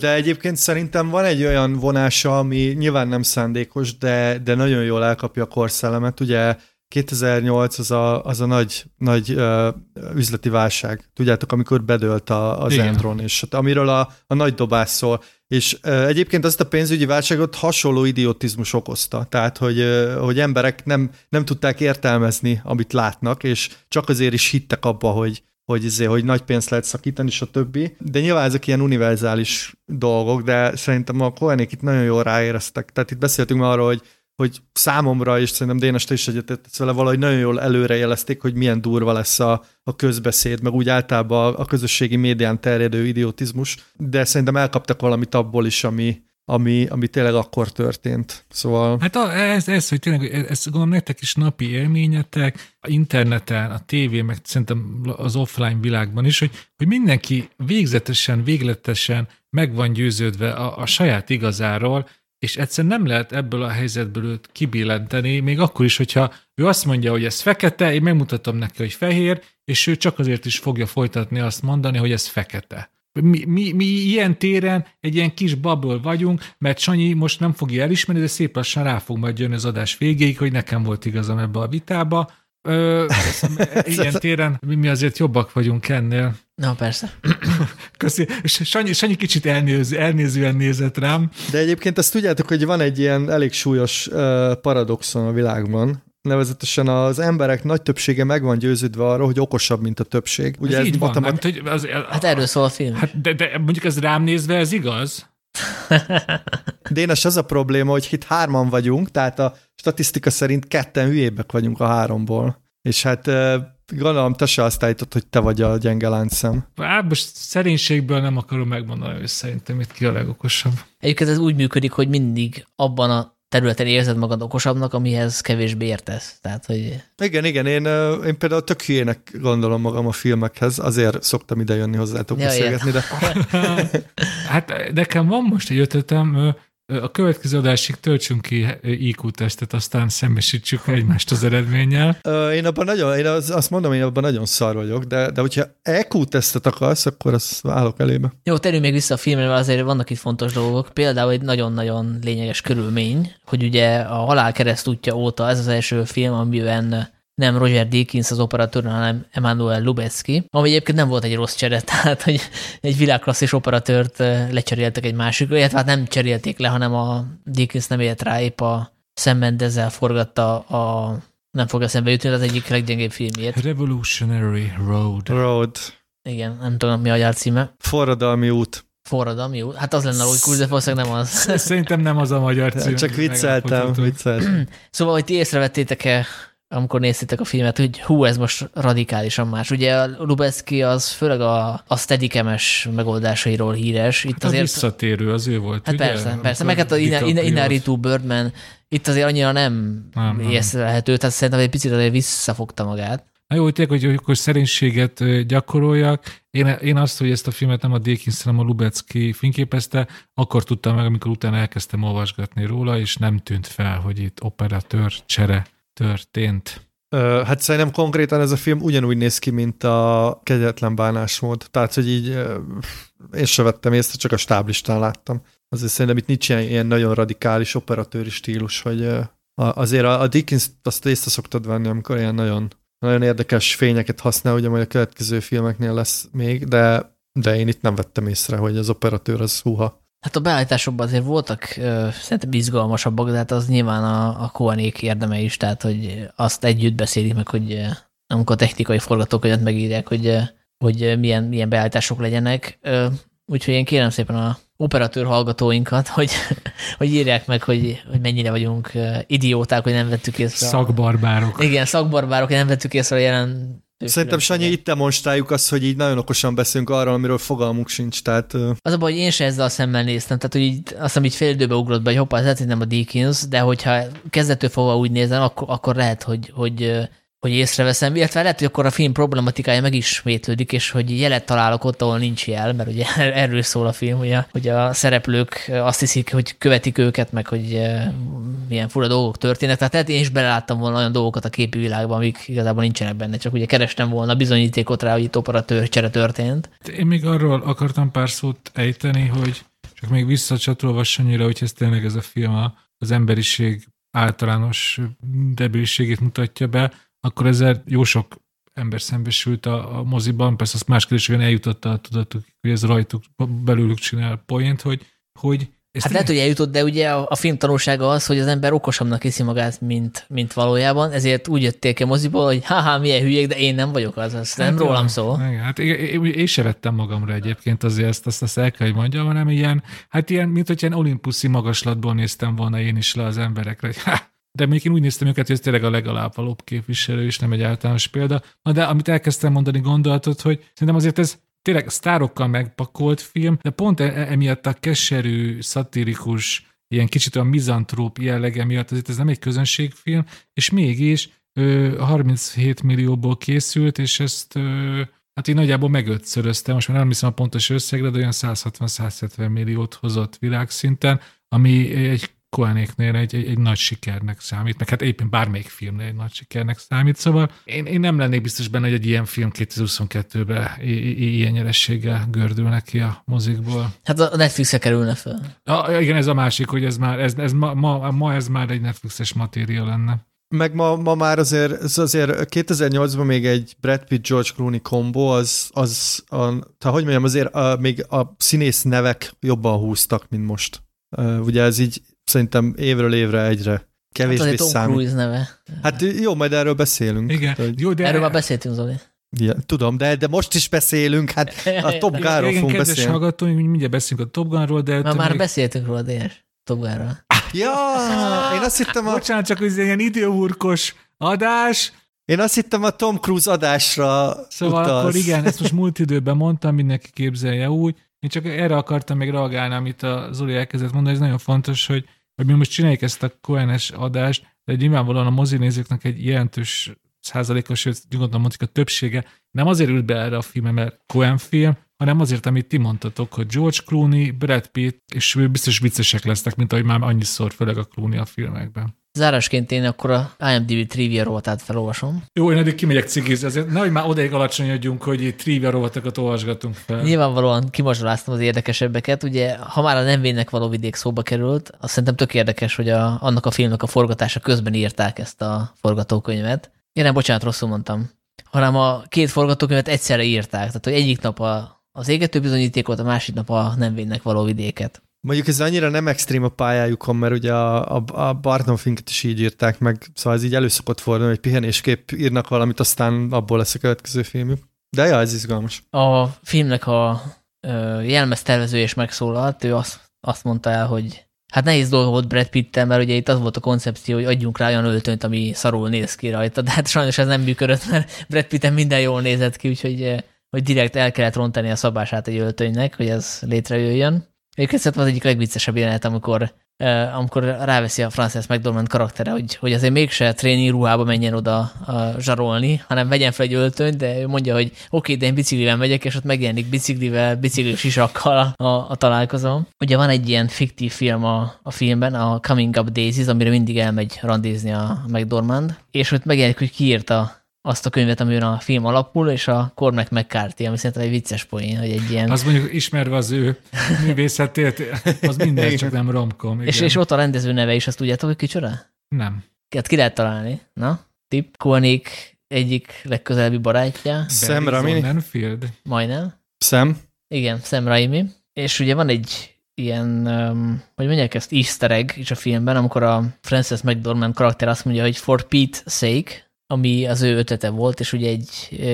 [SPEAKER 3] De egyébként szerintem van egy olyan vonása, ami nyilván nem szándékos, de, de nagyon jól elkapja a korszellemet. Ugye 2008 az a, az a nagy, nagy uh, üzleti válság. Tudjátok, amikor bedőlt a, az Igen. Endron, és amiről a, a nagy dobás szól. És egyébként azt a pénzügyi válságot hasonló idiotizmus okozta. Tehát, hogy, hogy emberek nem, nem tudták értelmezni, amit látnak, és csak azért is hittek abba, hogy, hogy, izé, hogy nagy pénzt lehet szakítani, és a többi. De nyilván ezek ilyen univerzális dolgok, de szerintem a Koenék itt nagyon jól ráéreztek. Tehát itt beszéltünk már arról, hogy hogy számomra, és szerintem Dénes te is egyetetsz vele, valahogy nagyon jól előrejelezték, hogy milyen durva lesz a, a közbeszéd, meg úgy általában a közösségi médián terjedő idiotizmus, de szerintem elkaptak valamit abból is, ami, ami, ami tényleg akkor történt. Szóval...
[SPEAKER 2] Hát a, ez, ez, hogy tényleg, ez gondolom nektek is napi élményetek, a interneten, a tévé, meg szerintem az offline világban is, hogy, hogy mindenki végzetesen, végletesen meg van győződve a, a saját igazáról, és egyszerűen nem lehet ebből a helyzetből őt kibillenteni, még akkor is, hogyha ő azt mondja, hogy ez fekete, én megmutatom neki, hogy fehér, és ő csak azért is fogja folytatni azt mondani, hogy ez fekete. Mi, mi, mi ilyen téren egy ilyen kis babból vagyunk, mert Sanyi most nem fogja elismerni, de szép lassan rá fog majd jönni az adás végéig, hogy nekem volt igazam ebbe a vitába. Ö, ilyen téren mi, mi azért jobbak vagyunk ennél.
[SPEAKER 1] Na, persze.
[SPEAKER 2] Köszi. Sanyi, Sanyi kicsit elnéz, elnézően nézett rám.
[SPEAKER 3] De egyébként azt tudjátok, hogy van egy ilyen elég súlyos uh, paradoxon a világban, nevezetesen az emberek nagy többsége meg van győződve arról, hogy okosabb, mint a többség.
[SPEAKER 2] Ugye ez, ez így van, nem, hogy az,
[SPEAKER 1] Hát erről szól a film.
[SPEAKER 2] Hát de, de mondjuk ez rám nézve, ez igaz?
[SPEAKER 3] Dénes, az a probléma, hogy itt hárman vagyunk, tehát a statisztika szerint ketten hülyébbek vagyunk a háromból. És hát Gondolom, te se azt állítod, hogy te vagy a gyenge láncszem.
[SPEAKER 2] Hát most szerénységből nem akarom megmondani, hogy szerintem itt ki a legokosabb.
[SPEAKER 1] Egyébként ez úgy működik, hogy mindig abban a területen érzed magad okosabbnak, amihez kevésbé értesz. Tehát, hogy...
[SPEAKER 3] Igen, igen, én, én például tök hülyének gondolom magam a filmekhez, azért szoktam ide jönni hozzátok ja, beszélgetni, de...
[SPEAKER 2] hát nekem van most egy ötletem, a következő adásig töltsünk ki IQ tesztet, aztán szembesítsük egymást az eredménnyel.
[SPEAKER 3] Én abban nagyon, én azt mondom, én abban nagyon szar vagyok, de, de hogyha EQ tesztet akarsz, akkor azt válok elébe.
[SPEAKER 1] Jó, térjünk még vissza a filmre, mert azért vannak itt fontos dolgok. Például egy nagyon-nagyon lényeges körülmény, hogy ugye a Halál keresztútja óta ez az első film, amiben nem Roger Deakins az operatőr, hanem Emmanuel Lubecki, ami egyébként nem volt egy rossz csere, tehát hogy egy világklasszis operatőrt lecseréltek egy másikra, illetve hát nem cserélték le, hanem a Deakins nem élt rá, épp a Sam Mendes-el forgatta a nem fog eszembe jutni, az egyik leggyengébb filmjét.
[SPEAKER 2] Revolutionary Road.
[SPEAKER 3] Road.
[SPEAKER 1] Igen, nem tudom, mi a címe.
[SPEAKER 3] Forradalmi út.
[SPEAKER 1] Forradalmi út? Hát az lenne a logikus, de valószínűleg nem az.
[SPEAKER 2] Szerintem nem az a magyar cím.
[SPEAKER 3] Csak vicceltem, vicceltem.
[SPEAKER 1] szóval, hogy ti észrevettétek-e amikor néztétek a filmet, hogy hú, ez most radikálisan más. Ugye a Lubecki az főleg a, a steadicames megoldásairól híres.
[SPEAKER 2] Itt hát azért... visszatérő az ő volt,
[SPEAKER 1] Hát
[SPEAKER 2] ugye?
[SPEAKER 1] persze, persze. Meg hát a Inaritu Birdman itt azért annyira nem, nem észrevehető, tehát szerintem egy picit azért visszafogta magát.
[SPEAKER 2] Na jó, hogy, hogy akkor szerénységet gyakoroljak. Én, én azt, hogy ezt a filmet nem a Dékins, hanem a Lubecki fényképezte, akkor tudtam meg, amikor utána elkezdtem olvasgatni róla, és nem tűnt fel, hogy itt operatőr csere történt?
[SPEAKER 3] Hát szerintem konkrétan ez a film ugyanúgy néz ki, mint a kegyetlen bánásmód. Tehát, hogy így én se vettem észre, csak a stáblistán láttam. azért szerintem itt nincs ilyen, ilyen nagyon radikális operatőri stílus, hogy azért a, a Dickens azt észre szoktad venni, amikor ilyen nagyon, nagyon érdekes fényeket használ, ugye majd a következő filmeknél lesz még, de, de én itt nem vettem észre, hogy az operatőr az húha.
[SPEAKER 1] Hát a beállításokban azért voltak ö, szerintem izgalmasabbak, de hát az nyilván a, a Koanék érdeme is, tehát hogy azt együtt beszélik meg, hogy amikor a technikai forgatókönyvet megírják, hogy, hogy milyen, milyen beállítások legyenek. Úgyhogy én kérem szépen a operatőr hallgatóinkat, hogy, hogy írják meg, hogy, hogy mennyire vagyunk idióták, hogy nem vettük észre.
[SPEAKER 2] Szakbarbárok.
[SPEAKER 1] Igen, szakbarbárok, hogy nem vettük észre a jelen
[SPEAKER 3] Szerintem, Sanyi, itt demonstráljuk azt, hogy így nagyon okosan beszélünk arról, amiről fogalmunk sincs. Tehát,
[SPEAKER 1] az a baj, hogy én se ezzel a szemmel néztem, tehát hogy így, azt hiszem, így fél időbe ugrott be, hogy hoppá, ez nem a Deakins, de hogyha kezdetől fogva úgy nézem, akkor, akkor lehet, hogy, hogy hogy észreveszem, illetve lehet, hogy akkor a film problematikája megismétlődik, és hogy jelet találok ott, ahol nincs jel, mert ugye erről szól a film, hogy hogy a szereplők azt hiszik, hogy követik őket, meg hogy milyen fura dolgok történnek. Tehát lehet, én is beleláttam volna olyan dolgokat a képi világban, amik igazából nincsenek benne, csak ugye kerestem volna bizonyítékot rá, hogy itt operatőr csere történt.
[SPEAKER 2] Én még arról akartam pár szót ejteni, hogy csak még visszacsatolva Sanyira, hogy ez tényleg ez a film az emberiség általános debilségét mutatja be, akkor ezzel jó sok ember szembesült a, a moziban, persze azt más kérdés, hogy eljutotta a tudatuk, hogy ez rajtuk belőlük csinál poént, hogy, hogy
[SPEAKER 1] ez hát lehet, hogy eljutott, de ugye a, a film tanulsága az, hogy az ember okosabbnak hiszi magát, mint, mint valójában, ezért úgy jöttél ki a moziból, hogy haha, milyen hülyék, de én nem vagyok az, az hát nem rólam szól.
[SPEAKER 2] Igen, hát én, én, én, se vettem magamra egyébként azért ezt, azt, azt el kell, hogy mondjam, hanem ilyen, hát ilyen, mint hogy ilyen olimpuszi magaslatból néztem volna én is le az emberekre, hogy ha, de még én úgy néztem őket, hogy ez tényleg a legalább valóbb képviselő, és nem egy általános példa. Na de amit elkezdtem mondani gondolatot, hogy szerintem azért ez tényleg sztárokkal megpakolt film, de pont e- e- emiatt a keserű, szatirikus, ilyen kicsit a mizantróp jellege miatt azért ez nem egy közönségfilm, és mégis ö, 37 millióból készült, és ezt ö, hát így nagyjából megötszörözte, most már nem hiszem a pontos összegre, de olyan 160-170 milliót hozott világszinten, ami egy Koenéknél egy, egy, egy nagy sikernek számít, meg hát éppen bármelyik filmnél egy nagy sikernek számít, szóval én, én nem lennék biztos benne, hogy egy ilyen film 2022-ben ilyen nyerességgel gördül neki a mozikból.
[SPEAKER 1] Hát a Netflix-e kerülne fel.
[SPEAKER 2] Ja, igen, ez a másik, hogy ez már, ez, ez ma, ma, ma ez már egy Netflixes matéria lenne.
[SPEAKER 3] Meg ma, ma már azért, ez azért 2008-ban még egy Brad Pitt George Clooney kombó, az, az a, tehát hogy mondjam, azért a, még a színész nevek jobban húztak, mint most. Uh, ugye ez így szerintem évről évre egyre kevésbé hát
[SPEAKER 1] számít. Tom Cruise neve.
[SPEAKER 3] Hát jó, majd erről beszélünk.
[SPEAKER 2] Igen.
[SPEAKER 1] Hogy... Jó, de... Erről már beszéltünk, Zoli.
[SPEAKER 3] Ja, tudom, de, de most is beszélünk, hát a Top Gunról fogunk beszélni.
[SPEAKER 2] hallgatóink, mindjárt beszélünk a Top Gunról, de...
[SPEAKER 1] Már, már még... beszéltünk róla, DS. Top Gunról.
[SPEAKER 3] Ja, én azt hittem
[SPEAKER 2] a... Bocsánat, csak hogy ilyen időhurkos adás.
[SPEAKER 3] Én azt hittem a Tom Cruise adásra
[SPEAKER 2] Szóval
[SPEAKER 3] utaz.
[SPEAKER 2] akkor igen, ezt most múlt időben mondtam, mindenki képzelje úgy. Én csak erre akartam még reagálni, amit a Zoli elkezdett mondani, ez nagyon fontos, hogy, hogy mi most csináljuk ezt a Cohen-es adást, de nyilvánvalóan a mozinézőknek egy jelentős százalékos, sőt, nyugodtan mondjuk a többsége nem azért ült be erre a filmre, mert Cohen film, hanem azért, amit ti mondtatok, hogy George Clooney, Brad Pitt, és biztos viccesek lesznek, mint ahogy már annyiszor, főleg a Clooney a filmekben.
[SPEAKER 1] Zárásként én akkor a IMDb trivia rovatát felolvasom.
[SPEAKER 2] Jó, én eddig kimegyek cigizni, azért nehogy már odaig alacsonyodjunk, hogy itt trivia rovatokat olvasgatunk fel.
[SPEAKER 1] Nyilvánvalóan kimazsoláztam az érdekesebbeket. Ugye, ha már a nem való vidék szóba került, azt szerintem tök érdekes, hogy a, annak a filmnek a forgatása közben írták ezt a forgatókönyvet. Én nem, bocsánat, rosszul mondtam. Hanem a két forgatókönyvet egyszerre írták. Tehát, hogy egyik nap a, az égető bizonyítékot, a másik nap a nem való vidéket.
[SPEAKER 3] Mondjuk ez annyira nem extrém a pályájukon, mert ugye a, a, a Barton Finket is így írták meg, szóval ez így előszokott fordulni, hogy pihenésképp írnak valamit, aztán abból lesz a következő filmük. De ja, ez izgalmas.
[SPEAKER 1] A filmnek a jelmeztervező és megszólalt, ő azt, azt mondta el, hogy hát nehéz dolga volt Brad pitt mert ugye itt az volt a koncepció, hogy adjunk rá olyan öltönyt, ami szarul néz ki rajta, de hát sajnos ez nem működött, mert Brad Pitt minden jól nézett ki, úgyhogy hogy direkt el kellett rontani a szabását egy öltönynek, hogy ez létrejöjjön. Egyébként ez az egyik legviccesebb jelenet, amikor, uh, amikor ráveszi a Frances McDormand karaktere, hogy, hogy azért mégse tréning ruhába menjen oda uh, zsarolni, hanem vegyen fel egy öltönyt, de ő mondja, hogy oké, okay, de én biciklivel megyek, és ott megjelenik biciklivel, biciklis sisakkal a, a, találkozom. Ugye van egy ilyen fiktív film a, a filmben, a Coming Up Daisies, amire mindig elmegy randízni a McDormand, és ott megjelenik, hogy kiírta azt a könyvet, amiben a film alapul, és a Cormac McCarthy, ami szerintem egy vicces poén, hogy egy ilyen...
[SPEAKER 2] Az mondjuk ismerve az ő művészetét, az minden, csak nem romkom.
[SPEAKER 1] És, és ott a rendező neve is, azt tudjátok, hogy kicsoda?
[SPEAKER 2] Nem.
[SPEAKER 1] Hát ki lehet találni? Na? Tip, Koenig egyik legközelebbi barátja.
[SPEAKER 3] Sam Raimi.
[SPEAKER 2] Sonnenfeld.
[SPEAKER 1] Majdnem.
[SPEAKER 3] Sam.
[SPEAKER 1] Igen, Sam Raimi. És ugye van egy ilyen, um, hogy mondják ezt, easter egg is a filmben, amikor a Frances McDormand karakter azt mondja, hogy for Pete sake, ami az ő ötlete volt, és ugye egy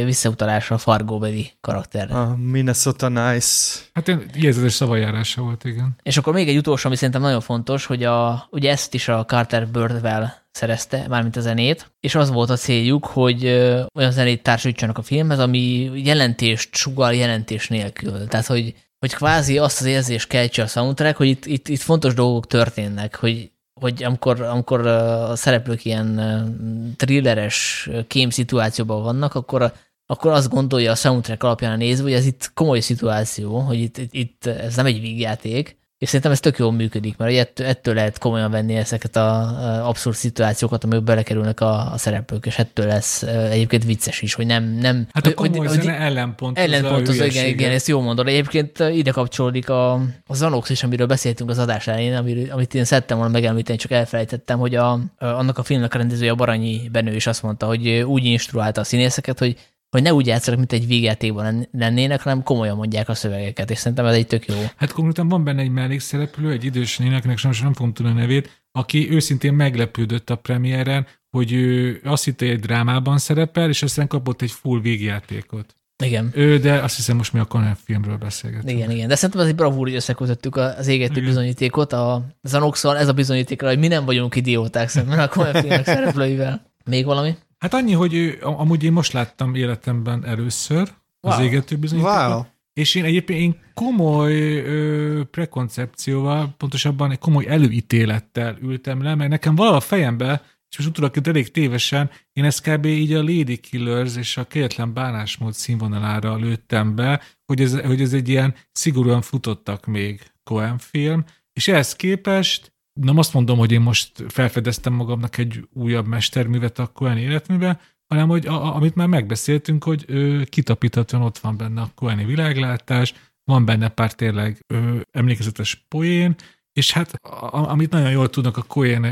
[SPEAKER 1] visszautalás a Fargóbeli karakterre.
[SPEAKER 3] A Minnesota Nice.
[SPEAKER 2] Hát ilyen jelzetes szavajárása volt, igen.
[SPEAKER 1] És akkor még egy utolsó, ami szerintem nagyon fontos, hogy a, ugye ezt is a Carter Birdwell szerezte, mármint a zenét, és az volt a céljuk, hogy olyan zenét társítsanak a filmhez, ami jelentést sugal jelentés nélkül. Tehát, hogy, hogy kvázi azt az érzést keltse a soundtrack, hogy itt, itt, itt fontos dolgok történnek, hogy hogy amikor, amikor a szereplők ilyen thrilleres kém szituációban vannak, akkor, akkor azt gondolja a soundtrack alapján nézve, hogy ez itt komoly szituáció, hogy itt, itt, itt ez nem egy vígjáték, és szerintem ez tök jól működik, mert ettől, ettől lehet komolyan venni ezeket a abszurd szituációkat, amik belekerülnek a, a szereplők, és ettől lesz egyébként vicces is, hogy nem... nem
[SPEAKER 2] hát a komoly hogy, zene ellenpontozza
[SPEAKER 1] ellenpontozza, igen, igen, ezt jól mondod. Egyébként ide kapcsolódik a, a Zanox is, amiről beszéltünk az adás elején, amiről, amit én szerettem volna megemlíteni, csak elfelejtettem, hogy a, annak a filmnek a rendezője, a Baranyi Benő is azt mondta, hogy úgy instruálta a színészeket, hogy hogy ne úgy játszanak, mint egy végjátékban lennének, hanem komolyan mondják a szövegeket, és szerintem ez egy tök jó.
[SPEAKER 2] Hát konkrétan van benne egy mellékszereplő, egy idős néneknek, sem nem fogom tudni a nevét, aki őszintén meglepődött a premiéren, hogy ő azt hitte, hogy egy drámában szerepel, és aztán kapott egy full végjátékot.
[SPEAKER 1] Igen.
[SPEAKER 2] Ő, de azt hiszem most mi a Conan filmről beszélgetünk.
[SPEAKER 1] Igen, igen. De szerintem ez egy bravúr, hogy összekötöttük az égető igen. bizonyítékot. A Zanoxon ez a bizonyítékra, hogy mi nem vagyunk idióták szemben a Conan filmek szereplőivel. Még valami?
[SPEAKER 2] Hát annyi, hogy ő, amúgy én most láttam életemben először wow. az égető bizonyítékot. Wow. És én egyébként én komoly ö, prekoncepcióval, pontosabban egy komoly előítélettel ültem le, mert nekem valahol a fejembe, és most utólag elég tévesen, én ezt kb. így a Lady Killers és a kegyetlen bánásmód színvonalára lőttem be, hogy ez, hogy ez egy ilyen szigorúan futottak még Cohen film, és ehhez képest nem azt mondom, hogy én most felfedeztem magamnak egy újabb mesterművet a Cohen életműve, hanem hogy a, amit már megbeszéltünk, hogy kitapítatlan ott van benne a Coheni világlátás, van benne pár tényleg ö, emlékezetes poén, és hát a, amit nagyon jól tudnak a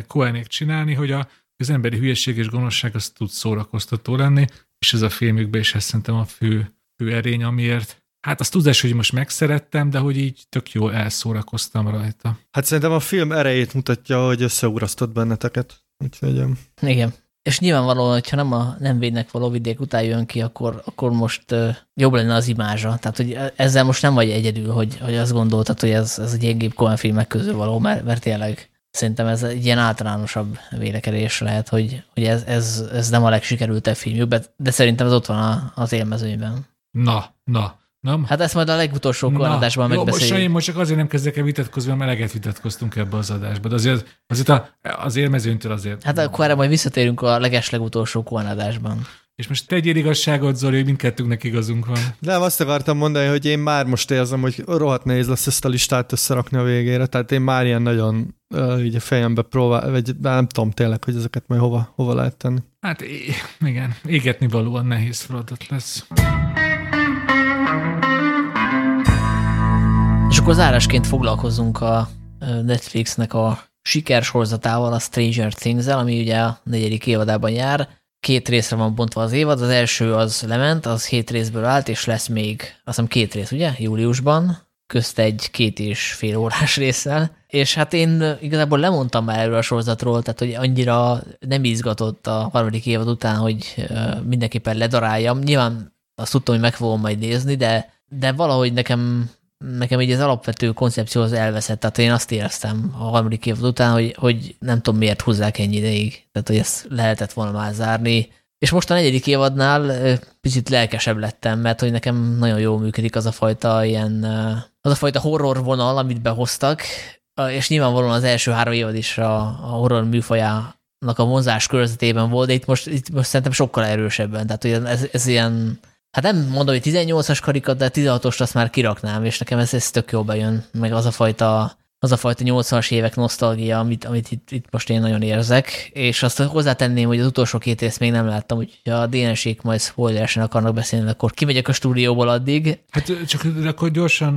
[SPEAKER 2] Cohenék csinálni, hogy a, az emberi hülyeség és gonoszság az tud szórakoztató lenni, és ez a filmükben is ezt szerintem a fő, fő erény, amiért Hát azt tudás, hogy most megszerettem, de hogy így tök jó elszórakoztam rajta.
[SPEAKER 3] Hát szerintem a film erejét mutatja, hogy összeugrasztott benneteket. Úgyhogy...
[SPEAKER 1] Igen. És nyilvánvalóan, hogyha nem a nem védnek való vidék után jön ki, akkor, akkor most uh, jobb lenne az imázsa. Tehát, hogy ezzel most nem vagy egyedül, hogy, hogy azt gondoltad, hogy ez, ez a gyengébb Coen filmek közül való, mert, mert tényleg szerintem ez egy ilyen általánosabb vélekedés lehet, hogy, hogy ez, ez, ez nem a legsikerültebb filmjük, de szerintem ez ott van az élmezőnyben.
[SPEAKER 2] Na, na. Nem?
[SPEAKER 1] Hát ezt majd a legutolsó adásban megbeszéljük.
[SPEAKER 2] Most, én most csak azért nem kezdek el vitatkozni, mert eleget vitatkoztunk ebbe az adásba. De azért, azért a, az élmezőnytől azért.
[SPEAKER 1] Hát akkor erre majd visszatérünk a leges legutolsó adásban.
[SPEAKER 2] És most tegyél igazságot, Zoli, hogy mindkettőnknek igazunk van.
[SPEAKER 3] De azt akartam mondani, hogy én már most érzem, hogy rohadt nehéz lesz ezt a listát összerakni a végére. Tehát én már ilyen nagyon uh, így a fejembe próbál, vagy nem tudom tényleg, hogy ezeket majd hova, hova lehet tenni.
[SPEAKER 2] Hát igen, égetni valóan nehéz feladat lesz.
[SPEAKER 1] Akkor zárásként foglalkozunk a Netflixnek a sikersorzatával, a Stranger Things-el, ami ugye a negyedik évadában jár. Két részre van bontva az évad, az első az lement, az hét részből állt, és lesz még, azt hiszem két rész, ugye, júliusban, közt egy két és fél órás résszel, és hát én igazából lemondtam már erről a sorozatról, tehát hogy annyira nem izgatott a harmadik évad után, hogy mindenképpen ledaráljam. Nyilván azt tudtam, hogy meg fogom majd nézni, de, de valahogy nekem nekem így az alapvető koncepció az elveszett, tehát én azt éreztem a harmadik év után, hogy, hogy nem tudom miért húzzák ennyi ideig, tehát hogy ezt lehetett volna már zárni. És most a negyedik évadnál picit lelkesebb lettem, mert hogy nekem nagyon jól működik az a fajta ilyen, az a fajta horror vonal, amit behoztak, és nyilvánvalóan az első három évad is a, a horror műfajának a vonzás körzetében volt, de itt most, itt most szerintem sokkal erősebben, tehát hogy ez, ez ilyen Hát nem mondom, hogy 18-as karikat, de 16-ost azt már kiraknám, és nekem ez, ez tök jó bejön, meg az a fajta az a fajta 80-as évek nosztalgia, amit, amit itt, itt most én nagyon érzek, és azt hozzátenném, hogy az utolsó két részt még nem láttam, úgyhogy a DNS-ék majd spoileresen akarnak beszélni, akkor kimegyek a stúdióból addig.
[SPEAKER 2] Hát csak akkor gyorsan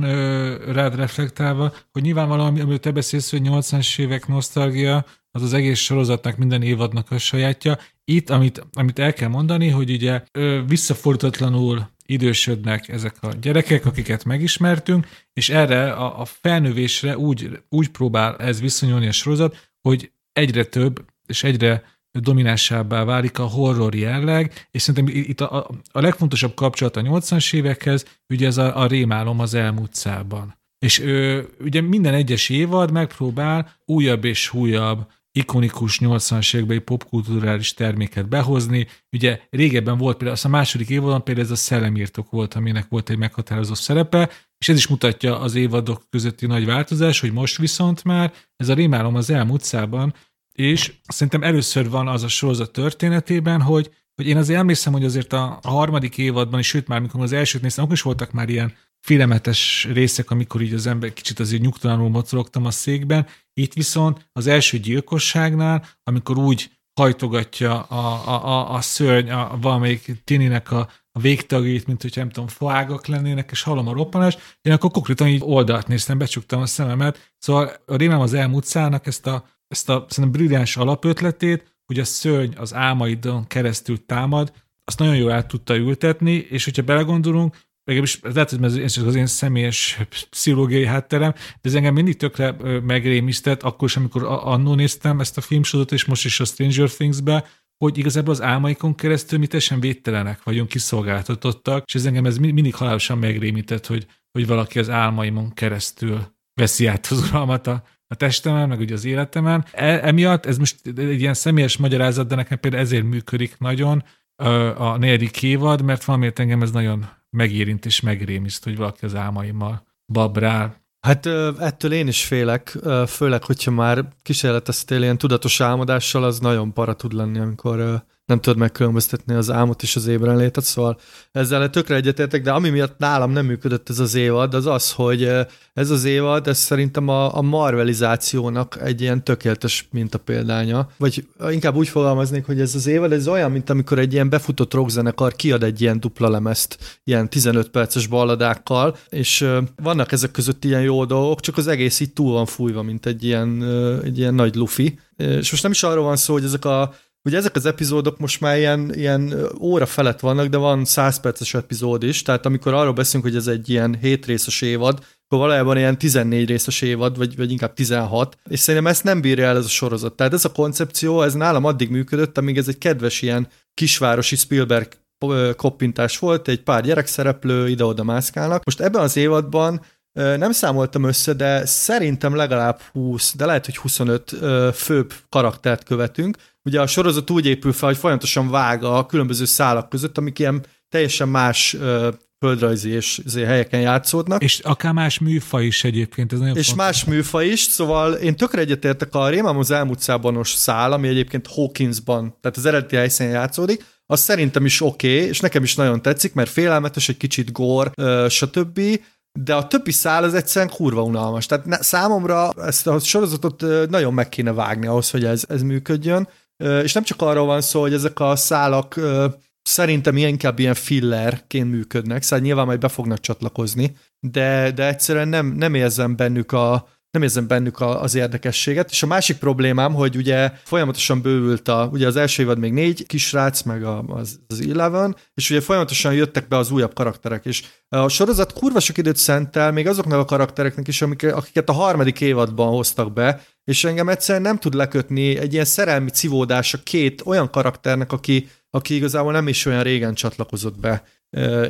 [SPEAKER 2] rád reflektálva, hogy nyilvánvalóan, amiről te beszélsz, hogy 80-as évek nosztalgia, az az egész sorozatnak, minden évadnak a sajátja. Itt, amit, amit el kell mondani, hogy ugye visszafordítatlanul idősödnek ezek a gyerekek, akiket megismertünk, és erre a, a felnövésre úgy, úgy próbál ez viszonyulni a sorozat, hogy egyre több és egyre dominánsabbá válik a horror jelleg, és szerintem itt a, a, a legfontosabb kapcsolat a 80-as évekhez, ugye ez a, a rémálom az elmúltszában. És ő, ugye minden egyes évad megpróbál újabb és újabb ikonikus 80-as évekbeli popkulturális terméket behozni. Ugye régebben volt például, azt a második évadon például ez a szellemírtok volt, aminek volt egy meghatározó szerepe, és ez is mutatja az évadok közötti nagy változás, hogy most viszont már ez a rémálom az elmúlt szában, és szerintem először van az a sorozat történetében, hogy hogy én azért emlékszem, hogy azért a, harmadik évadban, és sőt már amikor az elsőt néztem, akkor is voltak már ilyen filmetes részek, amikor így az ember kicsit azért nyugtalanul mocorogtam a székben. Itt viszont az első gyilkosságnál, amikor úgy hajtogatja a, a, a, a szörny a, valamelyik tininek a, a végtagjait, mint hogyha nem tudom, foágak lennének, és hallom a roppanást, én akkor konkrétan így oldalt néztem, becsuktam a szememet. Szóval a rémem az elmúlt szának ezt a, ezt a szerintem brilliáns alapötletét, hogy a szörny az álmaidon keresztül támad, azt nagyon jól át tudta ültetni, és hogyha belegondolunk, legalábbis lehet, hogy ez az én személyes pszichológiai hátterem, de ez engem mindig tökre megrémisztett, akkor is, amikor annó néztem ezt a filmsorozatot, és most is a Stranger Things-be, hogy igazából az álmaikon keresztül mi teljesen védtelenek vagyunk, kiszolgáltatottak, és ez engem ez mindig halálosan megrémített, hogy, hogy valaki az álmaimon keresztül veszi át az uralmat a, a testemen, meg ugye az életemen. E, emiatt ez most egy ilyen személyes magyarázat, de nekem például ezért működik nagyon a negyedik évad, mert valamiért engem ez nagyon megérint és megrémiszt, hogy valaki az álmaimmal babrál.
[SPEAKER 3] Hát ettől én is félek, főleg, hogyha már kísérleteztél ilyen tudatos álmodással, az nagyon para tud lenni, amikor nem tudod megkülönböztetni az álmot és az ébrenlétet, szóval ezzel tökre egyetértek, de ami miatt nálam nem működött ez az évad, az az, hogy ez az évad, ez szerintem a, a marvelizációnak egy ilyen tökéletes példánya, vagy inkább úgy fogalmaznék, hogy ez az évad, ez olyan, mint amikor egy ilyen befutott rockzenekar kiad egy ilyen dupla lemezt, ilyen 15 perces balladákkal, és vannak ezek között ilyen jó dolgok, csak az egész így túl van fújva, mint egy ilyen, egy ilyen nagy lufi. És most nem is arról van szó, hogy ezek a Ugye ezek az epizódok most már ilyen, ilyen óra felett vannak, de van 100 perces epizód is, tehát amikor arról beszélünk, hogy ez egy ilyen 7 részes évad, akkor valójában ilyen 14 részes évad, vagy, vagy inkább 16, és szerintem ezt nem bírja el ez a sorozat. Tehát ez a koncepció, ez nálam addig működött, amíg ez egy kedves ilyen kisvárosi Spielberg koppintás volt, egy pár gyerekszereplő ide-oda mászkálnak. Most ebben az évadban nem számoltam össze, de szerintem legalább 20, de lehet, hogy 25 főbb karaktert követünk. Ugye a sorozat úgy épül fel, hogy folyamatosan vág a különböző szálak között, amik ilyen teljesen más földrajzi és helyeken játszódnak.
[SPEAKER 2] És akár más műfa is egyébként, ez nagyon
[SPEAKER 3] És fontos. más műfa is, szóval én tökre egyetértek a Rémám az elmúlt szál, ami egyébként Hawkinsban, tehát az eredeti helyszínen játszódik, az szerintem is oké, okay, és nekem is nagyon tetszik, mert félelmetes, egy kicsit gór, stb., de a többi szál az egyszerűen kurva unalmas. Tehát számomra ezt a sorozatot nagyon meg kéne vágni ahhoz, hogy ez, ez működjön. És nem csak arról van szó, hogy ezek a szálak szerintem inkább ilyen fillerként működnek, szóval nyilván majd be fognak csatlakozni, de, de egyszerűen nem, nem érzem bennük a, nem érzem bennük a, az érdekességet. És a másik problémám, hogy ugye folyamatosan bővült a, ugye az első évad még négy kisrác, meg a, az, az Eleven, és ugye folyamatosan jöttek be az újabb karakterek, és a sorozat kurva sok időt szentel még azoknak a karaktereknek is, amik, akiket a harmadik évadban hoztak be, és engem egyszerűen nem tud lekötni egy ilyen szerelmi civódás a két olyan karakternek, aki, aki igazából nem is olyan régen csatlakozott be.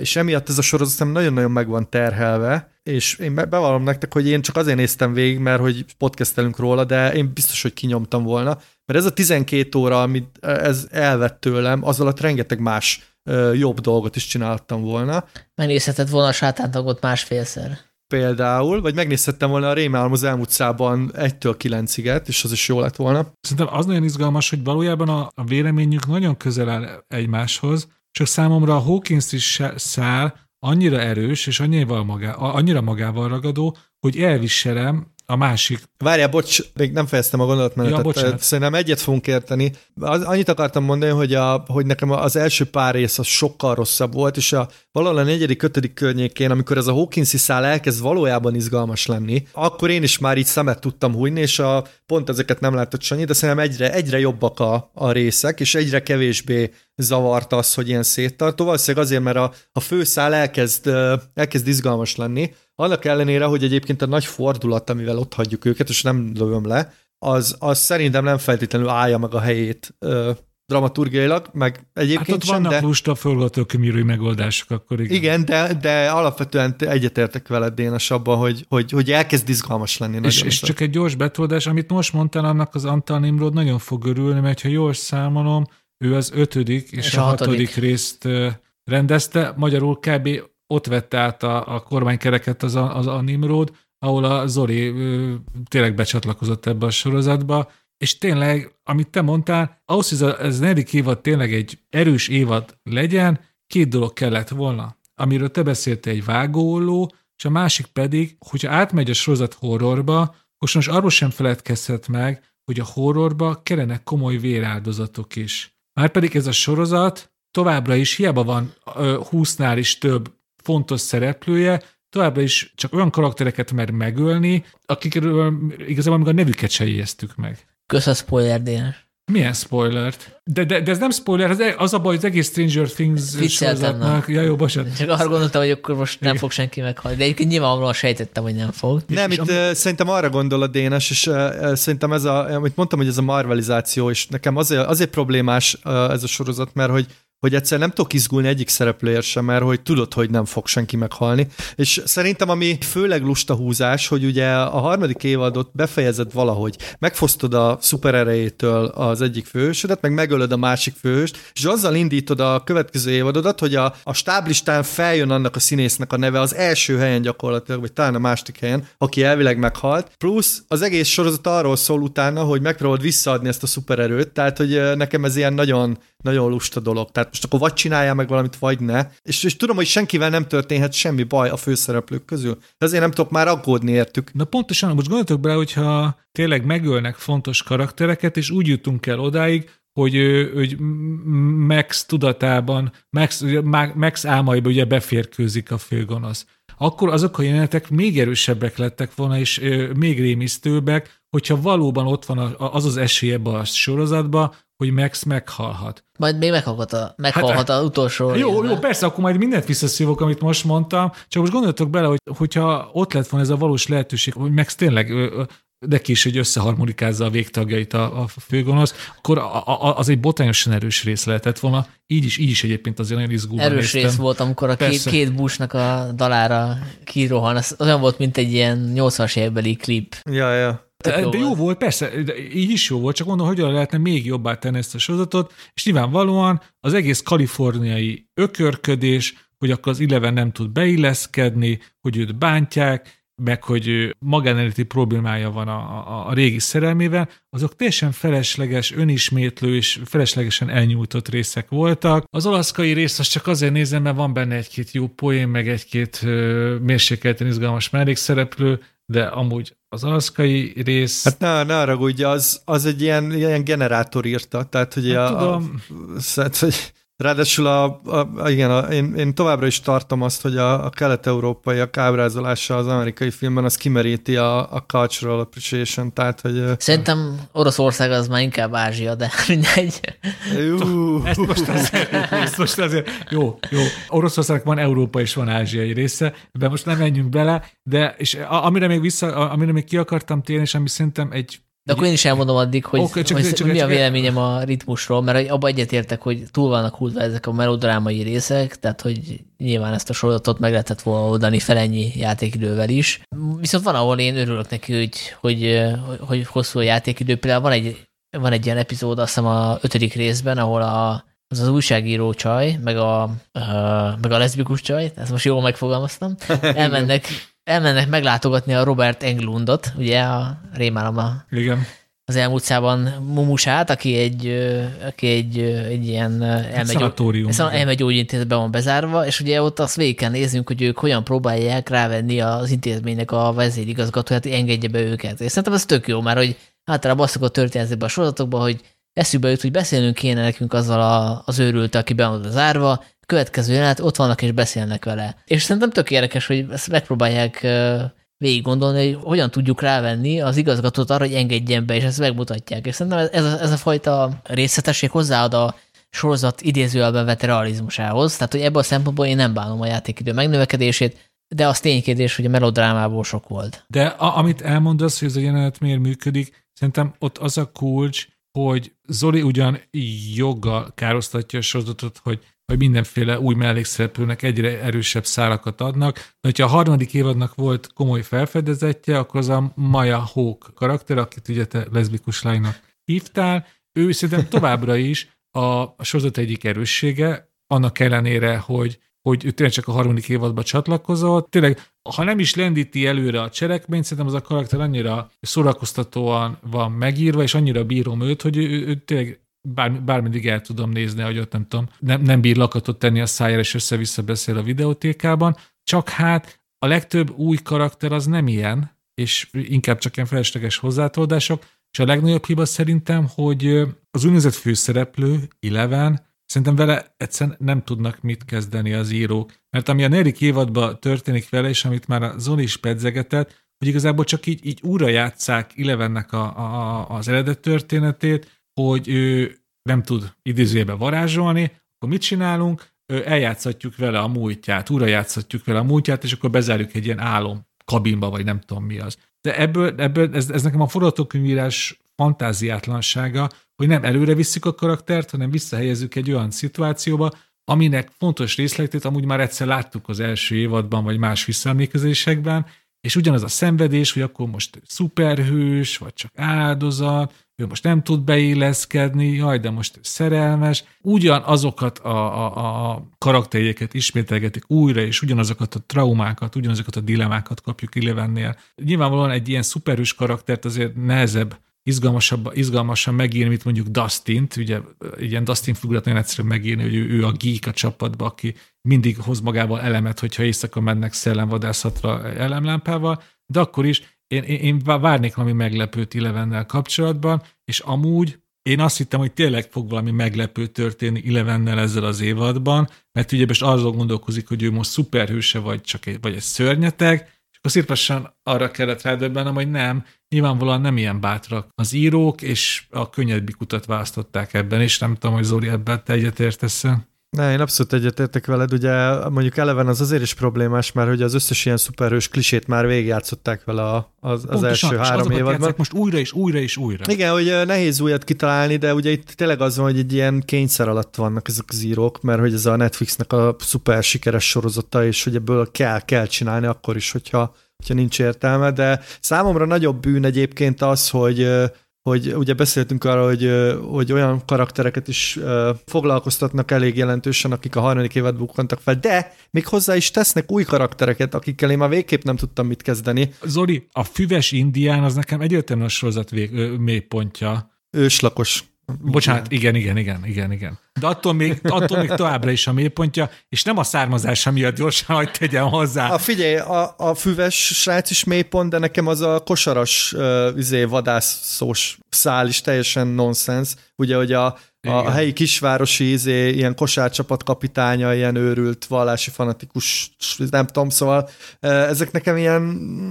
[SPEAKER 3] És emiatt ez a sorozat nagyon-nagyon meg van terhelve, és én bevallom nektek, hogy én csak azért néztem végig, mert hogy podcastelünk róla, de én biztos, hogy kinyomtam volna, mert ez a 12 óra, amit ez elvett tőlem, az alatt rengeteg más jobb dolgot is csináltam volna.
[SPEAKER 1] Megnézheted volna a sátántagot másfélszer.
[SPEAKER 3] Például, vagy megnézhettem volna a Rémálom az elmúlt szában 1-től 9 és az is jó lett volna.
[SPEAKER 2] Szerintem az nagyon izgalmas, hogy valójában a, a véleményük nagyon közel áll egymáshoz, csak számomra a Hawkins is szál annyira erős, és annyira, magá, annyira magával ragadó, hogy elviselem a, másik.
[SPEAKER 3] Várjál, bocs, még nem fejeztem a gondolatmenetet.
[SPEAKER 2] Ja, bocsánat.
[SPEAKER 3] Szerintem egyet fogunk érteni. Az, annyit akartam mondani, hogy, a, hogy nekem az első pár rész az sokkal rosszabb volt, és a, valahol a negyedik, ötödik környékén, amikor ez a Hawkinsi szál elkezd valójában izgalmas lenni, akkor én is már így szemet tudtam hújni, és a, pont ezeket nem látott Sanyi, de szerintem egyre, egyre jobbak a, a részek, és egyre kevésbé zavart az, hogy ilyen széttartó. Valószínűleg azért, mert a, a főszál elkezd, elkezd izgalmas lenni. Annak ellenére, hogy egyébként a nagy fordulat, amivel ott hagyjuk őket, és nem lövöm le, az, az szerintem nem feltétlenül állja meg a helyét ö, dramaturgiailag, meg
[SPEAKER 2] Hát
[SPEAKER 3] egyébként
[SPEAKER 2] ott
[SPEAKER 3] sem,
[SPEAKER 2] vannak
[SPEAKER 3] de...
[SPEAKER 2] lusta forgatókönyvírői megoldások, akkor igen.
[SPEAKER 3] Igen, de, de alapvetően egyetértek veled, Dénes, abban, hogy, hogy, hogy elkezd izgalmas lenni.
[SPEAKER 2] És,
[SPEAKER 3] nagyon
[SPEAKER 2] és csak egy gyors betoldás, amit most mondtál, annak az Antal Nimrod nagyon fog örülni, mert ha jól számolom, ő az ötödik és,
[SPEAKER 1] És
[SPEAKER 2] a
[SPEAKER 1] a hatodik.
[SPEAKER 2] hatodik részt rendezte, magyarul kb. Ott vette át a, a kormánykereket az az a Nimrod, ahol a Zoli ö, tényleg becsatlakozott ebbe a sorozatba, és tényleg, amit te mondtál, ahhoz, hogy ez ez negyedik évad tényleg egy erős évad legyen, két dolog kellett volna. Amiről te beszéltél, egy vágóolló, és a másik pedig, hogyha átmegy a sorozat horrorba, akkor most arról sem feledkezhet meg, hogy a horrorba kellenek komoly véráldozatok is. Márpedig ez a sorozat továbbra is hiába van ö, 20-nál is több fontos szereplője, továbbra is csak olyan karaktereket mer megölni, akikről igazából még a nevüket se jegyeztük meg.
[SPEAKER 1] Kösz a spoiler, Dénes.
[SPEAKER 2] Milyen spoilert? De, de, de ez nem spoiler, az, az a baj, az egész Stranger Things sorozatnak. Ja, jó, bocsánat.
[SPEAKER 1] Csak arra gondoltam, hogy akkor most nem
[SPEAKER 2] Igen.
[SPEAKER 1] fog senki meghalni. De egyébként nyilvánvalóan sejtettem, hogy nem fog.
[SPEAKER 3] Nem,
[SPEAKER 2] és
[SPEAKER 3] itt
[SPEAKER 2] am-
[SPEAKER 3] am- szerintem arra gondol a Dénes, és uh, szerintem ez a, amit mondtam, hogy ez a marvelizáció, és nekem azért, azért problémás uh, ez a sorozat, mert hogy hogy egyszer nem tudok izgulni egyik szereplőért sem, mert hogy tudod, hogy nem fog senki meghalni. És szerintem ami főleg lusta húzás, hogy ugye a harmadik évadot befejezed valahogy, megfosztod a szupererejétől az egyik főhősödet, meg megölöd a másik főhőst, és azzal indítod a következő évadodat, hogy a, a stáblistán feljön annak a színésznek a neve az első helyen gyakorlatilag, vagy talán a második helyen, aki elvileg meghalt. Plusz az egész sorozat arról szól utána, hogy megpróbálod visszaadni ezt a szupererőt, tehát hogy nekem ez ilyen nagyon, nagyon lusta dolog. Tehát most akkor vagy csináljál meg valamit, vagy ne. És, és tudom, hogy senkivel nem történhet semmi baj a főszereplők közül. De azért nem tudok már aggódni értük.
[SPEAKER 2] Na pontosan, most gondoltok bele, hogyha tényleg megölnek fontos karaktereket, és úgy jutunk el odáig, hogy, hogy Max tudatában, Max, Max álmaiba ugye beférkőzik a főgonosz. Akkor azok a jelenetek még erősebbek lettek volna, és még rémisztőbbek, hogyha valóban ott van az az esély ebbe a sorozatba, hogy Max meghalhat.
[SPEAKER 1] Majd még meghalhat, a, meghalhat az utolsó
[SPEAKER 2] Hát, Jó,
[SPEAKER 1] részben.
[SPEAKER 2] jó, persze, akkor majd mindent visszaszívok, amit most mondtam, csak most gondoltok bele, hogy hogyha ott lett volna ez a valós lehetőség, hogy Max tényleg neki is, hogy összeharmonikázza a végtagjait a, a főgonosz, akkor a, a, az egy botányosan erős rész lehetett volna. Így is, így is egyébként azért nagyon izgulva
[SPEAKER 1] Erős
[SPEAKER 2] néztem.
[SPEAKER 1] rész volt, amikor a két,
[SPEAKER 2] Persze.
[SPEAKER 1] két busnak a dalára kirohan. Az olyan volt, mint egy ilyen 80-as évekbeli klip.
[SPEAKER 3] Ja, ja.
[SPEAKER 1] Tök
[SPEAKER 2] De,
[SPEAKER 1] jó
[SPEAKER 2] de jó
[SPEAKER 1] volt.
[SPEAKER 2] volt, persze, de így is jó volt, csak mondom, hogyan lehetne még jobbá tenni ezt a sorozatot, és nyilvánvalóan az egész kaliforniai ökörködés, hogy akkor az Eleven nem tud beilleszkedni, hogy őt bántják, meg hogy magánéleti problémája van a, a, a régi szerelmével, azok teljesen felesleges, önismétlő és feleslegesen elnyújtott részek voltak. Az olaszkai részt azt csak azért nézem, mert van benne egy-két jó poén, meg egy-két mérsékelten izgalmas mellékszereplő, de amúgy az alaszkai rész...
[SPEAKER 3] Hát ne, ne ragudj, az, az egy ilyen, ilyen generátor írta, tehát hogy
[SPEAKER 2] Hát
[SPEAKER 3] a,
[SPEAKER 2] tudom.
[SPEAKER 3] a, szóval, hogy ráadásul a, a, a, igen, a, én, én továbbra is tartom azt, hogy a, a kelet-európaiak ábrázolása az amerikai filmben az kimeríti a, a cultural appreciation, tehát hogy
[SPEAKER 1] Szerintem Oroszország az már inkább Ázsia, de mindegy.
[SPEAKER 2] Ezt most azért, ezt most azért jó, jó. Oroszországnak van Európa és van ázsiai része, de most nem menjünk bele, de és amire még vissza, amire még ki akartam térni, és ami szerintem egy
[SPEAKER 1] De akkor én is elmondom addig, hogy, okay,
[SPEAKER 2] csak-
[SPEAKER 1] hogy,
[SPEAKER 2] csak-
[SPEAKER 1] csak, mi a véleményem a ritmusról, mert abban egyetértek, hogy túl vannak húzva ezek a melodrámai részek, tehát hogy nyilván ezt a sorozatot meg lehetett volna oldani fel ennyi játékidővel is. Viszont van, ahol én örülök neki, hogy, hogy, hogy, hogy hosszú a játékidő. Például van egy, van egy ilyen epizód, azt hiszem a ötödik részben, ahol a, az az újságíró csaj, meg a, uh, meg a leszbikus csaj, ezt most jól megfogalmaztam, elmennek, elmennek meglátogatni a Robert Englundot, ugye a rémálom a
[SPEAKER 2] igen.
[SPEAKER 1] az elmúlt szában Mumusát, aki egy, aki egy, egy ilyen
[SPEAKER 2] elmegy,
[SPEAKER 1] elmegyógyintézetben van bezárva, és ugye ott azt végig kell néznünk, hogy ők hogyan próbálják rávenni az intézménynek a vezérigazgatóját, hogy engedje be őket. És szerintem ez tök jó, mert hogy általában azt szokott történni ezekben a sorozatokban, hogy eszükbe jut, hogy beszélnünk kéne nekünk azzal a, az őrült, aki be van zárva, következő jelenet, ott vannak és beszélnek vele. És szerintem tök érdekes, hogy ezt megpróbálják végig gondolni, hogy hogyan tudjuk rávenni az igazgatót arra, hogy engedjen be, és ezt megmutatják. És szerintem ez a, ez a fajta részletesség hozzáad a sorozat idézőjelben vett realizmusához, tehát hogy ebből a szempontból én nem bánom a játékidő megnövekedését, de az ténykérdés, hogy a melodrámából sok volt.
[SPEAKER 2] De a, amit elmondasz, hogy ez a jelenet miért működik, szerintem ott az a kulcs, hogy Zoli ugyan joggal károsztatja a sorozatot, hogy hogy mindenféle új mellékszereplőnek egyre erősebb szálakat adnak. De hogyha a harmadik évadnak volt komoly felfedezetje, akkor az a Maya Hawk karakter, akit ugye te leszbikus lánynak hívtál, ő szerintem továbbra is a, a sorozat egyik erőssége, annak ellenére, hogy hogy ő tényleg csak a harmadik évadba csatlakozott. Tényleg, ha nem is lendíti előre a cselekményt, szerintem az a karakter annyira szórakoztatóan van megírva, és annyira bírom őt, hogy ő, ő, ő tényleg bár, bármeddig el tudom nézni, hogy ott nem tudom, nem, nem bír lakatot tenni a szájára, és össze-vissza beszél a videótékában, csak hát a legtöbb új karakter az nem ilyen, és inkább csak ilyen felesleges hozzátoldások, és a legnagyobb hiba szerintem, hogy az úgynevezett főszereplő, Eleven, szerintem vele egyszerűen nem tudnak mit kezdeni az írók. Mert ami a negyedik évadban történik vele, és amit már a Zoli is pedzegetett, hogy igazából csak így, így újra játszák Elevennek a, a, az eredet történetét, hogy ő nem tud idézőjebe varázsolni, akkor mit csinálunk? Eljátszhatjuk vele a múltját, újra játszhatjuk vele a múltját, és akkor bezárjuk egy ilyen álom kabinba, vagy nem tudom mi az. De ebből, ebből ez, ez nekem a forgatókönyvírás fantáziátlansága, hogy nem előre visszük a karaktert, hanem visszahelyezzük egy olyan szituációba, aminek fontos részletét amúgy már egyszer láttuk az első évadban, vagy más visszaemlékezésekben, és ugyanaz a szenvedés, hogy akkor most szuperhős, vagy csak áldozat, ő most nem tud beilleszkedni, jaj, de most szerelmes. Ugyanazokat a, a, a karakterjeket ismételgetik újra, és ugyanazokat a traumákat, ugyanazokat a dilemákat kapjuk Elevennél. Nyilvánvalóan egy ilyen szuperhős karaktert azért nehezebb izgalmasabb, izgalmasan megírni, mint mondjuk Dustin-t, ugye ilyen Dustin figurat nagyon egyszerűen megírni, hogy ő, ő a geek a csapatba, aki mindig hoz magával elemet, hogyha éjszaka mennek szellemvadászatra elemlámpával, de akkor is én, én, én várnék valami meglepőt Ilevennel kapcsolatban, és amúgy én azt hittem, hogy tényleg fog valami meglepő történni Ilevennel ezzel az évadban, mert ugye most azon gondolkozik, hogy ő most szuperhőse, vagy csak egy, vagy egy szörnyeteg, akkor szépen arra kellett rádöbbenem, hogy nem, nyilvánvalóan nem ilyen bátrak az írók, és a könnyedbik utat választották ebben, és nem tudom, hogy Zoli ebben te egyetértesz.
[SPEAKER 3] Ne, én abszolút egyetértek veled, ugye mondjuk eleven az azért is problémás, mert hogy az összes ilyen szuperhős klisét már végigjátszották vele az, az Pontosan, első három évadban.
[SPEAKER 2] most újra és újra és újra.
[SPEAKER 3] Igen, hogy nehéz újat kitalálni, de ugye itt tényleg az van, hogy egy ilyen kényszer alatt vannak ezek az írók, mert hogy ez a Netflixnek a szuper sikeres sorozata, és hogy ebből kell, kell csinálni akkor is, hogyha, hogyha nincs értelme, de számomra nagyobb bűn egyébként az, hogy hogy ugye beszéltünk arról, hogy, hogy olyan karaktereket is foglalkoztatnak elég jelentősen, akik a harmadik évad bukkantak fel, de még hozzá is tesznek új karaktereket, akikkel én már végképp nem tudtam mit kezdeni.
[SPEAKER 2] Zoli, a füves indián az nekem egyértelműen a sorozat vég, mélypontja.
[SPEAKER 3] Őslakos
[SPEAKER 2] Bocsánat, igen, igen, igen, igen, igen. De attól még, attól még továbbra is a mélypontja, és nem a származása miatt gyorsan, hogy tegyem hozzá.
[SPEAKER 3] A figyelj, a, a füves srác is mélypont, de nekem az a kosaras uh, izé, vadászós szál is teljesen nonsens. Ugye, hogy a, a helyi kisvárosi izé, ilyen kosárcsapat kapitánya, ilyen őrült, vallási fanatikus, nem tudom, szóval ezek nekem ilyen,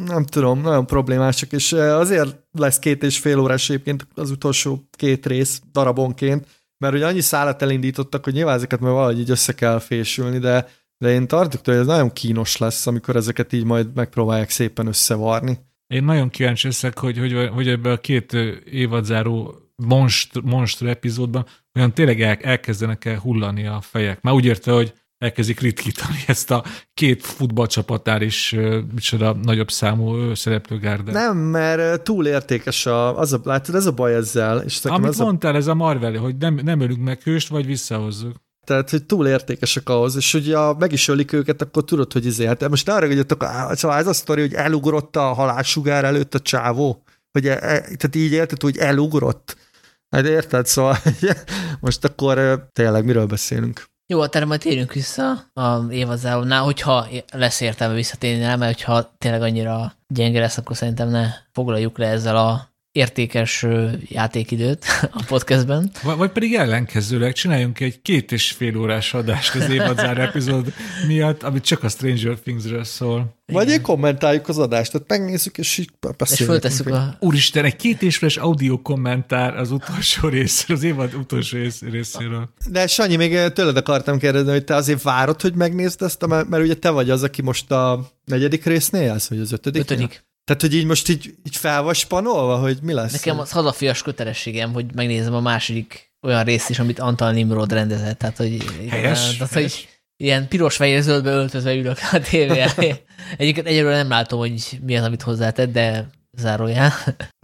[SPEAKER 3] nem tudom, nagyon problémásak, és azért lesz két és fél órás egyébként az utolsó két rész darabonként, mert ugye annyi szállat elindítottak, hogy nyilván ezeket majd valahogy így össze kell fésülni, de, de én tartok hogy ez nagyon kínos lesz, amikor ezeket így majd megpróbálják szépen összevarni.
[SPEAKER 2] Én nagyon kíváncsi leszek, hogy, hogy, hogy ebbe a két évadzáró monstr, monstr epizódban olyan tényleg el, elkezdenek el hullani a fejek. Már úgy értve, hogy elkezdik ritkítani ezt a két futballcsapatár is micsoda nagyobb számú szereplőgárdát.
[SPEAKER 3] Nem, mert túl értékes a, az a, látod, ez a baj ezzel. És
[SPEAKER 2] Amit ez mondtál, a... ez a Marvel, hogy nem, nem ölünk meg hőst, vagy visszahozzuk.
[SPEAKER 3] Tehát, hogy túl értékesek ahhoz, és hogy a, meg is ölik őket, akkor tudod, hogy izé. Hát most arra, hogy szóval ez a sztori, hogy elugrott a halálsugár előtt a csávó, hogy e, e, tehát így érted, hogy elugrott. Hát érted? Szóval most akkor tényleg miről beszélünk?
[SPEAKER 1] Jó, akkor majd térjünk vissza a évadzárónál, hogyha lesz értelme visszatérni rá, mert hogyha tényleg annyira gyenge lesz, akkor szerintem ne foglaljuk le ezzel a értékes játékidőt a podcastben.
[SPEAKER 2] Vagy pedig ellenkezőleg csináljunk egy két és fél órás adást az évadzár epizód miatt, amit csak a Stranger Things-ről szól.
[SPEAKER 3] Vagy egy kommentáljuk az adást, tehát megnézzük, és így
[SPEAKER 1] beszélünk. És a...
[SPEAKER 2] Úristen, egy két és féles audio kommentár az utolsó részről, az évad utolsó rész, részéről.
[SPEAKER 3] De Sanyi, még tőled akartam kérdezni, hogy te azért várod, hogy megnézd ezt, mert, mert ugye te vagy az, aki most a negyedik résznél állsz, vagy az ötödik?
[SPEAKER 1] Ötödik.
[SPEAKER 3] Tehát, hogy így most így, így fel vagy spanolva, hogy mi lesz?
[SPEAKER 1] Nekem az hazafias kötelességem, hogy megnézem a második olyan részt is, amit Antal Nimrod rendezett. Tehát, hogy,
[SPEAKER 2] helyes,
[SPEAKER 1] tehát,
[SPEAKER 2] helyes.
[SPEAKER 1] hogy ilyen piros fehér zöldbe öltözve ülök a tévé Egyiket egyelőre nem látom, hogy mi az, amit hozzátett, de zárójá.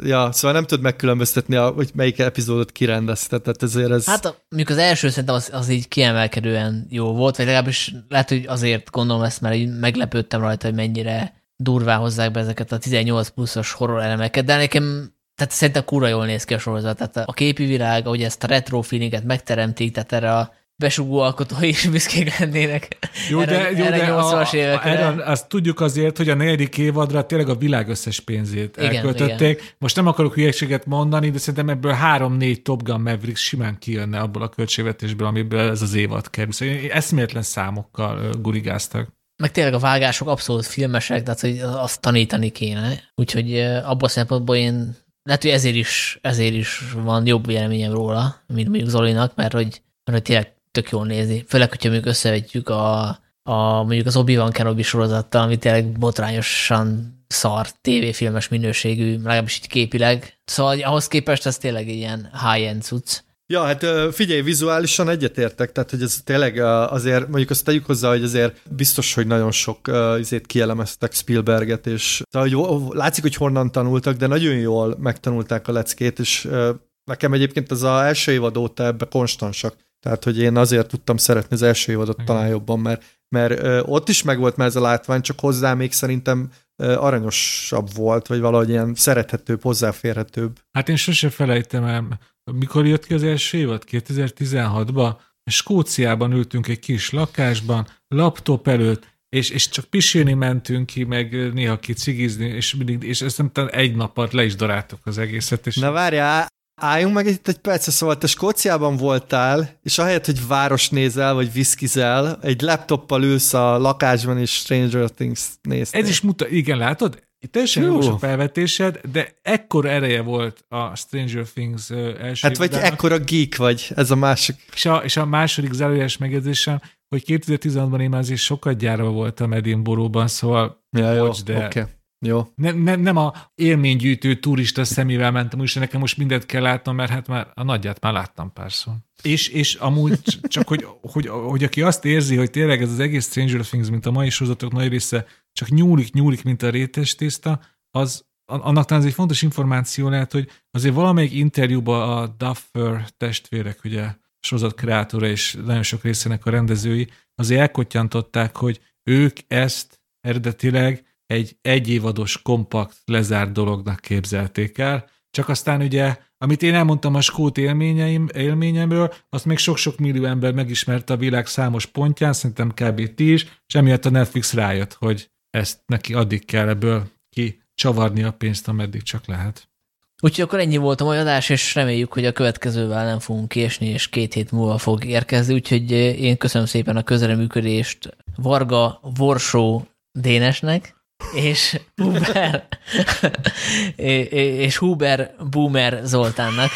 [SPEAKER 3] Ja, szóval nem tud megkülönböztetni, a, hogy melyik epizódot kirendezte, tehát ezért ez...
[SPEAKER 1] Hát a, mondjuk az első szerintem az, az így kiemelkedően jó volt, vagy legalábbis lehet, hogy azért gondolom ezt, mert így meglepődtem rajta, hogy mennyire durvá hozzák be ezeket a 18 pluszos horror elemeket, de nekem tehát szerintem kurva jól néz ki a sorozat. Tehát a képi világ, ahogy ezt a retro feelinget megteremtik, tehát erre a besugó alkotói is büszkék lennének.
[SPEAKER 2] Jó, erre, de, jó, erre de a, a, erre, azt tudjuk azért, hogy a negyedik évadra tényleg a világ összes pénzét igen, elköltötték. Igen. Most nem akarok hülyeséget mondani, de szerintem ebből három-négy Top Gun Maverick simán kijönne abból a költségvetésből, amiből ez az évad kerül. Szóval eszméletlen számokkal gurigáztak.
[SPEAKER 1] Meg tényleg a vágások abszolút filmesek, tehát hogy azt tanítani kéne. Úgyhogy abban a szempontból én lehet, hogy ezért is, ezért is van jobb véleményem róla, mint mondjuk Zolinak, mert hogy, mert hogy tényleg tök jól nézni. Főleg, hogyha mondjuk összevetjük a, a mondjuk az Obi-Wan Kenobi sorozattal, ami tényleg botrányosan szar tévéfilmes minőségű, legalábbis így képileg. Szóval ahhoz képest ez tényleg ilyen high-end cucc.
[SPEAKER 3] Ja, hát figyelj, vizuálisan egyetértek, tehát hogy ez tényleg azért, mondjuk azt tegyük hozzá, hogy azért biztos, hogy nagyon sok izét kielemeztek Spielberget, és szóval, hogy látszik, hogy honnan tanultak, de nagyon jól megtanulták a leckét, és nekem egyébként az a első évad óta ebbe konstansak. Tehát, hogy én azért tudtam szeretni az első évadot Igen. talán jobban, mert, mert ott is megvolt már ez a látvány, csak hozzá még szerintem aranyosabb volt, vagy valahogy ilyen szerethetőbb, hozzáférhetőbb.
[SPEAKER 2] Hát én sose felejtem el, mikor jött ki az első évad? 2016-ban? Skóciában ültünk egy kis lakásban, laptop előtt, és, és csak pisilni mentünk ki, meg néha ki cigizni, és, mindig, és ezt nem egy nap le is daráltuk az egészet. És
[SPEAKER 3] Na várjál, Álljunk meg itt egy percet, szóval te Skóciában voltál, és ahelyett, hogy város nézel, vagy viszkizel, egy laptoppal ülsz a lakásban, és Stranger Things néztél.
[SPEAKER 2] Ez is mutat, igen, látod? Teljesen jó a felvetésed, de ekkor ereje volt a Stranger Things első
[SPEAKER 3] Hát vagy
[SPEAKER 2] ekkor
[SPEAKER 3] ekkora geek vagy, ez a másik.
[SPEAKER 2] És a, és a második zárójeles megjegyzésem, hogy 2016-ban én azért sokat gyárva voltam Edinburghban, szóval
[SPEAKER 3] ja, jó, de okay. Jó.
[SPEAKER 2] Ne, ne, nem a élménygyűjtő turista szemével mentem, és nekem most mindent kell látnom, mert hát már a nagyját már láttam párszor. És, és amúgy csak, hogy, hogy, hogy, aki azt érzi, hogy tényleg ez az egész Stranger Things, mint a mai sorozatok nagy része, csak nyúlik, nyúlik, mint a rétes tészta, az annak talán ez egy fontos információ lehet, hogy azért valamelyik interjúban a Duffer testvérek, ugye sorozat kreátora és nagyon sok részének a rendezői, azért elkottyantották, hogy ők ezt eredetileg egy egyévados, kompakt, lezárt dolognak képzelték el, csak aztán ugye, amit én elmondtam a skót élményeim, élményemről, azt még sok-sok millió ember megismerte a világ számos pontján, szerintem kb. ti is, és emiatt a Netflix rájött, hogy ezt neki addig kell ebből ki csavarni a pénzt, ameddig csak lehet.
[SPEAKER 1] Úgyhogy akkor ennyi volt a mai adás, és reméljük, hogy a következővel nem fogunk késni, és két hét múlva fog érkezni, úgyhogy én köszönöm szépen a közeleműködést Varga Vorsó Dénesnek, és Huber, és Huber Boomer Zoltánnak.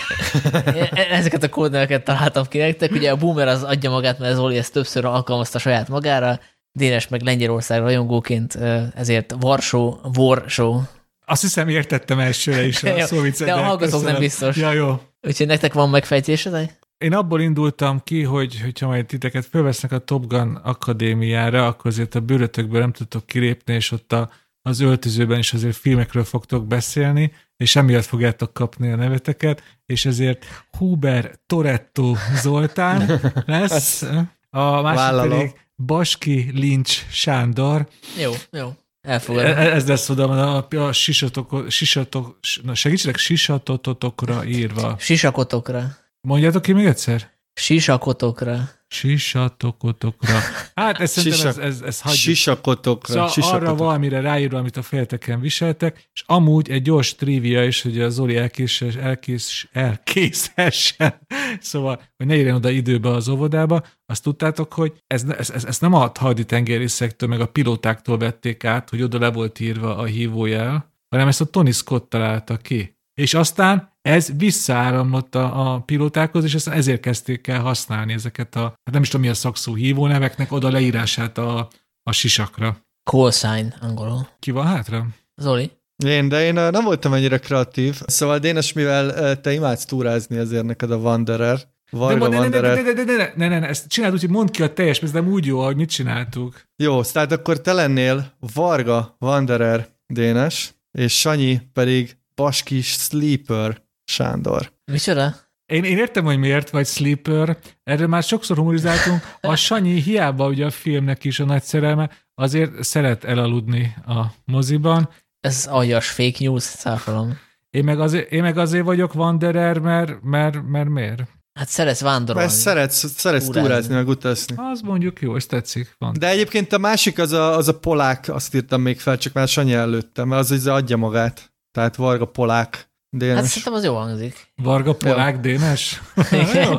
[SPEAKER 1] E-, ezeket a kódneveket találtam ki nektek. Ugye a Boomer az adja magát, mert Zoli ezt többször alkalmazta saját magára, Dénes meg Lengyelország rajongóként, ezért Varsó, Vorsó.
[SPEAKER 2] Azt hiszem értettem elsőre is a
[SPEAKER 1] szóvicet. De a hallgatók nem biztos.
[SPEAKER 2] Ja, jó.
[SPEAKER 1] Úgyhogy nektek van megfejtésetek?
[SPEAKER 2] Én abból indultam ki, hogy hogyha majd titeket fölvesznek a Top Gun akadémiára, akkor azért a bőrötökből nem tudtok kilépni, és ott a, az öltözőben is azért filmekről fogtok beszélni, és emiatt fogjátok kapni a neveteket, és ezért Huber Toretto Zoltán lesz, a másik Vállalom. pedig Baski Lincs Sándor.
[SPEAKER 1] Jó, jó. Elfogadom.
[SPEAKER 2] E- Ez lesz oda a, a sisatok, sisatok, na segítsenek, sisatotokra írva.
[SPEAKER 1] Sisakotokra.
[SPEAKER 2] Mondjátok ki még egyszer?
[SPEAKER 1] Sisakotokra.
[SPEAKER 2] Sisatokotokra. Hát ez szerintem ez, ez, ez hagyjuk.
[SPEAKER 3] Sisakotokra.
[SPEAKER 2] Szóval
[SPEAKER 3] sisakotokra.
[SPEAKER 2] arra valamire ráírva, amit a fejeteken viseltek, és amúgy egy gyors trivia is, hogy a Zoli elkész, elkész, elkészhessen, szóval, hogy ne érjen oda időbe az óvodába, azt tudtátok, hogy ez, ez, ez, ez nem a haditengerészektől, meg a pilótáktól vették át, hogy oda le volt írva a hívójel, hanem ezt a Tony Scott találta ki. És aztán ez visszaáramlott a, a pilótákhoz, és ezért kezdték el használni ezeket a, hát nem is tudom mi a szakszó hívóneveknek, oda leírását a, a sisakra.
[SPEAKER 1] Call sign angolul.
[SPEAKER 2] Ki van hátra?
[SPEAKER 1] Zoli?
[SPEAKER 3] Én, de én ö, nem voltam ennyire kreatív. Szóval Dénes, mivel ö, te imádsz túrázni, ezért neked a Wanderer. Varga
[SPEAKER 2] ne, ne, ne, ne, ne, ne, ne, ne, ne, ne, ne, ezt csináld úgy, hogy mondd ki a teljes, ez nem úgy jó, ahogy mit csináltuk.
[SPEAKER 3] Jó, tehát akkor te lennél Varga Wanderer Dénes, és Sanyi pedig Baskis Sleeper Sándor.
[SPEAKER 1] Micsoda?
[SPEAKER 2] Én, én értem, hogy miért vagy sleeper, erről már sokszor humorizáltunk. A Sanyi hiába ugye a filmnek is a nagy szerelme, azért szeret elaludni a moziban.
[SPEAKER 1] Ez aljas fake news, száfolom.
[SPEAKER 2] Én meg azért, én meg azért vagyok Wanderer, mert, mert, mert miért?
[SPEAKER 1] Hát szeretsz vándorolni.
[SPEAKER 3] Mert szeretsz, szeretsz
[SPEAKER 1] Túrázni.
[SPEAKER 3] túrázni, meg utazni.
[SPEAKER 2] Az mondjuk jó, ez tetszik. Van.
[SPEAKER 3] De egyébként a másik az a, az a polák, azt írtam még fel, csak már Sanyi előtte, mert az az adja magát. Tehát Varga polák
[SPEAKER 1] Hát
[SPEAKER 3] Dénes.
[SPEAKER 1] szerintem az jó hangzik.
[SPEAKER 2] Varga Polák Dénes? Jó.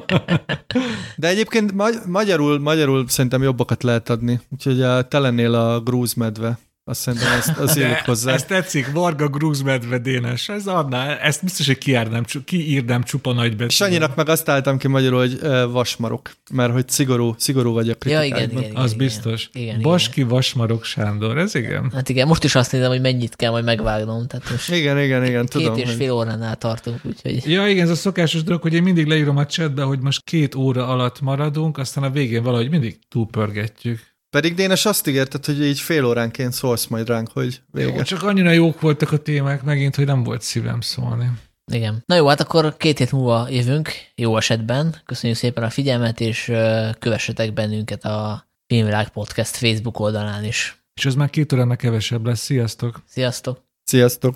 [SPEAKER 3] De egyébként magy- magyarul, magyarul szerintem jobbakat lehet adni. Úgyhogy a, te lennél a grúz medve. Azt szerintem azt, az írjuk
[SPEAKER 2] De
[SPEAKER 3] hozzá.
[SPEAKER 2] Ez tetszik, Varga Grúzmedve Dénes. Ez adná, ezt biztos, hogy kiírnám, kiírnám csupa nagybetűvel.
[SPEAKER 3] Sanyinak meg azt álltam ki magyarul, hogy vasmarok, mert hogy szigorú, szigorú vagy a
[SPEAKER 1] Ja, igen, igen, igen.
[SPEAKER 2] Az
[SPEAKER 1] igen.
[SPEAKER 2] biztos.
[SPEAKER 1] Igen,
[SPEAKER 2] Baski Vasmarok Sándor, ez igen.
[SPEAKER 1] Hát igen, most is azt nézem, hogy mennyit kell majd megvágnom. Tehát most
[SPEAKER 3] Igen, igen, igen,
[SPEAKER 1] két
[SPEAKER 3] tudom.
[SPEAKER 1] és
[SPEAKER 3] hogy-
[SPEAKER 1] fél óránál tartunk, úgyhogy
[SPEAKER 2] Ja, igen, ez a szokásos dolog, hogy én mindig leírom a chatbe, hogy most két óra alatt maradunk, aztán a végén valahogy mindig túlpörgetjük.
[SPEAKER 3] Pedig Dénes azt ígérted, hogy így fél óránként szólsz majd ránk, hogy vége.
[SPEAKER 2] Jó, csak annyira jók voltak a témák megint, hogy nem volt szívem szólni.
[SPEAKER 1] igen. Na jó, hát akkor két hét múlva jövünk, jó esetben. Köszönjük szépen a figyelmet, és kövessetek bennünket a Filmvilág Podcast Facebook oldalán is.
[SPEAKER 2] És ez már két órának kevesebb lesz. Sziasztok!
[SPEAKER 1] Sziasztok!
[SPEAKER 3] Sziasztok!